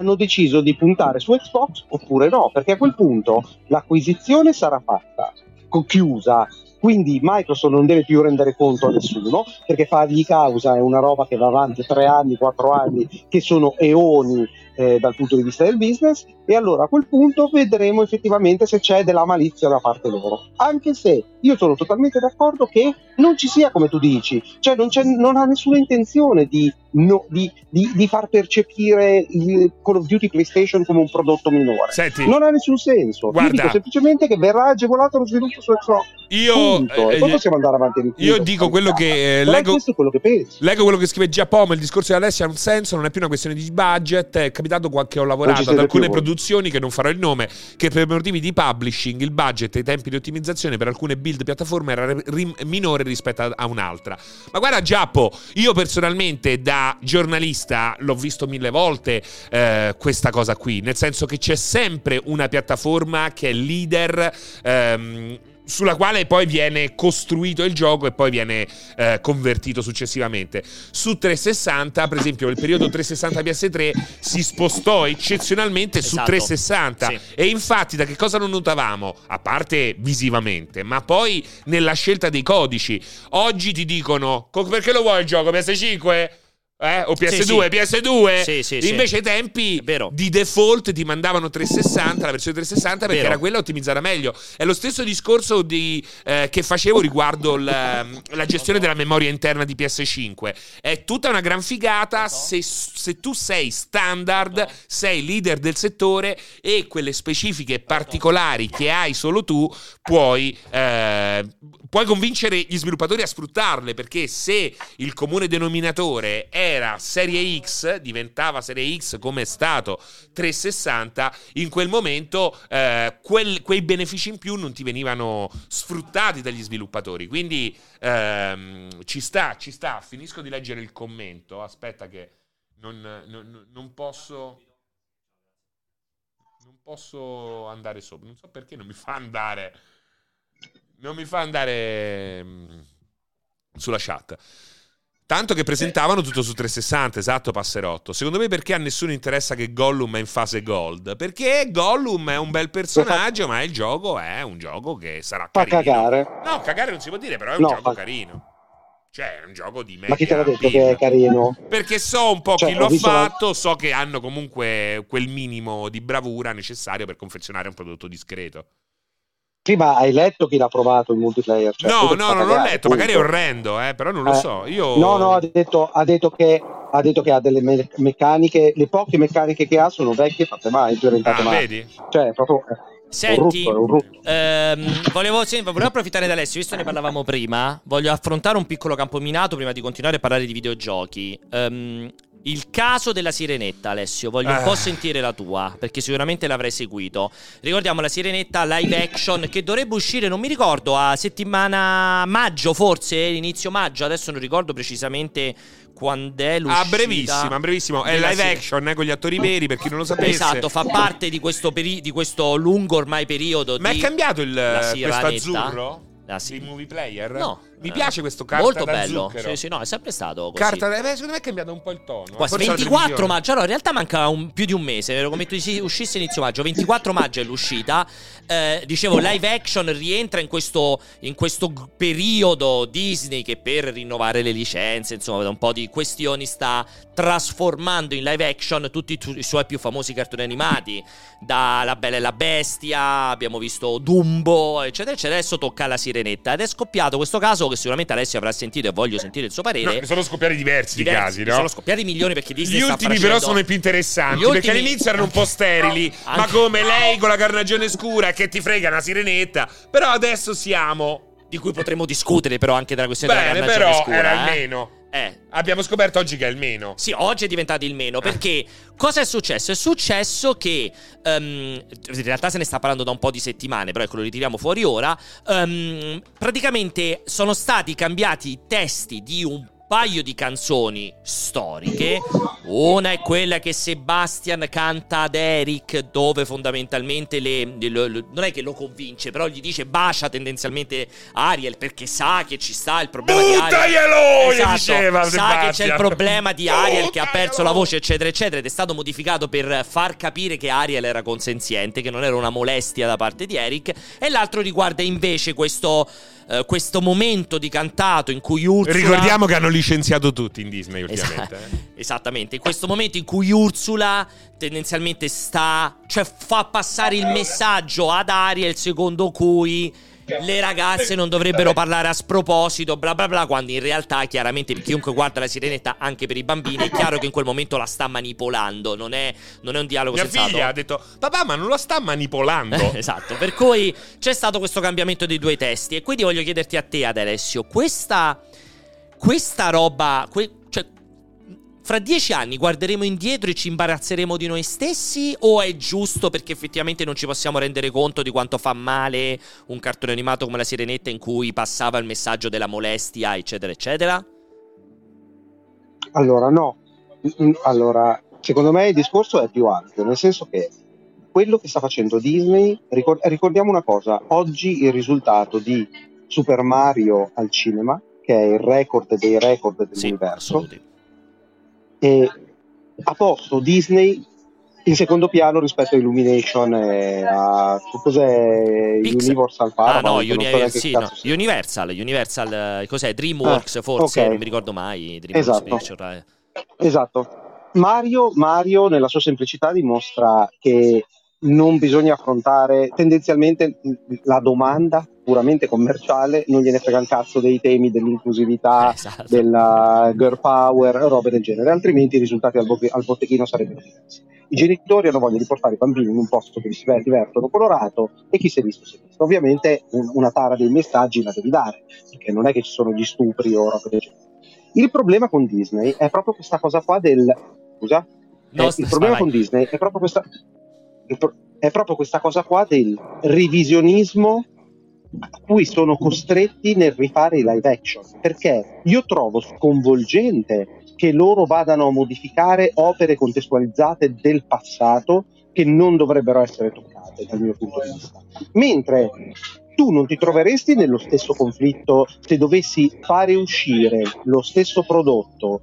hanno deciso di puntare su Xbox oppure no, perché a quel punto l'acquisizione sarà fatta, chiusa, quindi Microsoft non deve più rendere conto a nessuno, perché fargli causa è una roba che va avanti tre anni, quattro anni, che sono eoni eh, dal punto di vista del business, e allora a quel punto vedremo effettivamente se c'è della malizia da parte loro. Anche se io sono totalmente d'accordo che non ci sia come tu dici, cioè non, c'è, non ha nessuna intenzione di, no- di- di- di far percepire il Call of Duty PlayStation come un prodotto minore. Senti, Non ha nessun senso. Guarda. Io dico semplicemente che verrà agevolato lo sviluppo su Xbox. io. E eh, poi possiamo andare avanti. io dico quello che eh, leggo. quello che. Leggo quello che scrive Giacomo, il discorso di Alessia ha un senso, non è più una questione di budget, è capitato qua che ho lavorato ad alcune più voi. produzioni che non farò il nome, che per motivi di publishing il budget e i tempi di ottimizzazione per alcune build piattaforme era ri- minore rispetto a, a un'altra. Ma guarda Giappo, io personalmente da giornalista l'ho visto mille volte eh, questa cosa qui, nel senso che c'è sempre una piattaforma che è leader ehm, sulla quale poi viene costruito il gioco e poi viene eh, convertito successivamente. Su 360, per esempio, il periodo 360 PS3 si spostò eccezionalmente su Esatto. 360 Sì. e infatti da che cosa non notavamo? A parte visivamente, ma poi nella scelta dei codici. Oggi ti dicono "Co- perché lo vuoi il gioco PS5? Eh? O PS2, PS2? Sì, sì, sì. Invece ai tempi di default ti mandavano 360, la versione 360 perché Vero. era quella ottimizzata meglio. È lo stesso discorso di, eh, che facevo riguardo la, la gestione della memoria interna di PS5. È tutta una gran figata se, se tu sei standard, sei leader del settore e quelle specifiche particolari che hai solo tu puoi, eh, puoi convincere gli sviluppatori a sfruttarle perché se il comune denominatore era serie X, diventava serie X come è stato 360, in quel momento eh, quel- quei benefici in più non ti venivano sfruttati dagli sviluppatori. Quindi ehm, ci sta, ci sta. Finisco di leggere il commento. Aspetta che non, non- non posso... Non posso andare sopra. Non so perché non mi fa andare. Non mi fa andare mm, sulla chat. Tanto che presentavano tutto su 360, esatto, Passerotto. Secondo me perché a nessuno interessa che Gollum è in fase gold? Perché Gollum è un bel personaggio, ma il gioco è un gioco che sarà Fa carino. cagare. No, cagare non si può dire, però è un No, gioco fa- carino. Cioè, è un gioco di me. Ma chi te l'ha detto che è carino? Perché so un po' Cioè, chi lo ha visto la- fatto, so che hanno comunque quel minimo di bravura necessario per confezionare un prodotto discreto. Sì, ma hai letto chi l'ha provato il multiplayer? Cioè, no, no, non l'ho letto, magari è punto. orrendo, eh, però non lo Eh, so. Io... No, no, ha detto, ha detto che, ha detto che ha delle me- meccaniche, le poche meccaniche che ha sono vecchie, fatte mai, implementate Ah, mai. vedi? Cioè, proprio un Senti, rutto, un ehm, volevo, sì, volevo approfittare da Alessio, visto che ne parlavamo prima, voglio affrontare un piccolo campo minato prima di continuare a parlare di videogiochi. Ehm, il caso della sirenetta, Alessio, voglio un Ah. po' sentire la tua, perché sicuramente l'avrai seguito. Ricordiamo la sirenetta live action che dovrebbe uscire, non mi ricordo, a settimana maggio forse, inizio maggio, adesso non ricordo precisamente quando è l'uscita. Ah, brevissimo, brevissimo. È live sir- action eh, con gli attori veri, per chi non lo sapesse. Esatto, fa parte di questo, peri- di questo lungo ormai periodo Ma è cambiato il, questo azzurro? La si- Il movie player? No. Mi Eh, piace questo carta Molto da bello. Sì, sì, no, è sempre stato così. Carta, eh, beh, secondo me è cambiato un po' il tono. Quasi Forse la 24 televisione. maggio, allora in realtà manca un- più di un mese, ero convinto di sì, uscisse inizio maggio, 24 maggio è l'uscita, Eh, dicevo live action rientra in questo, in questo periodo Disney che per rinnovare le licenze, insomma da un po' di questioni sta trasformando in live action tutti i, tu- i suoi più famosi cartoni animati, da La Bella e la Bestia, abbiamo visto Dumbo, eccetera, eccetera, adesso tocca alla Sirenetta ed è scoppiato questo caso che sicuramente Alessio avrà sentito e voglio sentire il suo No, parere. ne sono scoppiati diversi, di Diversi, casi, no? Sono scoppiati milioni perché Disney Gli ultimi però sono i più interessanti ultimi- perché all'inizio erano un po' sterili, No, ma come lei con la carnagione scura che ti frega una sirenetta. Però adesso siamo di cui potremmo discutere però anche della questione bene, della carnagione però scura, era eh. il meno. Eh, Abbiamo scoperto oggi che è il meno. Sì, oggi è diventato il meno perché cosa è successo? È successo che ehm, in realtà se ne sta parlando da un po' di settimane, però ecco lo ritiriamo fuori ora. ehm, praticamente sono stati cambiati i testi di un paio di canzoni storiche. Una è quella che Sebastian canta ad Eric, dove fondamentalmente le, le, le, non è che lo convince, però gli dice bacia tendenzialmente Ariel perché sa che ci sta il problema di Ariel. Esatto, diceva sa Sebastian. che c'è il problema di Ariel che ha perso la voce, eccetera, eccetera. Ed è stato modificato per far capire che Ariel era consenziente, che non era una molestia da parte di Eric. E l'altro riguarda invece questo, eh, questo momento di cantato in cui Ursula. Ricordiamo che hanno licenziato tutti in Disney Esa- ultimamente. eh. Esattamente, in questo momento in cui Ursula tendenzialmente sta, cioè fa passare il messaggio ad Ariel secondo cui le ragazze non dovrebbero parlare a sproposito, bla bla bla, quando in realtà chiaramente chiunque guarda la sirenetta, anche per i bambini, è chiaro che in quel momento la sta manipolando, non è, non è un dialogo Mia sensato. figlia ha detto: Papà, ma non lo sta manipolando. esatto, per cui c'è stato questo cambiamento dei due testi e quindi voglio chiederti a te, ad Alessio, questa, questa roba, que- fra dieci anni guarderemo indietro e ci imbarazzeremo di noi stessi o è giusto perché effettivamente non ci possiamo rendere conto di quanto fa male un cartone animato come La Sirenetta in cui passava il messaggio della molestia, eccetera, eccetera? Allora, no. Mm, Allora, secondo me il discorso è più ampio, nel senso che quello che sta facendo Disney, ricor- ricordiamo una cosa, oggi il risultato di Super Mario al cinema, che è il record dei record Sì, dell'universo, assolutamente. E ha posto Disney in secondo piano rispetto a Illumination e a cos'è Pixar. Universal Ah Paramount, no, non so Uni- neanche sì, no. Universal, Universal, eh, cos'è? DreamWorks Ah, forse, ok. non mi ricordo mai, DreamWorks Esatto. Picture, eh. Esatto. Mario, Mario, nella sua semplicità, dimostra che non bisogna affrontare tendenzialmente la domanda puramente commerciale, non gliene frega un cazzo dei temi dell'inclusività, Esatto. della girl power, robe del genere, altrimenti i risultati al, bo- al botteghino sarebbero diversi. I genitori hanno voglia di portare i bambini in un posto che si divertono colorato e chi si è visto si è visto. Ovviamente un- una tara dei messaggi la devi dare, perché non è che ci sono gli stupri o robe del genere. Il problema con Disney è proprio questa cosa qua del... Scusa? No, Eh, sta- il problema vai, con Disney è proprio questa... pro- È proprio questa cosa qua del revisionismo a cui sono costretti nel rifare i live action. Perché io trovo sconvolgente che loro vadano a modificare opere contestualizzate del passato che non dovrebbero essere toccate dal mio punto di vista. Mentre tu non ti troveresti nello stesso conflitto se dovessi fare uscire lo stesso prodotto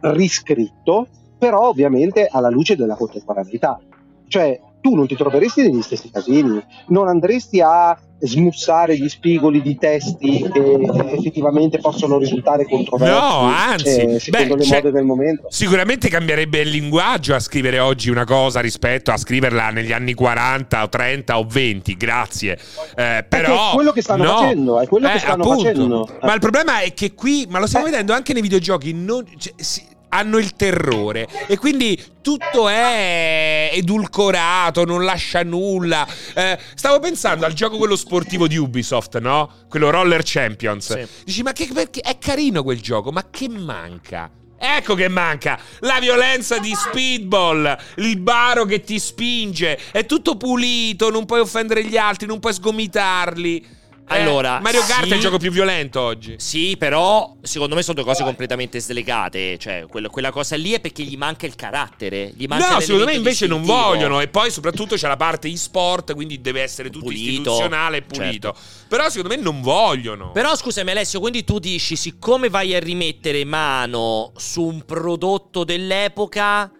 riscritto, però ovviamente alla luce della contemporaneità. Cioè, tu non ti troveresti negli stessi casini, non andresti a smussare gli spigoli di testi che effettivamente possono risultare controversi No, anzi, eh, secondo beh, le c'è- mode del momento. Sicuramente cambierebbe il linguaggio a scrivere oggi una cosa rispetto a scriverla negli anni 40 o 30 o 20. Grazie. Eh, però è quello che stanno no. facendo, è quello che Eh, stanno appunto. facendo. Ma il problema è che qui, ma lo stiamo Eh. vedendo anche nei videogiochi, non- cioè, si- hanno il terrore e quindi tutto è edulcorato, non lascia nulla. Eh, stavo pensando al gioco quello sportivo di Ubisoft, no? Quello Roller Champions. Sì. Dici, ma che perché è carino quel gioco, ma che manca? Ecco che manca la violenza di speedball, il baro che ti spinge, è tutto pulito, non puoi offendere gli altri, non puoi sgomitarli. Eh, Allora, Mario Kart sì. è il gioco più violento oggi. Sì, però secondo me sono due cose completamente slegate. Cioè, quello- quella cosa lì è perché gli manca il carattere. Gli manca No, secondo me invece non vogliono. E poi soprattutto c'è la parte e-sport, quindi deve essere tutto Pulito, istituzionale e pulito. Però secondo me non vogliono. Però scusami Alessio, quindi tu dici, siccome vai a rimettere mano su un prodotto dell'epoca,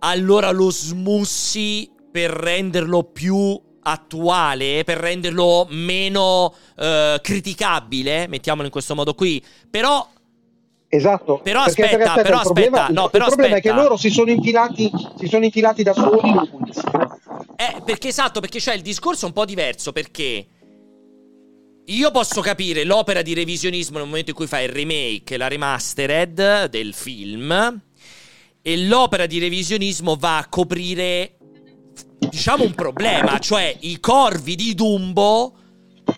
allora lo smussi per renderlo più attuale, per renderlo meno eh, criticabile, mettiamolo in questo modo qui. Però Esatto. Però aspetta, perché però il problema, aspetta, no, il però problema è che aspetta. loro si sono infilati, si sono infilati da soli in un. Eh, perché esatto, perché c'è il discorso è un po' diverso, perché io posso capire l'opera di revisionismo nel momento in cui fai il remake, la remastered del film, e l'opera di revisionismo va a coprire, diciamo, un problema, cioè i corvi di Dumbo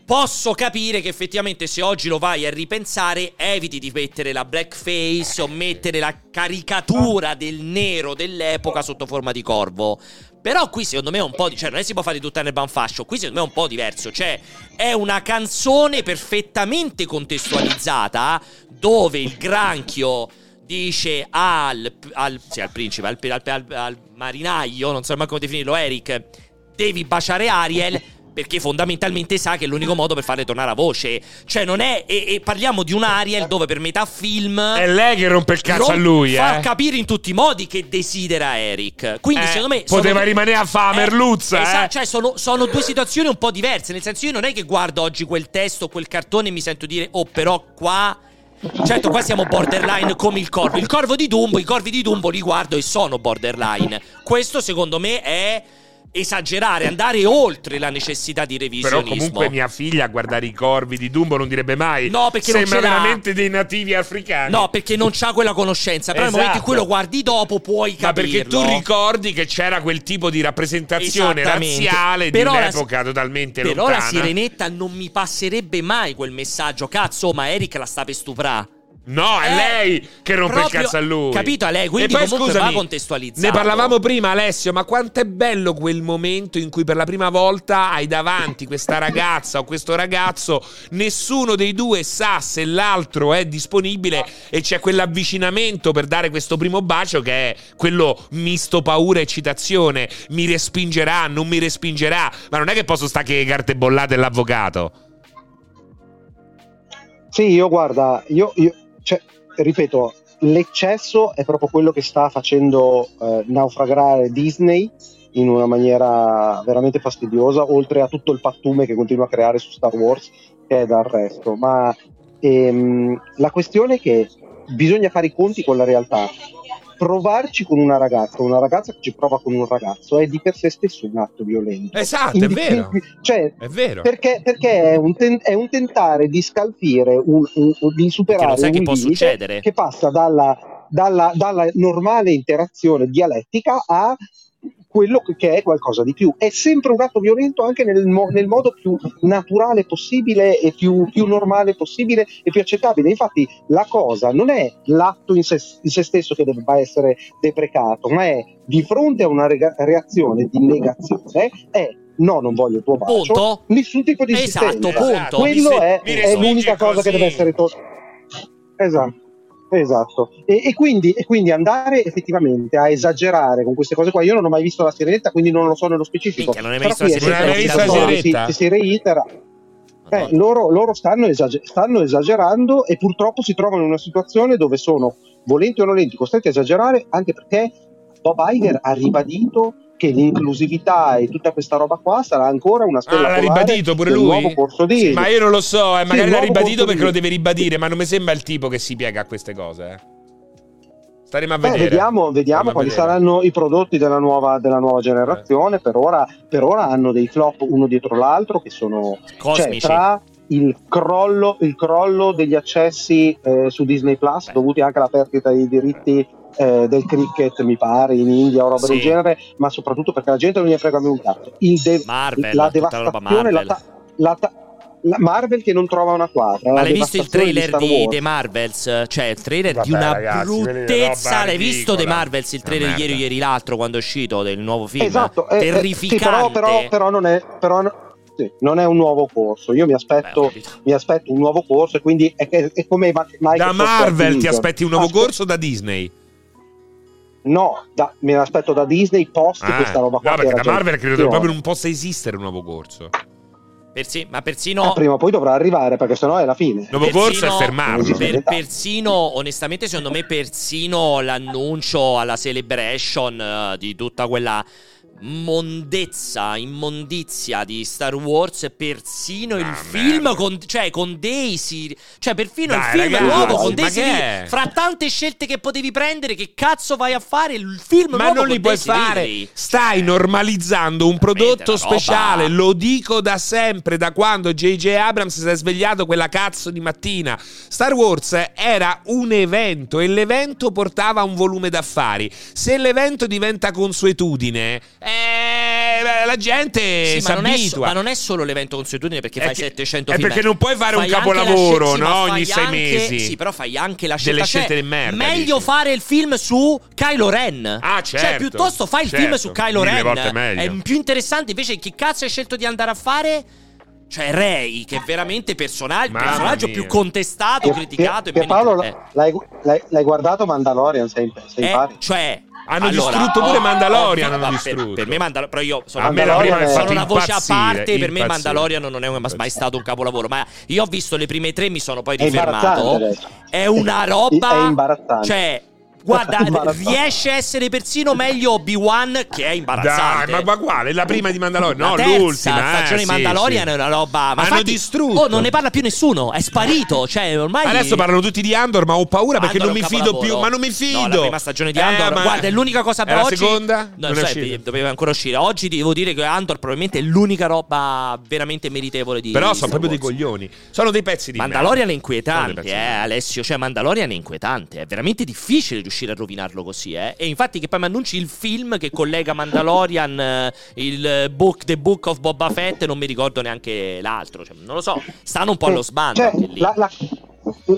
Posso capire che effettivamente se oggi lo vai a ripensare, eviti di mettere la blackface o mettere la caricatura del nero dell'epoca sotto forma di corvo. Però qui secondo me è un po' di... Cioè non è si può fare tutta nel fascio, qui secondo me è un po' diverso. Cioè è una canzone perfettamente contestualizzata dove il granchio dice al, al, sì, al principe, al, al, al marinaio, non so mai come definirlo, Eric, devi baciare Ariel perché fondamentalmente sa che è l'unico modo per farle tornare a voce. Cioè, non è. E, e parliamo di un Ariel dove per metà film. È lei che rompe il cazzo rom- a lui, fa eh. capire in tutti i modi che desidera Eric. Quindi, Eh, secondo me. poteva sono- rimanere a fare la merluzza, eh. Cioè, sono, sono due situazioni un po' diverse. Nel senso, io non è che guardo oggi quel testo o quel cartone e mi sento dire, oh, però qua. Certo, qua siamo borderline come il corvo. Il corvo di Dumbo, i corvi di Dumbo li guardo e sono borderline. Questo, secondo me, è esagerare, andare oltre la necessità di Però revisionismo. comunque mia figlia a guardare i corvi di Dumbo non direbbe mai No, perché non Sembra l'ha. veramente dei nativi africani No, perché non c'ha quella conoscenza. Però nel momento in cui Esatto. lo guardi dopo puoi Ma capirlo. perché tu ricordi che c'era quel tipo di rappresentazione razziale Però di la- un'epoca totalmente Però lontana la sirenetta non mi passerebbe mai quel messaggio. Cazzo, ma Eric la sta per stuprare. No, è Eh, lei che rompe il proprio- cazzo a lui. capito, a lei, quindi e poi, comunque scusami, va contestualizzato. Ne parlavamo prima, Alessio, ma quanto è bello quel momento in cui per la prima volta hai davanti questa ragazza o questo ragazzo, nessuno dei due sa se l'altro è disponibile e c'è quell'avvicinamento per dare questo primo bacio che è quello misto paura e eccitazione. Mi respingerà, non mi respingerà, ma non è che posso stare che carte bollate l'avvocato. Sì, io guarda, io, io- cioè, ripeto, l'eccesso è proprio quello che sta facendo eh, naufragare Disney in una maniera veramente fastidiosa, oltre a tutto il pattume che continua a creare su Star Wars, che è dal resto. Ma ehm, la questione è che bisogna fare i conti con la realtà. Provarci con una ragazza, una ragazza che ci prova con un ragazzo, è di per sé stesso un atto violento. Esatto, è vero. Cioè, È vero. perché, perché è, un ten- è un tentare di scalfire, un, un- un- di Che superare non sai un che può succedere. che passa dalla, dalla- dalla normale interazione dialettica a quello che- è qualcosa di più. È sempre un atto violento anche nel, mo- nel modo più naturale possibile e più, più normale possibile e più accettabile. Infatti la cosa non è l'atto in sé, in sé stesso che debba essere deprecato, ma è di fronte a una rega- reazione di negazione, è no, non voglio il tuo bacio, Punto. nessun tipo di Esatto, punto. Quello Mi se- è, mi è l'unica cosa che così. deve essere tolta. Esatto. Esatto, e, e quindi, e quindi andare effettivamente a esagerare con queste cose qua. Io non ho mai visto la sirenetta, quindi non lo so nello specifico. Minchia, non hai mai visto la Sirenetta? sempre Non hai mai visto la si-? Si, reitera. Eh, loro loro stanno, esage- stanno esagerando e purtroppo si trovano in una situazione dove sono, volenti o nolenti, costretti a esagerare anche perché Bob Iger ha ribadito che l'inclusività e tutta questa roba qua sarà ancora una Ah, stella l'ha polare ribadito pure lui? nuovo corso di Sì, ma io non lo so, eh, Sì, magari il l'ha ribadito perché lo deve ribadire, ma non mi sembra il tipo che si piega a queste cose. eh. Staremo a Beh, vedere. vediamo, vediamo a quali vedere. saranno i prodotti della nuova, della nuova generazione. Per, ora, per ora hanno dei flop uno dietro l'altro che sono cioè, tra il crollo, il crollo degli accessi eh, su Disney Plus, Beh. dovuti anche alla perdita dei diritti eh, del cricket, mi pare, in India o roba Sì. del genere, ma soprattutto perché la gente non gli frega più un cazzo. Il de- Marvel, la la devastazione, la, Marvel. ta- la ta- la Marvel che non trova una quadra. Ma la l'hai visto il trailer di. The Marvels? Cioè, il trailer di Vabbè, una ragazzi, bruttezza. L'hai visto The. Marvels? Il trailer ieri o ieri l'altro quando è uscito del nuovo film? Esatto, eh, eh, Terrificante. sì, però, però, però non è, però sì, non è un nuovo corso. Io mi Beh, aspetto, capito. mi aspetto un nuovo corso e quindi è, è- è come Da Marvel ti aspetti un nuovo Aspe- corso da Disney? No, da- me l'aspetto da Disney post Ah, questa roba qua. no, che perché da Marvel credo produzione. proprio non possa esistere un nuovo corso. Persi- ma Eh, persino. prima o poi dovrà arrivare perché sennò è la fine. Il nuovo corso è persino- fermarlo. per- persino, onestamente, secondo me, persino l'annuncio alla celebration eh, di tutta quella mondezza, immondizia di Star Wars, persino il Ah, film merda. con, cioè, con Daisy, cioè persino Dai, il film ragazzi, nuovo con Daisy Ridley. fra tante scelte che potevi prendere, che cazzo vai a fare il film Ma non li puoi Daisy fare. Ridley? Stai normalizzando un prodotto una roba. speciale. Lo dico da sempre, da quando J.J. Abrams si è svegliato quella cazzo di mattina. Star Wars era un evento e l'evento portava un volume d'affari. Se l'evento diventa consuetudine, eh, eh, la gente Sì, ma, si non è, abitua. ma non è solo l'evento consuetudine perché È fai che- 700 è film. perché non puoi fare un Fai la capolavoro, scel- sì, ma no? Ogni sei anche- mesi. Sì, però fai anche la scelta. Delle cioè, scelte di merda, Meglio dici. fare il film su Kylo Ren. Ah, Cioè, certo, piuttosto fai il certo, film su Kylo mille Ren. volte meglio. È più interessante. Invece, chi cazzo hai scelto di andare a fare? Cioè, Rey, che è veramente personaggio, il personaggio mia. più contestato, Pier- criticato. Pier- e Pierpaolo, meno- l'hai, l'hai- l'hai guardato Mandalorian? Sei, sei eh, pari? cioè. Hanno allora, distrutto pure ho- Mandalorian, hanno per- distrutto. Per, me Mandalorian, però io sono ha sono fatto una voce a impazzire, parte, per me. Mandalorian non è mai stato un capolavoro, ma io ho visto le prime tre, mi sono poi È rifermato. adesso. È una roba È imbarazzante. Cioè Guarda, È riesce a essere persino meglio Obi-Wan che è imbarazzante. Dai, ma, ma quale? La prima di Mandalorian? No, la terza l'ultima. stagione eh, di Mandalorian sì. è una roba. Ma Hanno infatti- distrutto. Oh, non ne parla più nessuno. È sparito. Cioè, ormai. Adesso parlano tutti di Andor, ma ho paura perché Andor non è mi fido più. Ma non mi fido. No, la prima stagione di Eh, Andor. ma- Guarda, è l'unica cosa È per la oggi. seconda? No, Non è sai, doveva ancora uscire. Oggi devo dire che Andor probabilmente è l'unica roba veramente meritevole di. Però sono proprio dei coglioni. Sono dei pezzi di Mandalorian è merda. Sono inquietante, eh. Alessio. Cioè, Mandalorian è inquietante. È veramente difficile riuscire a rovinarlo così, eh. E infatti, che poi mi annunci il film che collega Mandalorian, eh, il book, The Book of Boba Fett, non mi ricordo neanche l'altro. Cioè, non lo so. Stanno un po' allo sbando Cioè, la- la-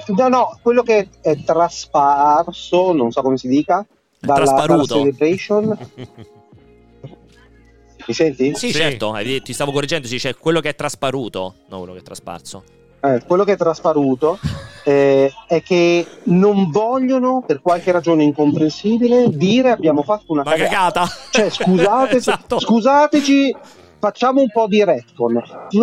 no, no, quello che è trasparso, non so come si dica, dalla, dalla trasparuto. celebration. Mi senti? Sì, Sì. certo, ti stavo correggendo, si dice quello che è trasparuto, non quello che è trasparso. Eh, quello che è trasparuto eh, è che non vogliono, per qualche ragione incomprensibile, dire abbiamo fatto una cagata! Cioè, scusate, Esatto. scusateci, facciamo un po' di retcon,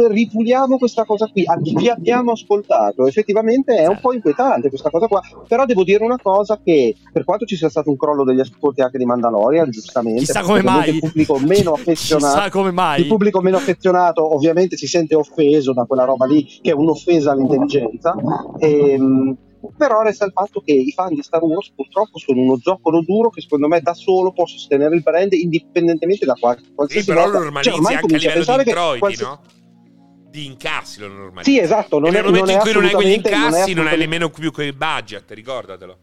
ripuliamo questa cosa qui. A chi abbiamo ascoltato, effettivamente è un po' inquietante questa cosa qua. Però devo dire una cosa: che per quanto ci sia stato un crollo degli ascolti anche di Mandalorian, giustamente, Chissà come mai. il pubblico meno affezionato. Come mai. Il pubblico meno affezionato ovviamente si sente offeso da quella roba lì, che è un'offesa all'intelligenza. Ehm, però resta il fatto che i fan di Star Wars purtroppo sono uno zoccolo duro che secondo me da solo può sostenere il brand indipendentemente da qual- Sì, qualsiasi però lo cosa. normalizzi Cioè, anche a livello di introiti, qualsi- no? Di incassi lo normalizzi. Sì, esatto, non e nel momento non in cui non hai quegli assolutamente- non incassi, non hai nemmeno più quei budget, ricordatelo.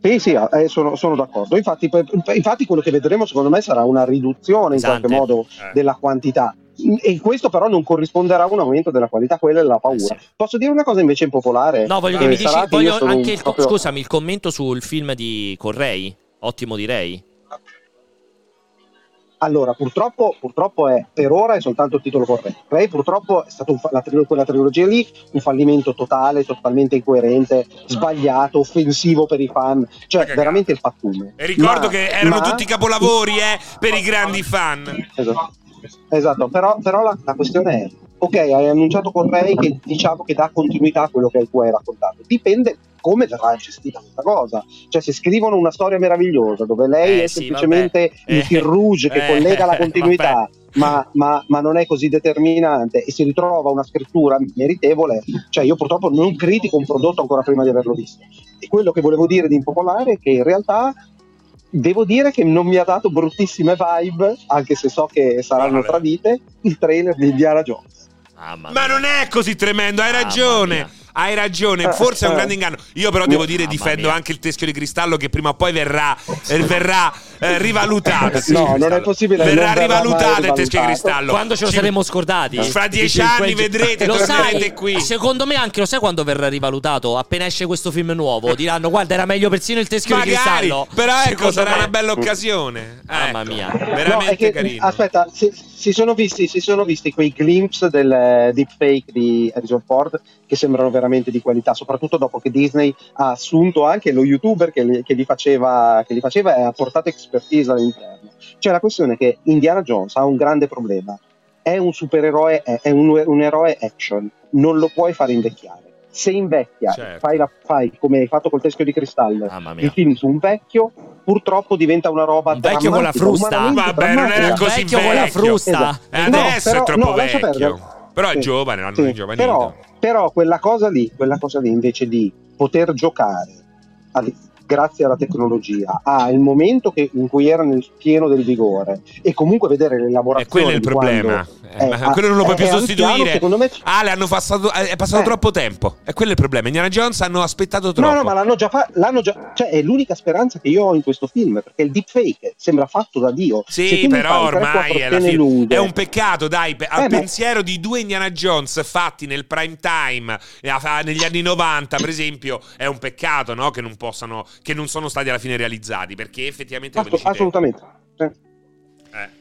Sì, sì, eh, sono, sono d'accordo. Infatti, per- infatti quello che vedremo secondo me sarà una riduzione in Pesante. qualche modo Eh. della quantità. E questo però non corrisponderà a un aumento della qualità, quella è la paura. Eh sì. Posso dire una cosa invece impopolare? No, voglio Eh, che mi dici, voglio anche il, proprio- scusami, il commento sul film di Correi, ottimo direi. Allora, purtroppo, purtroppo è per ora è soltanto il titolo corretto. Ray purtroppo è stato un fa- la trilo- quella trilogia lì un fallimento totale, totalmente incoerente, sbagliato, offensivo per i fan, cioè cagata. veramente il pattume. E ricordo Ma- che erano ma- tutti capolavori, eh, per i grandi fan. Esatto, Esatto, però, però la, la questione è, ok, hai annunciato con Ray che diciamo che dà continuità a quello che tu hai raccontato, dipende come verrà gestita questa cosa, cioè se scrivono una storia meravigliosa dove lei Eh, è sì, semplicemente vabbè. il fil rouge che Eh, collega la continuità, ma, ma- ma non è così determinante e si ritrova una scrittura meritevole, cioè io purtroppo non critico un prodotto ancora prima di averlo visto. E quello che volevo dire di impopolare è che in realtà devo dire che non mi ha dato bruttissime vibe, anche se so che saranno Vabbè. tradite, il trailer di Indiana Jones. Mamma Ma non è così tremendo, hai ragione. mia. Hai ragione, forse è un grande inganno. Io però devo dire, difendo anche il teschio di cristallo che prima o poi verrà, eh, verrà eh, rivalutato. No, non è possibile, Verrà rivalutato il teschio di cristallo. Quando ce lo Ci- saremo scordati? Fra dieci anni vedrete, lo tornerete sai, qui. Secondo me anche lo sai quando verrà rivalutato? Appena esce questo film nuovo, diranno guarda era meglio persino il teschio di Magari, cristallo. però ecco, Secondo sarà me- una bella occasione. Mamma Ecco, mia. Veramente No, che, carino. Aspetta, si, si sono visti, si sono visti quei glimpse del eh, deepfake di Harrison Ford che sembrano veramente di qualità, soprattutto dopo che Disney ha assunto anche lo youtuber che, li- che gli, faceva, che gli faceva e ha portato expertise all'interno. Cioè la questione è che Indiana Jones ha un grande problema, è un supereroe, è, è un, un eroe action, non lo puoi fare invecchiare. Se invecchia, Certo. fai, la- fai come hai fatto col teschio di cristallo, mia. il film su un vecchio, purtroppo diventa una roba Un vecchio con la frusta. Vabbè, non era così vecchio con la vecchio. frusta. Esatto. Eh, No, Adesso però- è troppo no, vecchio. Però è giovane, l'hanno sì. Però, però quella cosa lì, quella cosa lì invece di poter giocare al- grazie alla tecnologia al momento che- in cui era nel pieno del vigore e comunque vedere E l'elaborazione quello è il problema. Eh, ma ah, quello non lo puoi è più anziano, sostituire. secondo me Ah, hanno passato, è passato Eh. troppo tempo. E quello è il problema. Indiana Jones hanno aspettato troppo. No, no, ma l'hanno già fatto. Già... Cioè, è l'unica speranza che io ho in questo film. Perché il deepfake sembra fatto da Dio. Sì, però ormai è, è un peccato, dai, al Eh, ma- pensiero di due Indiana Jones fatti nel prime time eh, negli anni 90, per esempio, è un peccato, no? Che non possano, che non sono stati alla fine realizzati, perché effettivamente Assu- dici te- assolutamente.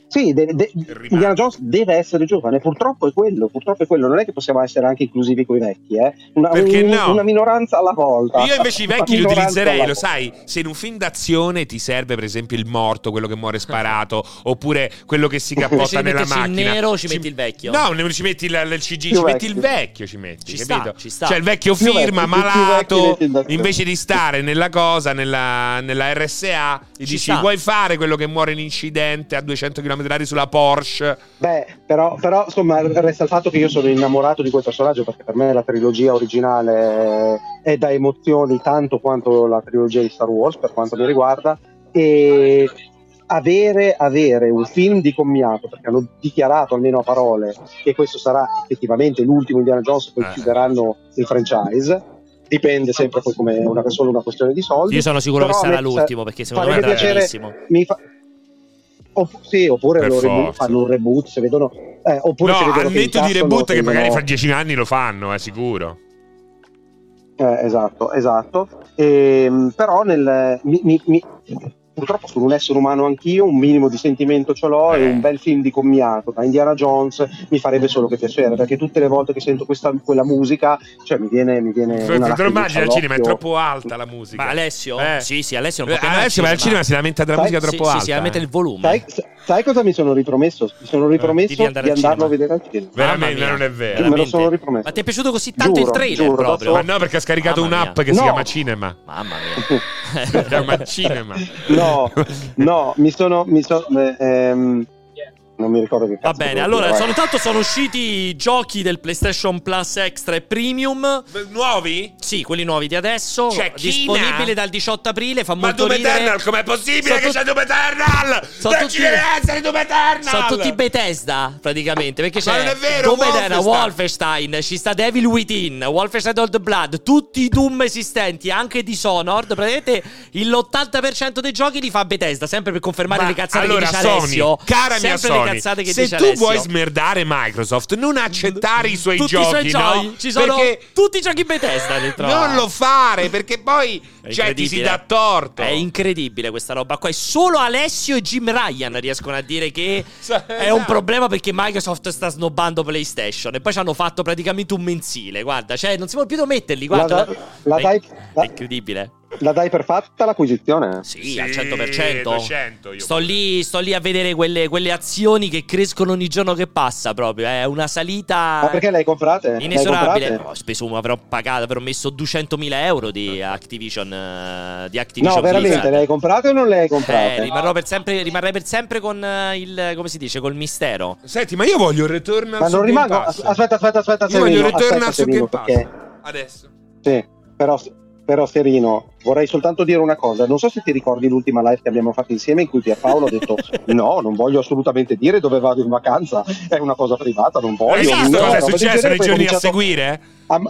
Sì. de- de-. Indiana Jones deve essere giovane, purtroppo è quello, purtroppo è quello, non è che possiamo essere anche inclusivi con i vecchi, eh? una, Perché un- no? una minoranza alla volta. Io invece i vecchi li utilizzerei, lo sai, se in un film d'azione ti serve per esempio il morto, quello che muore sparato, oppure quello che si cappotta nella metterci il macchina. nero, ci metti il vecchio. No, non ci metti il, il CG, ci Più metti il vecchio. vecchio, ci metti, Ci sta, capito? ci sta. Cioè il vecchio Più firma, vecchi, più- più vecchi malato, invece di stare nella cosa, nella, nella RSA, gli Ci dici sta. vuoi fare quello che muore in incidente a 200 km/h sulla Porsche? Beh, però, però, insomma, resta il fatto che io sono innamorato di quel personaggio perché per me la trilogia originale è da emozioni tanto quanto la trilogia di Star Wars per quanto mi riguarda e avere, avere un film di commiato perché hanno dichiarato almeno a parole che questo sarà effettivamente l'ultimo Indiana Jones poi Eh. chiuderanno il franchise dipende sempre poi come una, solo una questione di soldi Io sono sicuro Però che sarà l'ultimo perché secondo me piacere- benissimo. mi fa- Opp- sì, oppure Per lo reboot- fanno un reboot se vedono eh, oppure se No, vedono al netto di reboot che tengono- magari fra dieci anni lo fanno, è sicuro. Eh, esatto, esatto. Ehm, però nel, mi- mi- mi- purtroppo sono un essere umano anch'io, un minimo di sentimento ce l'ho Eh. e un bel film di commiato da Indiana Jones mi farebbe solo che piacere perché tutte le volte che sento questa, quella musica cioè mi viene, mi viene Te una lo lacrimuccia immagini al cinema, è troppo alta la musica. Ma Alessio? Eh. Sì, sì, Alessio non Eh, può più Alessio va al cinema si lamenta della Sai- musica Sì, troppo sì, alta. sì, a mettere eh. il volume. Sai, sai cosa mi sono ripromesso? Mi sono ripromesso Di di, andare al andarlo cinema. a vedere al cinema. Veramente non è vero. Me lo sono ripromesso. Ma ti è piaciuto così tanto il Giuro, trailer giuro, proprio? Ma no, perché ha scaricato Mamma un'app mia. che si No. chiama Cinema. Mamma mia. Si chiama Cinema. No, no, mi sono. Mi so- eh, ehm, non mi ricordo che Va bene, allora, dire, sono, intanto sono usciti i giochi del PlayStation Plus Extra e Premium. Nuovi? Sì, quelli nuovi di adesso. C'è disponibile dal 18 aprile. Fa Ma molto Doom ridere. Eternal, com'è possibile Sono che tut- c'è Doom Eternal? Sono non tutti- ci deve essere Doom Eternal! Sono tutti Bethesda, praticamente. Perché Ma c'è non è vero, Doom Eternal, Wolfenstein. Ci sta Devil Within, Wolfenstein Old Blood, tutti i Doom esistenti, anche Dishonored. Praticamente il- l'80% dei giochi li fa Bethesda, sempre per confermare Ma le cazzate allora, che dice Sony, Alessio. cara mia Sony, che se tu Alessio. vuoi smerdare Microsoft, non accettare i suoi tutti giochi, i suoi no? giochi, ci sono Perché tutti i giochi Bethesda dentro. non lo fare, perché poi È cioè, ti si dà torto. È incredibile questa roba qua. E solo Alessio e Jim Ryan riescono a dire che Sa- è un problema perché Microsoft sta snobbando PlayStation. E poi ci hanno fatto praticamente un mensile. Guarda, cioè, non si può più metterli. Guarda, La- la è- la- è incredibile. La dai per fatta l'acquisizione? Sì, Sì, al 100%. 200 io sto, lì, sto lì a vedere quelle, quelle azioni che crescono ogni giorno che passa. Proprio è una salita. Ma perché le hai comprate? Inesorabile, comprate? ho speso, avrò pagato, avrò messo 200.000 euro di Activision. eh, di Activision No, veramente, Blizzard. le hai comprate o non le hai Eh, comprate? rimarrò per sempre, rimarrei per sempre con eh, il. come si dice? Col mistero. Senti, ma io voglio il Returnal Ma non rimango. Aspetta, aspetta, aspetta, Io voglio il Pass. perché Adesso. Sì, però, però Serino, vorrei soltanto dire una cosa. Non so se ti ricordi l'ultima live che abbiamo fatto insieme in cui Pierpaolo ha detto no, non voglio assolutamente dire dove vado in vacanza, è una cosa privata, non voglio. Hai visto no, cosa è successo nei giorni a seguire? A,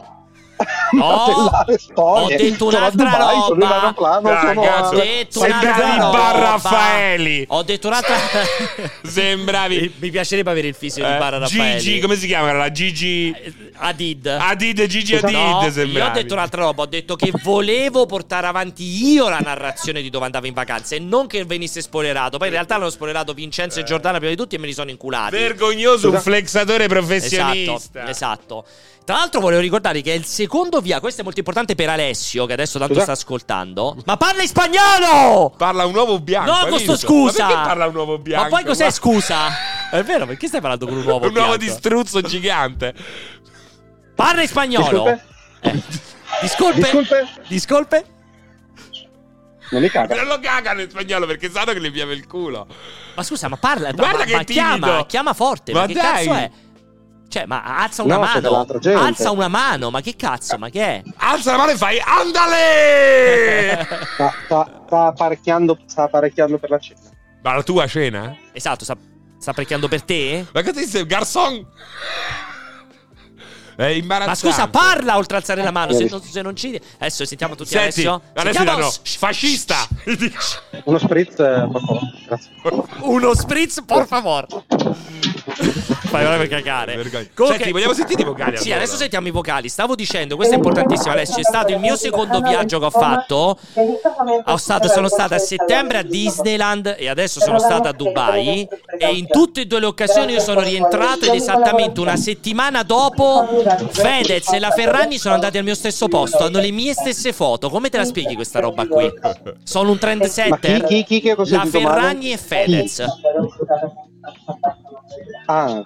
Storie. ho detto un'altra Dubai, sono in roba. aeroplano, Dai, sono a... detto Sembravi un'altra il roba. Bar Raffaeli. Ho detto un'altra. Sembravi. Mi piacerebbe avere il fisico di Eh, Barra Raffaelli. Gigi, come si chiama? La Gigi. Eh, Adid. Adid, Gigi Adid. No, io sembravi. ho detto un'altra roba. Ho detto che volevo portare avanti io la narrazione di dove andavo in vacanza e non che venisse spoilerato. Poi in realtà l'hanno spoilerato Vincenzo e Giordana prima di tutti e me li sono inculati. Vergognoso, un flexatore professionista. Esatto, esatto. Tra l'altro volevo ricordare che è il secondo via, questo è molto importante per Alessio che adesso tanto Scusa? sta ascoltando. Ma parla in spagnolo! Parla un uovo bianco. No, hai con sto visto? scusa! Ma perché parla un uovo bianco? Ma poi cos'è Ma- scusa? È vero, perché stai parlando con un uovo Un uovo bianco? di struzzo gigante. Parla in spagnolo! Discolpe? Eh. Discolpe? Discolpe? Non mi caga. Non lo cagano in spagnolo perché sanno che gli piove il culo. Ma scusa, ma parla, Guarda ma, che ma chiama, chiama forte, ma, Ma che dai. cazzo è? Cioè, ma alza una No, mano. Alza una mano, ma che cazzo, ma che è? Alza la mano e fai Andale! Sta, sta- sta apparecchiando, sta apparecchiando per la cena. Ma la tua cena? Esatto, sa- Sta precchiando per te? Ma che ti sei, garçon? È Ma imbarazzante. scusa, parla oltre a alzare la mano. Se non, se non ci. Adesso sentiamo tutti Senti, adesso Sentiamo- danno Shh, fascista. Uno spritz, eh, per favore. Grazie. Uno spritz, por favor. Fai proprio cagare. Vergogna. Comunque- Senti, vogliamo sentire i vocali Sì, allora? adesso sentiamo i vocali. Stavo dicendo, questo è importantissimo, Alessio. È stato il mio secondo viaggio che ho fatto. Ho stato- sono stata a settembre a Disneyland e adesso sono stata a Dubai. E in tutte e due le occasioni io sono rientrato ed esattamente una settimana dopo Fedez e la Ferragni sono andati al mio stesso posto. Hanno le mie stesse foto. Come te la spieghi questa roba qui? Sono un trendsetter? Ma chi- chi- chi La sentito male? Ferragni e Fedez. Ah,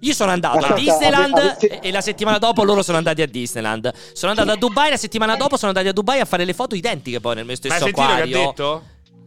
Io sono andato a Aspetta, Disneyland ave- avete- e la settimana dopo loro sono andati a Disneyland. Sono andato a Dubai, la settimana dopo sono andati a Dubai a fare le foto identiche poi nel mio Ma hai stesso sentito che ha acquario. detto?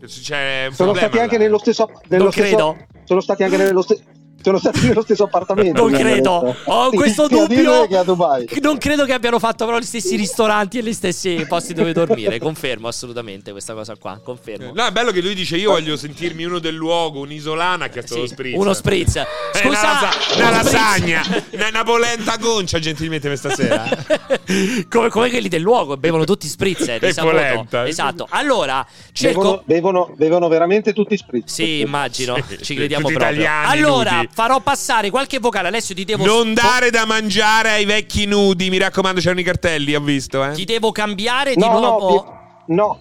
C'è un sono problema stati anche là. nello stesso, nello Non stesso- credo. Sono stati anche nello stesso sono stati nello stesso appartamento. Non credo, ho Sì, questo dubbio. Disney che a Dubai. Non credo che abbiano fatto però gli stessi ristoranti e gli stessi posti dove dormire. Confermo assolutamente questa cosa qua. Confermo. No, è bello che lui dice io voglio sentirmi uno del luogo, un'isolana che ha Sì, lo spritz. uno spritz. Eh, Scusa, una, lasa- uno una lasagna, una, una polenta goncia gentilmente questa sera. come, come quelli del luogo, bevono tutti spritz. eh, E polenta. Esatto. Allora, cerco. Bevono, bevono, bevono veramente tutti spritz. Sì, immagino, Sì, ci crediamo proprio. italiani allora, nudi. Farò passare qualche vocale. Alessio, ti devo Non dare da mangiare ai vecchi nudi, mi raccomando, c'erano i cartelli, ho visto, eh. Ti devo cambiare di No, no, nuovo. vi- no,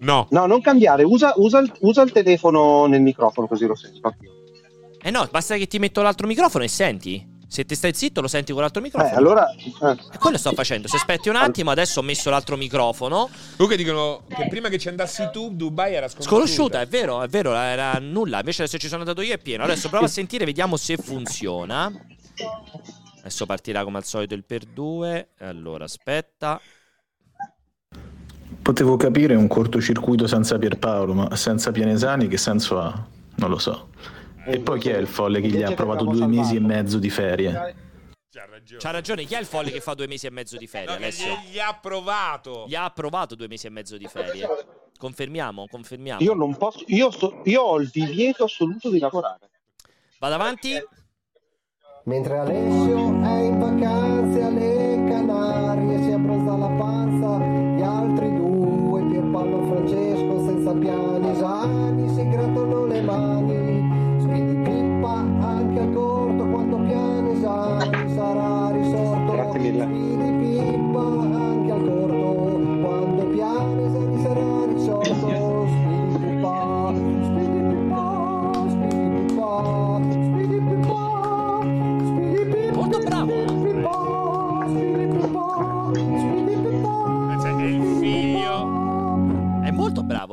No. no, non cambiare, usa, usa il, usa il telefono nel microfono così lo sento anch'io. Eh no, basta che ti metto l'altro microfono e senti. Se ti stai zitto, lo senti con l'altro Eh, microfono. allora... eh. E quello sto facendo. Se aspetti un attimo, adesso ho messo l'altro microfono. Comunque dicono che prima che ci andassi tu, Dubai era sconosciuta. Sconosciuta, è vero, è vero, era nulla. Invece adesso ci sono andato io è pieno. Adesso prova a sentire, vediamo se funziona. Adesso partirà come al solito il per due. Allora, aspetta. Potevo capire un cortocircuito senza Pierpaolo, ma senza Pianesani che senso ha? Non lo so. E poi chi è il folle che gli ha l'abbiamo due mesi e mezzo di ferie? C'ha ragione. C'ha ragione, chi è il folle che fa due mesi e mezzo di ferie, No, che Alessio? gli ha provato. Gli ha approvato due mesi e mezzo di ferie. Confermiamo, confermiamo. Io non posso, io, so- io ho il divieto assoluto di lavorare. Vado avanti. Mentre Alessio è in vacanze alle Canarie, si è abbronza la panza, gli altri due, Pierpaolo Francesco senza piani esami, si grattano le mani. Grazie mille.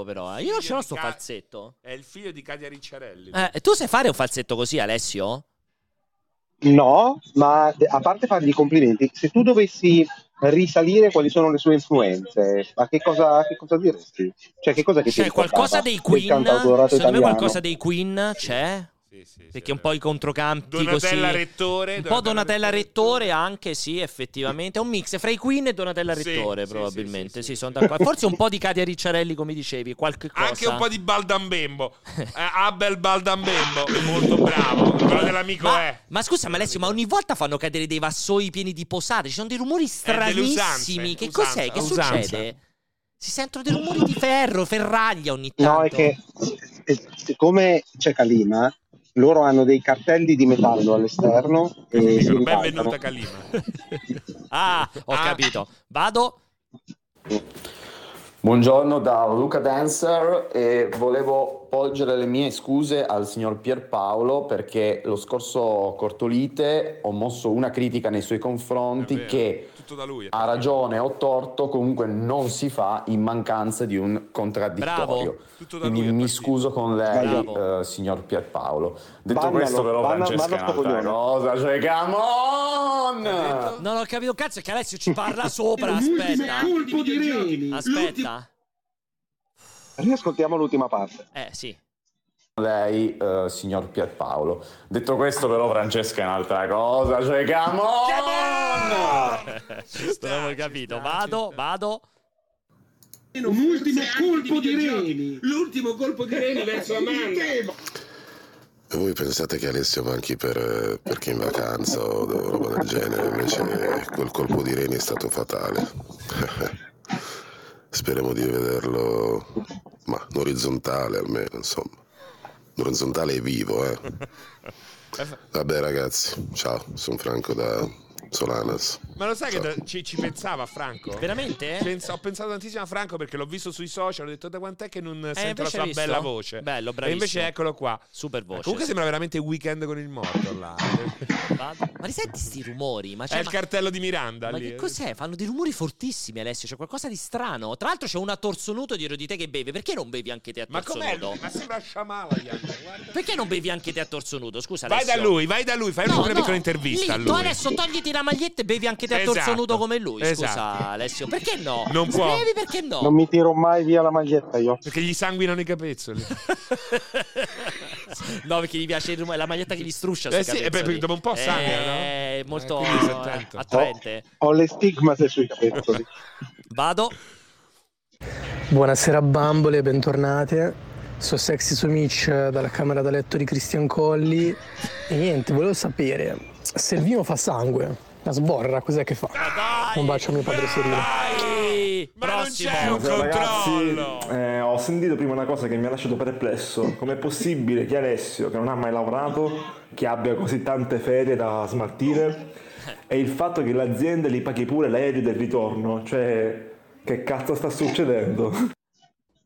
Però. eh. Io non ce l'ho sto Ca- falsetto. È il figlio di Katia Ricciarelli. Eh, tu sai fare un falsetto così, Alessio? No, ma a parte fargli i complimenti, se tu dovessi risalire quali sono le sue influenze, ma che cosa, che cosa diresti? Cioè, che cosa che C'è ricordava qualcosa dei Queen? Secondo me qualcosa dei Queen c'è. Sì, sì, sì, Perché un po' i controcampi Donatella così. Rettore. Un po' Donatella Rettore anche, sì, effettivamente. È un mix fra i Queen e Donatella Rettore, sì, probabilmente. sì, Sì, sì, sono d'accordo. Forse un po' di Katia Ricciarelli, come dicevi, qualche cosa. Anche un po' di Baldambembo. Eh, Abel Baldambembo. Molto bravo. Quello dell'amico ma, è. ma scusa, ma Alessio, ma ogni volta fanno cadere dei vassoi pieni di posate. Ci sono dei rumori usanze, stranissimi. Che usanza, cos'è? Che usanza. succede? Si sentono dei rumori di ferro, ferraglia ogni tanto. No, è che eh, siccome c'è Calima, loro hanno dei cartelli di metallo all'esterno e ribaltano. benvenuta Calima. ah, ho Ah. capito. Vado. Buongiorno da Luca Dancer e volevo porgere le mie scuse al signor Pierpaolo perché lo scorso Cortolite ho mosso una critica nei suoi confronti che Tutto da lui. ha ragione o torto comunque non si fa in mancanza di un contraddittorio. Bravo. Tutto da Quindi mi scuso con lei, eh, signor Pierpaolo. Detto Bannalo, questo però banna- Francesca è banna un'altra coglione. cosa, cioè come on! Non ho capito cazzo, è che Alessio ci parla sopra. Aspetta. colpo di reni. Aspetta. Riascoltiamo l'ultima parte. Eh, sì. Lei, eh, signor Pierpaolo. Detto questo, però, Francesca è un'altra cosa. Cioè, come on! sta, Non ho ci capito. sta, Vado, vado. Un ultimo colpo di reni. L'ultimo colpo di reni verso Amanda. E voi pensate che Alessio manchi per, per chi in vacanza o roba del genere, invece quel colpo di reni è stato fatale. Speriamo di vederlo, ma in orizzontale almeno, insomma. Orizzontale è vivo, eh. Vabbè ragazzi, ciao, sono Franco da Solanas. Ma lo sai che da- ci, ci pensava Franco? Veramente? Pensa- ho pensato tantissimo a Franco perché l'ho visto sui social. Ho detto da quant'è che non sento la Eh, sua bella voce. Bello, E bravissimo. invece eccolo qua. Super voce. Comunque sembra veramente weekend con il morto là. Ma risenti sti rumori? Ma, È c'è, il ma- cartello di Miranda ma lì. che cos'è? Fanno dei rumori fortissimi, Alessio. C'è qualcosa di strano. Tra l'altro, c'è una torsonuto dietro di te che beve. Perché non bevi anche te a Ma torso com'è? nudo? Ma sembra Shamala. guarda. Perché non bevi anche te a torso nudo? Scusa, Vai Alessio. da lui, vai da lui, fai No, una no. piccola intervista Lì, a Tu lui. adesso togliti la maglietta e bevi anche te a Esatto. torso nudo come lui. Scusa, Esatto. Alessio. Perché no? Non può. Bevi perché no? Non mi tiro mai via la maglietta io. Perché gli sanguinano i capezzoli. no, perché gli piace il rumore, la maglietta che gli struscia. Eh sì, e capezzoli. poi dopo un po' sangue, no? È molto Eh, eh, attraente. Ho le stigmate sui capezzoli. Vado. Buonasera bambole, bentornate. Sono Sexy Sumic dalla camera da letto di Christian Colli. E niente, volevo sapere se il vino fa sangue. La sborra, cos'è che fa? Un bacio a mio padre Serino. Dai! Ma non Prossimo. c'è un controllo. eh, ho sentito prima una cosa che mi ha lasciato perplesso. Com'è possibile che Alessio, che non ha mai lavorato, che abbia così tante ferie da smaltire, e il fatto che l'azienda gli paghi pure l'aereo del ritorno? Cioè, che cazzo sta succedendo?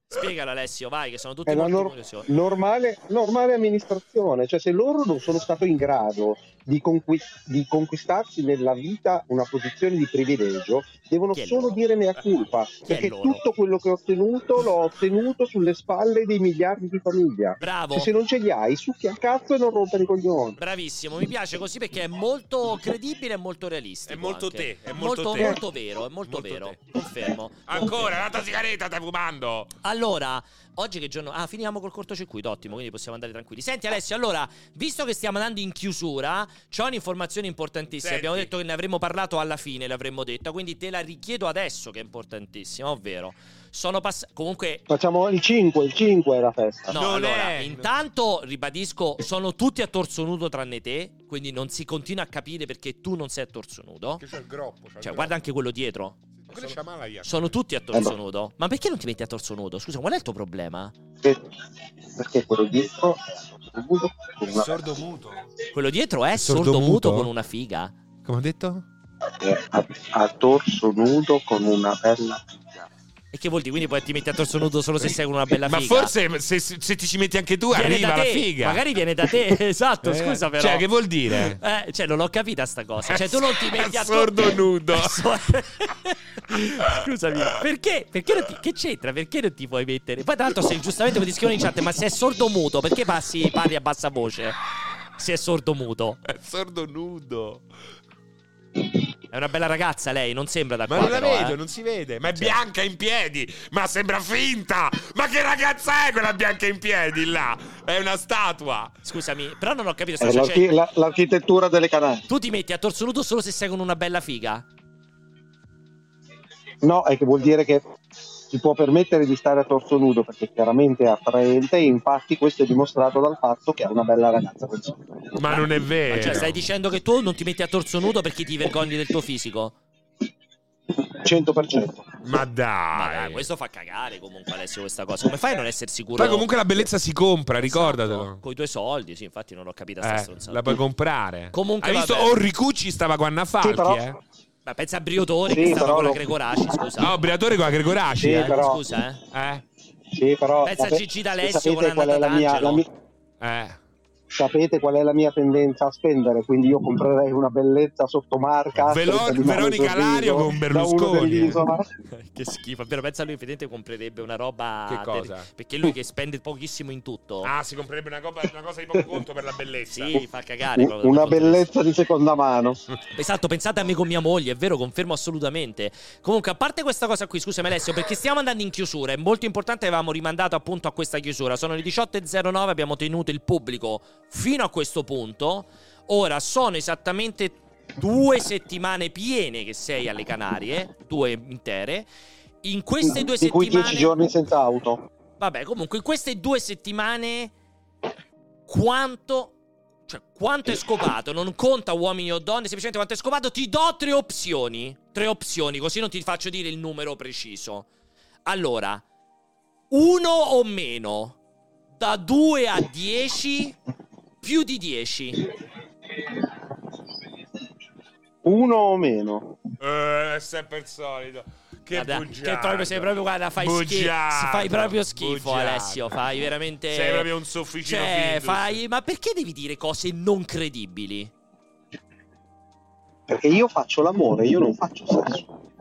Spiegalo Alessio, vai, che sono tutti È la nor- normale, normale amministrazione, cioè se loro non sono stati in grado di, conqui- di conquistarsi nella vita una posizione di privilegio, devono solo loro? dire mea culpa, Chi perché tutto quello che ho ottenuto l'ho ottenuto sulle spalle dei miliardi di famiglia. Bravo. Cioè, se non ce li hai, succhi al cazzo e non rompere i coglioni. Bravissimo, mi piace così perché è molto credibile e molto realistico. È molto anche. te, è molto te. molto vero, è molto, Molto vero. te. Confermo. Ancora, l'altra sigaretta stai fumando. Allora, oggi che giorno? Ah, finiamo col cortocircuito, ottimo, quindi possiamo andare tranquilli. Senti Alessio, allora, visto che stiamo andando in chiusura, c'ho un'informazione importantissima. Senti. Abbiamo detto che ne avremmo parlato alla fine, l'avremmo detta, quindi te la richiedo adesso che è importantissima, ovvero sono passati comunque Facciamo il 5, il 5 è la festa. No, Non allora, è- intanto ribadisco, sono tutti a torso nudo tranne te, quindi non si continua a capire perché tu non sei a torso nudo. Che c'è il groppo. c'è il Cioè, guarda anche quello dietro. Io. Sono tutti a torso Eh, ma- nudo. Ma perché non ti metti a torso nudo? Scusa, qual è il tuo problema? Perché, perché quello dietro è sordo con una- sordo muto. Quello dietro è Sordo sordo muto muto? con una figa. Come ho detto? è a, a torso nudo con una bella. E che vuol dire? Quindi poi ti metti a torso nudo solo se sei con una bella Ma figa. forse se, se ti ci metti anche tu Viene arriva la figa. Magari viene da te, esatto, Eh, scusa però. Cioè, che vuol dire? Eh, cioè, non l'ho capita sta cosa. Cioè, tu non ti metti a sordo nudo. Scusami, perché? Perché ti, che c'entra? Perché non ti puoi mettere? Poi, tra l'altro, se giustamente mi scrivono in chat, ma se è sordo muto, perché passi, parli a bassa voce? Se è sordo muto. È sordo nudo. È una bella ragazza lei, non sembra da Ma qua non la però, vedo, eh. non si vede. Ma è bianca in piedi. Ma sembra finta. Ma che ragazza è quella bianca in piedi là? È una statua. Scusami, però non ho capito. Sta, l'archi- cioè, la- l'architettura delle Canarie. tu ti metti a torso nudo solo se sei con una bella figa? No, è che vuol dire che si può permettere di stare a torso nudo perché chiaramente è attraente e infatti questo è dimostrato dal fatto che è una bella ragazza così. Ma non è vero. Cioè, stai dicendo che tu non ti metti a torso nudo perché ti vergogni del tuo fisico? 100%. Ma Ma dai. dai, questo fa cagare comunque Alessio questa cosa. Come fai a non essere sicuro? Poi comunque la bellezza si compra, ricordatelo. Con i tuoi soldi, sì, infatti non l'ho capita sta Eh, la puoi comprare. Comunque, Hai visto vabbè. Oh Ricucci stava con Anna Falchi, Sì, però- eh? Ma pensa a Briotore Sì, che stava con la Gregoraci, scusa. No, Briatore con la Gregoraci, Sì, eh? però- Scusa, eh. Eh? Sì, però Pensa a sape- Gigi D'Alessio con Anna mia, D'Angelo. la mia- Eh. Sapete qual è la mia tendenza a spendere, quindi io comprerei una bellezza sottomarca Velo- Veronica Lario con Berlusconi. che schifo. Però pensa a lui, effettivamente comprerebbe una roba. Che cosa? del- Perché lui che spende pochissimo in tutto. Ah, si comprerebbe una, co- una cosa di poco conto per la bellezza. Sì, fa cagare. proprio Una dal punto di bellezza di seconda mano. Esatto, pensate a me con mia moglie, è vero, confermo assolutamente. Comunque, a parte questa cosa qui, scusami Alessio, perché stiamo andando in chiusura, è molto importante, avevamo rimandato appunto a questa chiusura. Sono le 18.09, abbiamo tenuto il pubblico fino a questo punto. Ora sono esattamente due settimane piene che sei alle Canarie, due intere. In queste due di cui settimane... 10 giorni senza auto. Vabbè, comunque in queste due settimane quanto cioè, quanto è scopato? Non conta uomini o donne, semplicemente quanto è scopato. Ti do tre opzioni. Tre opzioni, così non ti faccio dire il numero preciso. Allora, uno o meno, da 2 a 10, più di 10. Uno o meno. Eh, è sempre il solito. Che Guarda, bugiardo. che proprio sei proprio guarda, fai schifo. Bugiardo, Fai proprio schifo, bugiardo. Alessio. Fai veramente. Sei proprio un sofficino Cioè, fai. Ma perché devi dire cose non credibili? Perché io faccio l'amore, io non faccio sesso.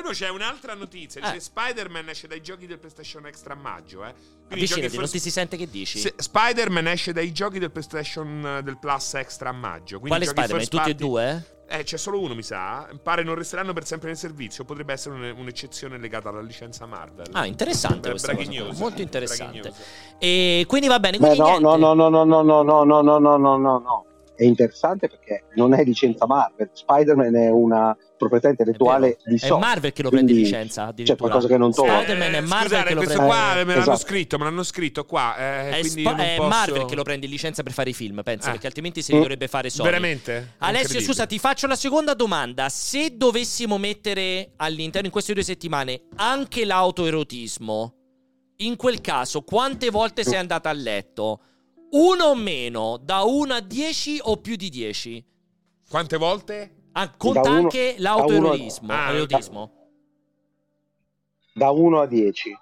Però c'è un'altra notizia. Eh. Dice Spider-Man esce dai giochi del PlayStation Extra a maggio, eh. Avvicinati, non first- ti si sente che dici? Se- Spider-Man esce dai giochi del PlayStation eh, del Plus Extra a maggio. Quindi Quale Spider-Man? Tutti e due? Eh, c'è solo uno, mi sa. Pare non resteranno per sempre nel servizio. Potrebbe essere un- un'eccezione legata alla licenza Marvel. Ah, interessante Beh, questa cosa. news. Molto interessante. E quindi va bene, Beh, quindi no, niente. no, no, no, no, no, no, no, no, no, no, no, no, no, no. È interessante perché non è licenza Marvel. Spider-Man è una proprietà intellettuale di È Sony. Marvel che lo prende in quindi licenza, C'è qualcosa che non torna. Spider-Man è Marvel Scusate, che lo questo prende. qua me l'hanno Esatto. scritto, me l'hanno scritto qua. eh, È, Sp- è posso... Marvel che lo prende in licenza per fare i film, pensa, Ah. perché altrimenti se li Mm. dovrebbe fare Sony. Veramente? Alessio, scusa, ti faccio la seconda domanda. Se dovessimo mettere all'interno in queste due settimane anche l'autoerotismo, in quel caso, quante volte sei andata a letto? Uno o meno, da 1 a 10 o più di 10? Quante volte? Ah, conta uno- anche l'autoerotismo. Ah, erotismo. Da 1 a 10.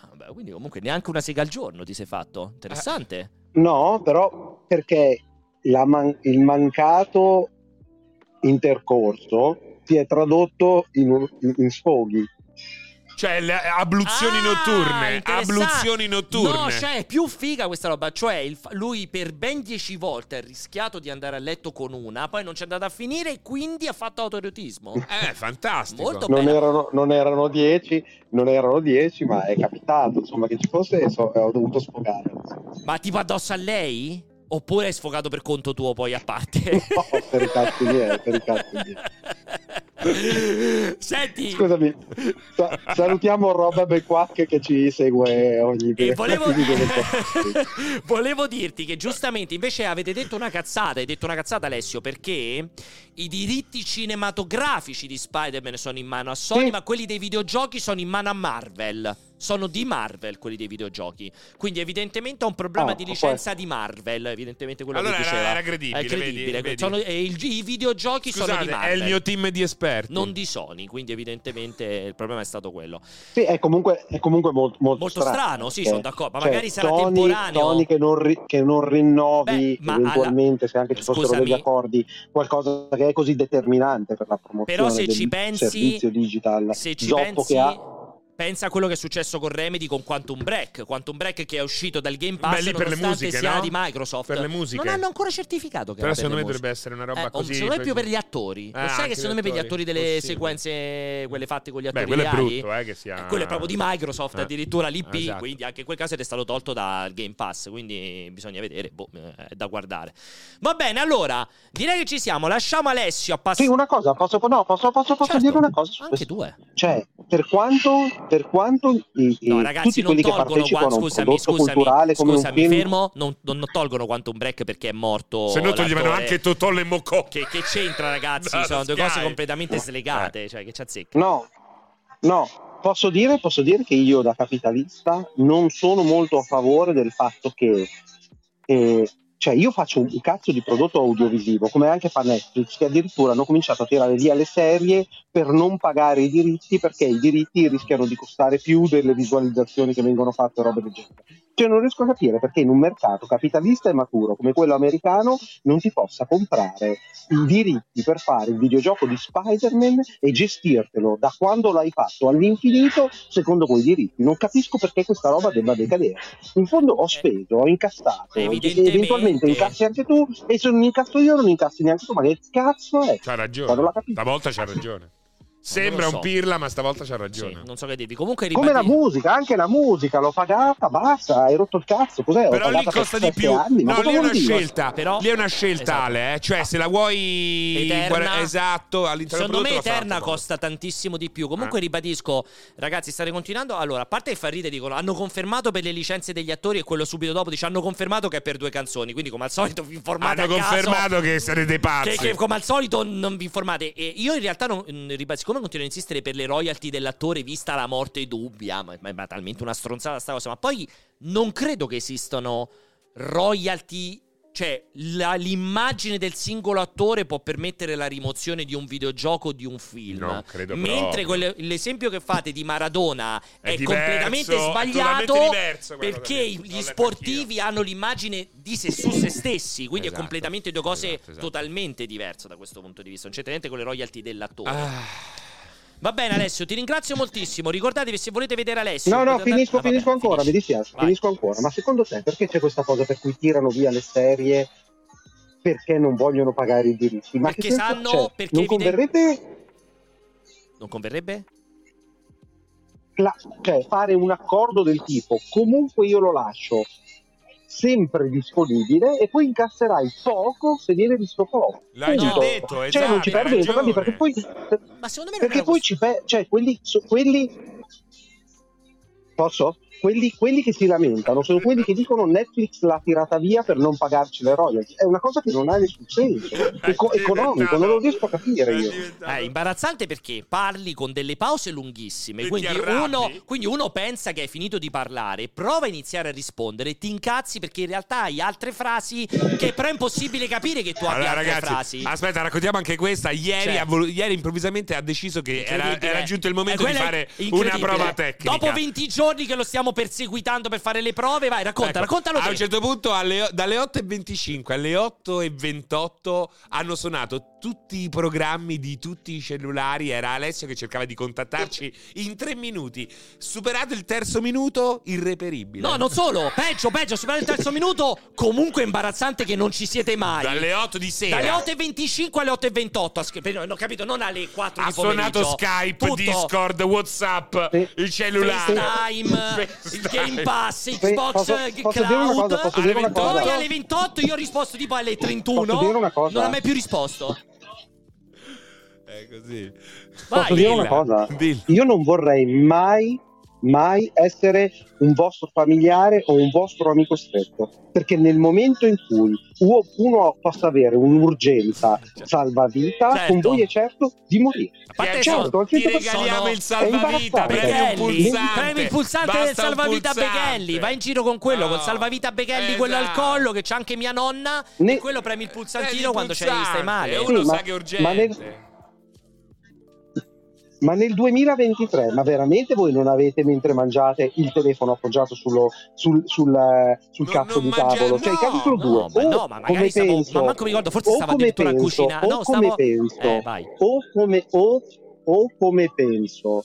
Ah, vabbè, quindi comunque neanche una sega al giorno ti sei fatto. Interessante. No, però perché man- il mancato intercorso si è tradotto in, un- in- in sfoghi. Cioè, le abluzioni Ah, notturne. Abluzioni notturne. No, cioè è più figa questa roba. Cioè, il lui per ben dieci volte ha rischiato di andare a letto con una, poi non c'è andata a finire e quindi ha fatto autoerotismo. Eh, fantastico. Molto Non bene. erano, non erano 10, non erano 10, ma è capitato insomma che ci fosse e so- ho dovuto sfogare. Ma tipo addosso a lei? Oppure hai sfogato per conto tuo poi a parte? No, per i cazzi miei, per i cazzi miei. Senti, Scusami, sa- salutiamo Robert Quack che ci segue ogni E volevo, volevo dirti che giustamente invece avete detto una cazzata, hai detto una cazzata Alessio, perché i diritti cinematografici di Spider-Man sono in mano a Sony, Sì. ma quelli dei videogiochi sono in mano a Marvel. Sono di Marvel quelli dei videogiochi. Quindi evidentemente è un problema Ah, di licenza di Marvel, evidentemente quello Allora che era- diceva. era credibile, È credibile. vedi, vedi. Sono- e il- I videogiochi sono Scusate, di è Marvel. il mio team di esperti. Non di Sony, quindi evidentemente il problema è stato quello. Sì, è comunque, è comunque molto, molto, Molto strano, sì, perché, sono d'accordo, ma cioè, magari sarà Sony- temporaneo. Sony che non, ri- che non rinnovi Beh, eventualmente, alla- se anche ci fossero Scusami. degli accordi, qualcosa che è così determinante per la promozione Però se del ci pensi- servizio digital Se ci zoppo pensi, che ha. Pensa a quello che è successo con Remedy con Quantum Break. Quantum Break che è uscito dal Game Pass Beh, per le nonostante musiche, sia no? di Microsoft. Per le musiche. Non hanno ancora certificato che Però secondo me musiche. dovrebbe essere una roba Eh, così. secondo me più per gli attori. Ah, Lo sai che secondo me per gli attori delle Possibile. sequenze, quelle fatte con gli Beh, attori quello è reali, brutto, eh, che sia. eh, quello è proprio di Microsoft, Eh. addirittura l'IP, Esatto. quindi anche in quel caso è stato tolto dal Game Pass, quindi bisogna vedere, boh, eh, è da guardare. Va bene, allora, direi che ci siamo, lasciamo Alessio a Sì, passare... una cosa, posso, no, posso, posso, posso Certo, dire una cosa su Anche questo? due. Cioè, per quanto, per quanto i, i- No, ragazzi, tutti non quelli che tolgono partecipano qua, a un scusami, scusami, culturale come scusami, un film fermo, non, non tolgono Quantum Break perché è morto Se no toglievano anche Totò le Mocò. Che, che c'entra ragazzi, No, sono due Sky. cose completamente Eh. slegate, cioè che ci azzecca. No, no, posso dire, posso dire che io da capitalista non sono molto a favore del fatto che, eh, cioè io faccio un cazzo di prodotto audiovisivo, come anche fa Netflix, che addirittura hanno cominciato a tirare via le serie per non pagare i diritti, perché i diritti rischiano di costare più delle visualizzazioni che vengono fatte, robe del genere. Cioè non riesco a capire perché in un mercato capitalista e maturo come quello americano non ti possa comprare i diritti per fare il videogioco di Spider-Man e gestirtelo da quando l'hai fatto all'infinito secondo quei diritti. Non capisco perché questa roba debba decadere. In fondo ho speso, ho incassato, eventualmente incassi anche tu e se non incasso io non incassi neanche tu, ma che cazzo è? C'ha ragione. la capisco. Stavolta c'ha ragione. Sembra lo un so. pirla, ma stavolta c'ha ragione. Sì, non so che dirvi. Comunque Come la ribadisco. musica, anche la musica, l'ho pagata, basta, hai rotto il cazzo, cos'è? Però lì costa di più. Anni, no, lì è una dire? scelta. Però- lì è una scelta, Esatto. Ale. eh. Cioè, se la vuoi. Eterna. esatto, all'interno Secondo me Eterna costa tantissimo di più. Comunque Eh. ribadisco, ragazzi, state continuando. Allora, a parte che fa ridere, dicono hanno confermato per le licenze degli attori e quello subito dopo dice hanno confermato che è per due canzoni. Quindi, come al solito, vi informate Hanno a caso. confermato che sarete pazzi. Che, che come al solito non vi informate. E io in realtà, non, mh, ribad- siccome continuo a insistere per le royalty dell'attore, vista la morte dubbia, ma, ma è talmente una stronzata sta cosa. Ma poi non credo che esistano royalty. Cioè, la- l'immagine del singolo attore può permettere la rimozione di un videogioco o di un film. No, credo Mentre quelle- l'esempio che fate di Maradona è, È diverso, completamente sbagliato diverso perché gli sportivi hanno l'immagine di se su se stessi, quindi Esatto, è completamente due cose esatto, esatto. totalmente diverse da questo punto di vista. Non c'entra niente con le royalty dell'attore. Ah. Va bene, Alessio, ti ringrazio moltissimo. Ricordatevi se volete vedere Alessio. No, no, finisco, Ah, vabbè, finisco ancora, finisci. mi dispiace, Vai. finisco ancora. Ma secondo te perché c'è questa cosa per cui tirano via le serie perché non vogliono pagare i diritti? Ma Perché sanno- c'è? perché non evidente- converrebbe Non converrebbe? cla- cioè, fare un accordo del tipo comunque io lo lascio sempre disponibile e poi incasserai poco se viene visto poco. L'hai già detto, Cioè esatto, non ci perdi ragione. perché poi, Ma secondo me perché poi ci pe- cioè quelli, so- quelli posso? Quelli, quelli che si lamentano sono quelli che dicono Netflix l'ha tirata via per non pagarci le royalty. È una cosa che non ha nessun senso. Eco- È economico, non lo riesco a capire È io. È imbarazzante perché parli con delle pause lunghissime. Quindi uno, quindi uno pensa che hai finito di parlare, prova a iniziare a rispondere, ti incazzi perché in realtà hai altre frasi che però è impossibile capire che tu abbia Allora, altre ragazzi, frasi. aspetta, raccontiamo anche questa. Ieri, Cioè. ha volu- ieri improvvisamente ha deciso che era, era giunto il momento Eh, di fare una prova tecnica. Dopo 20 giorni che lo stiamo perseguitando per fare le prove, vai, racconta, Ecco, raccontalo A un certo punto, alle- dalle 8.25 alle 8.28 hanno suonato tutti i programmi di tutti i cellulari. Era Alessio che cercava di contattarci in tre minuti. Superato il terzo minuto, irreperibile. No, non solo, peggio, peggio, superato il terzo minuto, comunque imbarazzante che non ci siete mai. Dalle 8 di sera. Dalle 8.25 alle 8.28, ha scr- per- non ho capito, non alle 4 Ha di pomeriggio. suonato Skype, Tutto. Discord, Whatsapp, Sì. il cellulare. FaceTime, il Game Pass, Xbox Posso- posso Cloud. cosa, alle 28 io ho risposto tipo alle 31. Posso dire una cosa? Non ho mai più risposto. È così. Vai. Posso dire una cosa? dilla. Io non vorrei mai, mai essere un vostro familiare o un vostro amico stretto, perché nel momento in cui uno, possa avere un'urgenza salvavita, Certo. con voi è certo di morire. Certo, al ti 100% regaliamo il è salvavita, pulsante. premi il pulsante Basta del salvavita. Beghelli. Vai in giro con quello, col No. salvavita Beghelli, quello al Esatto. collo, che c'ha anche mia nonna. Ne- E quello premi il pulsantino il quando c'è stai male. E uno Sì, sa ma- che è ma urgente. nel- Ma nel 2023, ma veramente voi non avete mentre mangiate il telefono appoggiato sullo- sul, sul, eh, sul Non- cazzo di mangia- tavolo? Cioè, i casi sono no, due. no, ma no, ma magari stavo- penso, ma manco mi ricordo, forse o stava come addirittura a penso, cucina- O no, come stavo- penso, Eh, vai. o come, o, o come penso,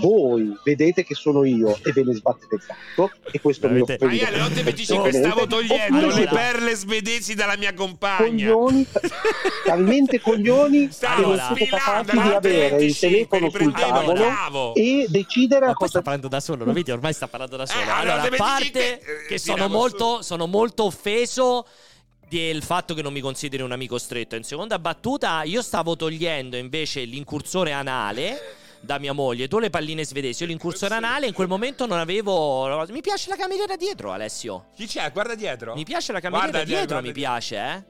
voi vedete che sono io e ve ne sbattete il cazzo e questo mi Veramente- Ma offende. io alle 8.25 Veramente. stavo togliendo Oppure le perle svedesi dalla mia compagna. coglioni, talmente coglioni Stavo che non siete capaci di avere il 8.25, telefono sul il tavolo cavo. e decidere Ma a poi cosa sta parlando da solo, lo vedi? Ormai sta parlando da solo. Eh, allora, a parte che- eh, sono molto, su. sono molto offeso del fatto che non mi consideri un amico stretto. In seconda battuta, io stavo togliendo invece l'incursore anale da mia moglie, tu le palline svedesi, io l'incursore anale in quel momento non avevo... Mi piace la cameriera dietro, Alessio. Chi c'è? Guarda dietro. Mi piace la cameriera Guarda dietro, guarda mi piace, eh.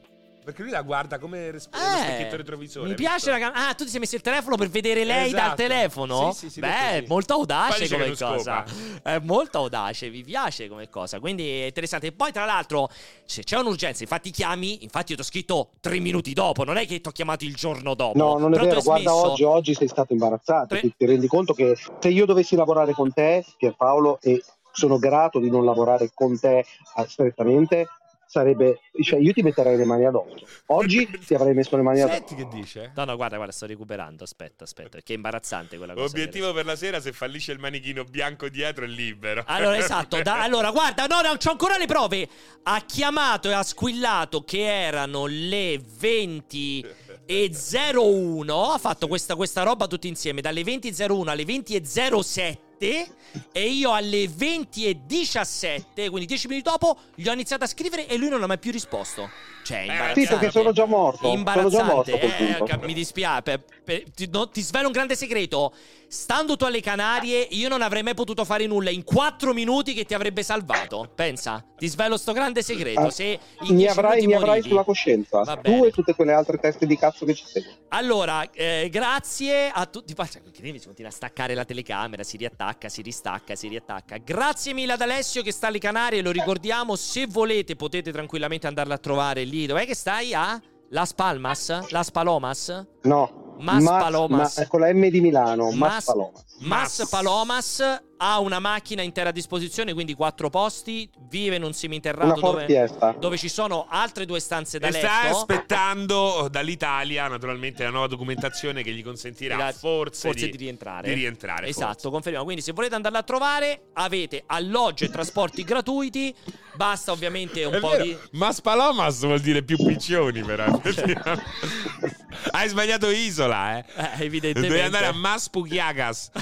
Perché lui la guarda come lo Eh, specchietto retrovisore. mi piace la Ah, tu ti sei messo il telefono per vedere lei dal Esatto. telefono? Sì, sì, sì, Beh, molto audace come cosa. È molto audace, mi piace come cosa. Quindi è interessante. E poi, tra l'altro, se c'è un'urgenza, infatti chiami. Infatti, io ti ho scritto tre minuti dopo. Non è che ti ho chiamato il giorno dopo. No, non è Però vero, guarda smesso- oggi, oggi sei stato imbarazzato, Tre- ti, ti rendi conto che se io dovessi lavorare con te, Pierpaolo, e sono grato di non lavorare con te eh, strettamente, sarebbe, cioè io ti metterei le mani addosso. Oggi ti avrei messo le mani addosso. Senti che dice? No, no, guarda, guarda, sto recuperando. Aspetta, aspetta. Perché è imbarazzante quella cosa. Obiettivo per la sera, se fallisce il manichino bianco dietro è libero. Allora, esatto. da- allora, guarda, no, no, c'ho ancora le prove. Ha chiamato e ha squillato che erano le 20 e 01 ha fatto questa, questa roba tutti insieme dalle 20.01 alle 20.07 e io alle 20.17 quindi 10 minuti dopo gli ho iniziato a scrivere e lui non ha mai più risposto cioè imbarazzante Sì, perché sono già morto. Sono già imbarazzante morto eh, ca- mi dispiace per- ti, no, ti svelo un grande segreto stando tu alle Canarie io non avrei mai potuto fare nulla in 4 minuti che ti avrebbe salvato pensa ti svelo sto grande segreto Ah, se mi 10 avrai, mi avrai morivi- sulla coscienza. Tu e tutte quelle altre teste di cazzo che ci seguono. Allora, eh, grazie a tutti. Cioè, incredibile, si continua a staccare la telecamera, si riattacca, si ristacca, si riattacca. Grazie mille ad Alessio che sta alle Canarie, lo ricordiamo. Se volete potete tranquillamente andarla a trovare lì. Dov'è che stai? A Las Palmas? Las Palomas? No. Mas Palomas. ma- con la M di Milano. Mas, Mas- Palomas. Mas Palomas ha una macchina intera a disposizione, quindi quattro posti. Vive in un seminterrato dove, dove ci sono altre due stanze da E sta letto. aspettando dall'Italia, naturalmente, la nuova documentazione che gli consentirà Gra- forse, forse di, di rientrare. Di rientrare Esatto, forse. confermiamo. Quindi se volete andarla a trovare, avete alloggio e trasporti gratuiti. Basta ovviamente un È po' vero, di... Mas Palomas vuol dire più piccioni, però. Hai sbagliato isola, eh. Eh, evidentemente. Devi andare a Mas Pugliagas.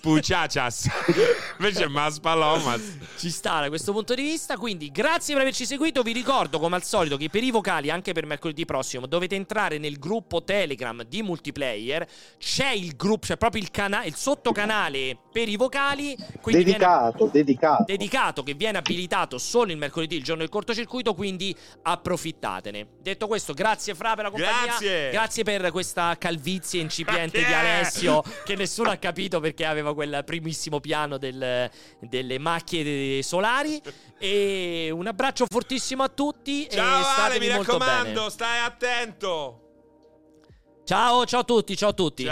Puciachas. Invece Mas Palomas. Ci sta da questo punto di vista. Quindi, grazie per averci seguito. Vi ricordo, come al solito, che per i vocali, anche per mercoledì prossimo, dovete entrare nel gruppo Telegram di multiplayer. C'è il gruppo, c'è proprio il, cana- il sottocanale per i vocali. Quindi viene- Dedicato, dedicato. dedicato che viene abilitato solo il mercoledì, il giorno del cortocircuito, quindi approfittatene. Detto questo, grazie Fra per la compagnia. Grazie. Grazie per questa calvizie incipiente di? Alessio che nessuno ha capito perché aveva quel primissimo piano del- delle macchie solari e un abbraccio fortissimo a tutti Ciao Ale, mi raccomando, bene. stai attento. Ciao, ciao a tutti, ciao a tutti.